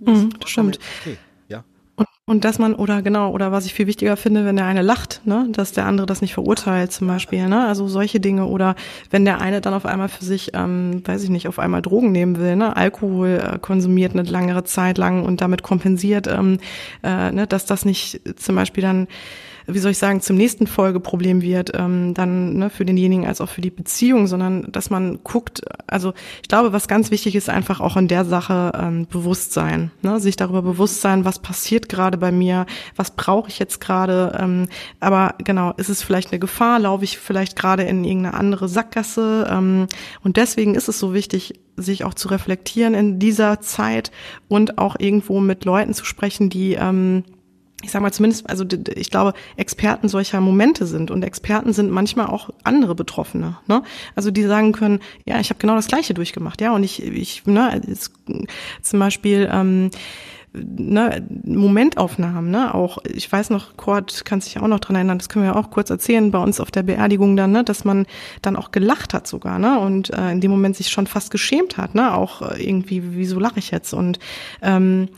Mhm, das stimmt. Okay. Ja. Und, und dass man, oder genau, oder was ich viel wichtiger finde, wenn der eine lacht, ne, dass der andere das nicht verurteilt zum Beispiel, ne? Also solche Dinge. Oder wenn der eine dann auf einmal für sich, ähm, weiß ich nicht, auf einmal Drogen nehmen will, ne, Alkohol äh, konsumiert eine langere Zeit lang und damit kompensiert, ähm, äh, ne, dass das nicht zum Beispiel dann wie soll ich sagen, zum nächsten Folgeproblem wird, ähm, dann ne, für denjenigen als auch für die Beziehung, sondern dass man guckt, also ich glaube, was ganz wichtig ist, einfach auch in der Sache ähm, Bewusstsein, ne? sich darüber bewusst sein, was passiert gerade bei mir, was brauche ich jetzt gerade, ähm, aber genau, ist es vielleicht eine Gefahr, laufe ich vielleicht gerade in irgendeine andere Sackgasse ähm, und deswegen ist es so wichtig, sich auch zu reflektieren in dieser Zeit und auch irgendwo mit Leuten zu sprechen, die ähm, ich sage mal zumindest, also ich glaube, Experten solcher Momente sind und Experten sind manchmal auch andere Betroffene. Ne? Also die sagen können, ja, ich habe genau das Gleiche durchgemacht, ja, und ich, ich, ne, jetzt, zum Beispiel ähm, ne, Momentaufnahmen, ne, auch, ich weiß noch, Kurt kann sich auch noch dran erinnern, das können wir ja auch kurz erzählen, bei uns auf der Beerdigung dann, ne, dass man dann auch gelacht hat sogar, ne, und äh, in dem Moment sich schon fast geschämt hat, ne, auch irgendwie, wieso lache ich jetzt und ähm,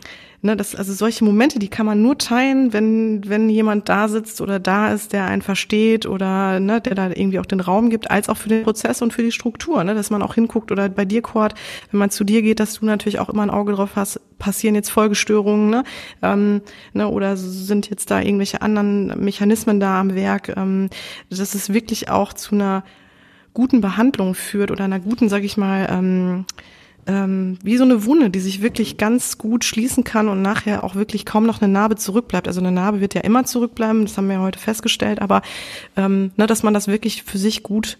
Ne, das, also solche Momente, die kann man nur teilen, wenn, wenn jemand da sitzt oder da ist, der einen versteht oder ne, der da irgendwie auch den Raum gibt, als auch für den Prozess und für die Struktur, ne, dass man auch hinguckt oder bei dir, Cord, wenn man zu dir geht, dass du natürlich auch immer ein Auge drauf hast, passieren jetzt Folgestörungen, ne, ähm, ne oder sind jetzt da irgendwelche anderen Mechanismen da am Werk, ähm, dass es wirklich auch zu einer guten Behandlung führt oder einer guten, sag ich mal, ähm, ähm, wie so eine Wunde, die sich wirklich ganz gut schließen kann und nachher auch wirklich kaum noch eine Narbe zurückbleibt. Also eine Narbe wird ja immer zurückbleiben, das haben wir ja heute festgestellt, aber ähm, ne, dass man das wirklich für sich gut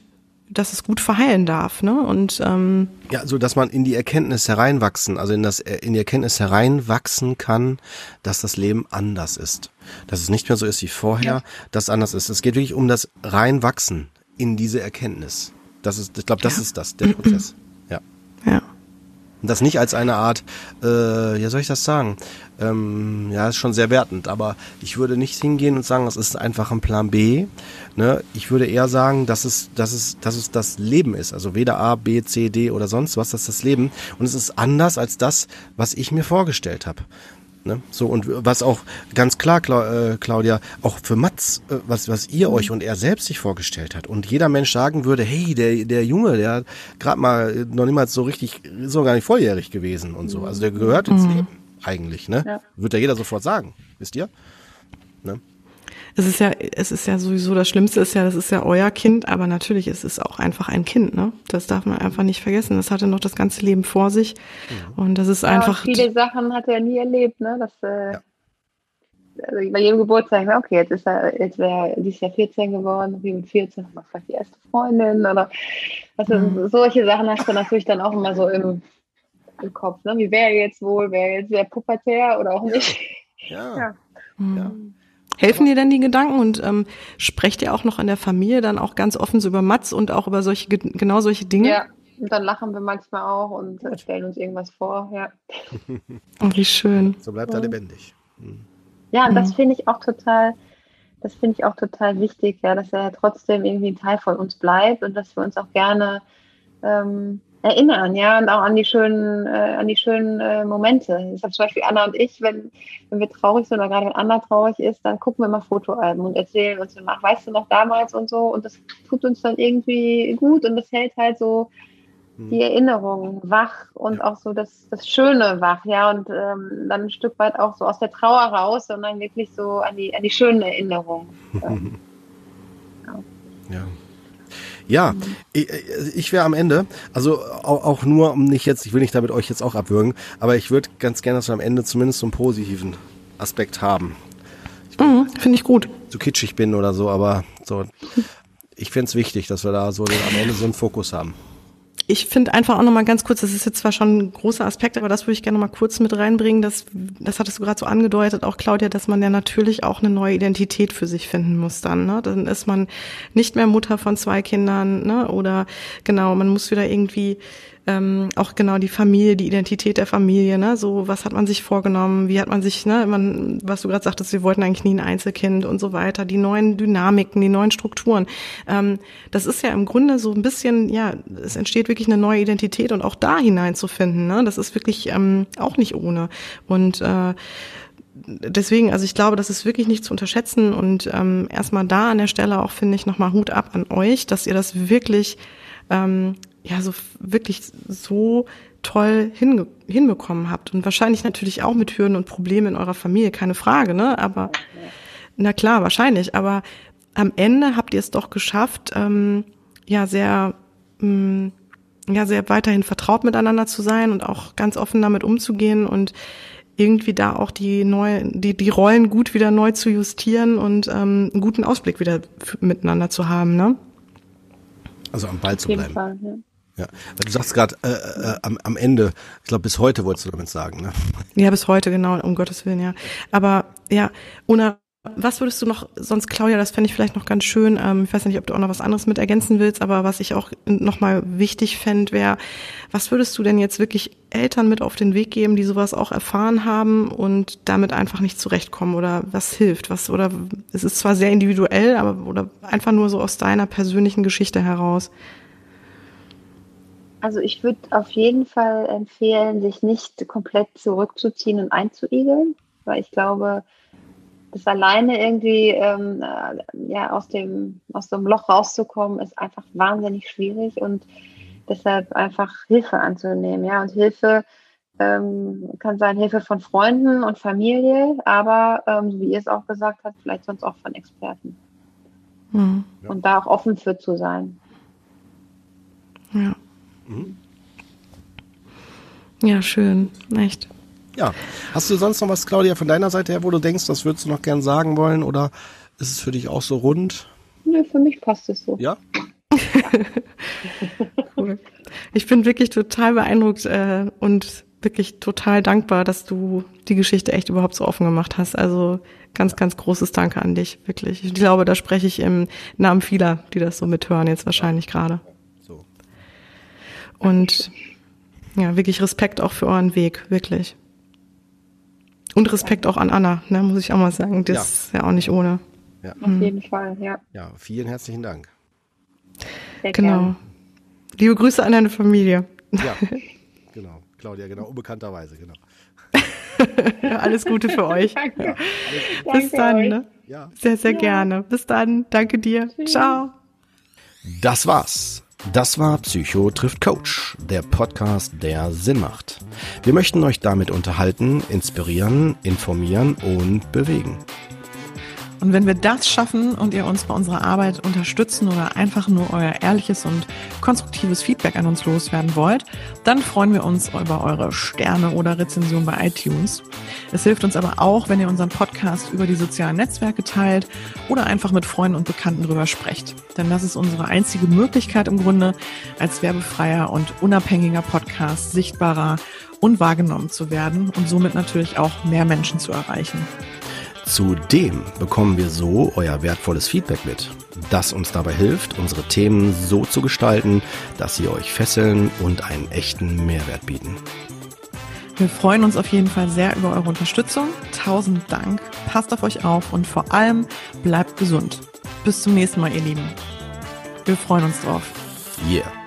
dass es gut verheilen darf, ne? Und ähm, ja, so dass man in die Erkenntnis hereinwachsen, also in das in die Erkenntnis hereinwachsen kann, dass das Leben anders ist, dass es nicht mehr so ist wie vorher, ja. dass es anders ist. Es geht wirklich um das reinwachsen in diese Erkenntnis. Das ist, ich glaube, das ja. ist das der Prozess. Ja. Ja. Und das nicht als eine Art, äh, ja soll ich das sagen? Ähm, ja, ist schon sehr wertend, aber ich würde nicht hingehen und sagen, das ist einfach ein Plan B. Ne? Ich würde eher sagen, dass es, dass, es, dass es das Leben ist. Also weder A, B, C, D oder sonst was, das ist das Leben. Und es ist anders als das, was ich mir vorgestellt habe. Ne? So, und was auch ganz klar, äh, Claudia, auch für Mats, äh, was, was ihr euch und er selbst sich vorgestellt hat. Und jeder Mensch sagen würde, hey, der, der Junge, der hat gerade mal noch niemals so richtig, so gar nicht volljährig gewesen und so. Also der gehört ins mhm. Leben eigentlich, ne? Ja. Wird ja jeder sofort sagen, wisst ihr? Es ist ja, es ist ja sowieso das Schlimmste ist ja, das ist ja euer Kind, aber natürlich ist es auch einfach ein Kind, ne? Das darf man einfach nicht vergessen. Das hatte noch das ganze Leben vor sich mhm. und das ist ja, einfach. Viele Sachen hat er nie erlebt, ne? Das, äh, ja. also bei jedem Geburtstag, okay, jetzt ist er, jetzt wäre dieses Jahr 14 geworden, wie mit 14 hat man vielleicht die erste Freundin oder also mhm. solche Sachen hast du natürlich dann auch immer so im, im Kopf, ne? Wie wäre jetzt wohl, wäre jetzt sehr pubertär oder auch nicht? Ja. ja. ja. Helfen dir denn die Gedanken und ähm, sprecht ihr auch noch in der Familie dann auch ganz offen so über Mats und auch über solche genau solche Dinge? Ja, und dann lachen wir manchmal auch und stellen uns irgendwas vor, ja. Oh, wie schön. So bleibt er lebendig. Mhm. Ja, und das mhm. finde ich auch total, das finde ich auch total wichtig, ja, dass er trotzdem irgendwie ein Teil von uns bleibt und dass wir uns auch gerne ähm, erinnern, ja, und auch an die schönen, äh, an die schönen äh, Momente. Ich habe zum Beispiel Anna und ich, wenn, wenn wir traurig sind oder gerade wenn Anna traurig ist, dann gucken wir mal Fotoalben und erzählen uns immer, weißt du noch damals und so. Und das tut uns dann irgendwie gut und das hält halt so hm. die Erinnerung wach und auch so das, das Schöne wach, ja, und ähm, dann ein Stück weit auch so aus der Trauer raus, sondern wirklich so an die, an die schönen Erinnerungen. ja. ja. Ja, ich, ich wäre am Ende, also auch, auch nur, um nicht jetzt, ich will nicht damit euch jetzt auch abwürgen, aber ich würde ganz gerne, dass wir am Ende zumindest so einen positiven Aspekt haben. Mhm, Finde ich gut. Zu kitschig bin oder so, aber so, ich finde es wichtig, dass wir da so am Ende so einen Fokus haben ich finde einfach auch nochmal ganz kurz, das ist jetzt zwar schon ein großer Aspekt, aber das würde ich gerne mal kurz mit reinbringen. Das, das hattest du gerade so angedeutet, auch Claudia, dass man ja natürlich auch eine neue Identität für sich finden muss dann. Ne? Dann ist man nicht mehr Mutter von zwei Kindern, ne? Oder genau, man muss wieder irgendwie ähm, auch genau die Familie, die Identität der Familie, ne? So, was hat man sich vorgenommen, wie hat man sich, ne, man, was du gerade sagtest, wir wollten eigentlich nie ein Einzelkind und so weiter, die neuen Dynamiken, die neuen Strukturen. Ähm, das ist ja im Grunde so ein bisschen, ja, es entsteht wirklich eine neue Identität und auch da hineinzufinden, ne? Das ist wirklich ähm, auch nicht ohne. Und äh, deswegen, also ich glaube, das ist wirklich nicht zu unterschätzen und ähm, erstmal da an der Stelle auch finde ich nochmal Hut ab an euch, dass ihr das wirklich ähm, ja so wirklich so toll hinge hinbekommen habt und wahrscheinlich natürlich auch mit Hürden und Problemen in eurer Familie, keine Frage, ne? Aber na klar, wahrscheinlich. Aber am Ende habt ihr es doch geschafft, ähm, ja sehr mh, mm, ja sehr weiterhin vertraut miteinander zu sein und auch ganz offen damit umzugehen und irgendwie da auch die neue, die, die Rollen gut wieder neu zu justieren und ähm, einen guten Ausblick wieder miteinander zu haben, ne? Also am Ball zu bleiben. Fall, ja. Ja, weil du sagst gerade äh, äh, am, am Ende, ich glaube bis heute wolltest du damit sagen, ne? Ja, bis heute, genau, um Gottes Willen, ja. Aber ja, Una, was würdest du noch, sonst Claudia, das fände ich vielleicht noch ganz schön, ähm, ich weiß nicht, ob du auch noch was anderes mit ergänzen willst, aber was ich auch nochmal wichtig fände, wäre, was würdest du denn jetzt wirklich Eltern mit auf den Weg geben, die sowas auch erfahren haben und damit einfach nicht zurechtkommen oder was hilft, was, oder es ist zwar sehr individuell, aber oder einfach nur so aus deiner persönlichen Geschichte heraus? Also ich würde auf jeden Fall empfehlen, sich nicht komplett zurückzuziehen und einzuigeln, weil ich glaube, das alleine irgendwie ähm, äh, ja, aus, dem, aus dem Loch rauszukommen, ist einfach wahnsinnig schwierig und deshalb einfach Hilfe anzunehmen. Ja, und Hilfe ähm, kann sein Hilfe von Freunden und Familie, aber ähm, wie ihr es auch gesagt habt, vielleicht sonst auch von Experten. Mhm. Und da auch offen für zu sein. Ja. Mhm. Ja, schön, echt. Ja. Hast du sonst noch was, Claudia, von deiner Seite her, wo du denkst, das würdest du noch gern sagen wollen oder ist es für dich auch so rund? Ja, für mich passt es so. Ja? cool. Ich bin wirklich total beeindruckt äh, und wirklich total dankbar, dass du die Geschichte echt überhaupt so offen gemacht hast. Also ganz, ganz großes Danke an dich, wirklich. Ich glaube, da spreche ich im Namen vieler, die das so mithören jetzt wahrscheinlich gerade. Und ja, wirklich Respekt auch für euren Weg, wirklich. Und Respekt auch an Anna, ne, muss ich auch mal sagen. Das ja. ist ja auch nicht ohne. Ja. Auf mhm. jeden Fall, ja. Ja, vielen herzlichen Dank. Sehr genau. Gern. Liebe Grüße an deine Familie. Ja, genau. Claudia, genau, unbekannterweise, genau. alles Gute für euch. Danke. Ja, Bis dann, euch. ne? Ja. Sehr, sehr ja. gerne. Bis dann. Danke dir. Tschüss. Ciao. Das war's das war Psycho trifft Coach, der Podcast, der Sinn macht. Wir möchten euch damit unterhalten, inspirieren, informieren und bewegen. Und wenn wir das schaffen und ihr uns bei unserer Arbeit unterstützen oder einfach nur euer ehrliches und konstruktives Feedback an uns loswerden wollt, dann freuen wir uns über eure Sterne oder Rezension bei iTunes. Es hilft uns aber auch, wenn ihr unseren Podcast über die sozialen Netzwerke teilt oder einfach mit Freunden und Bekannten drüber sprecht. Denn das ist unsere einzige Möglichkeit im Grunde, als werbefreier und unabhängiger Podcast sichtbarer und wahrgenommen zu werden und somit natürlich auch mehr Menschen zu erreichen. Zudem bekommen wir so euer wertvolles Feedback mit, das uns dabei hilft, unsere Themen so zu gestalten, dass sie euch fesseln und einen echten Mehrwert bieten. Wir freuen uns auf jeden Fall sehr über eure Unterstützung. Tausend Dank. Passt auf euch auf und vor allem bleibt gesund. Bis zum nächsten Mal, ihr Lieben. Wir freuen uns drauf. Yeah.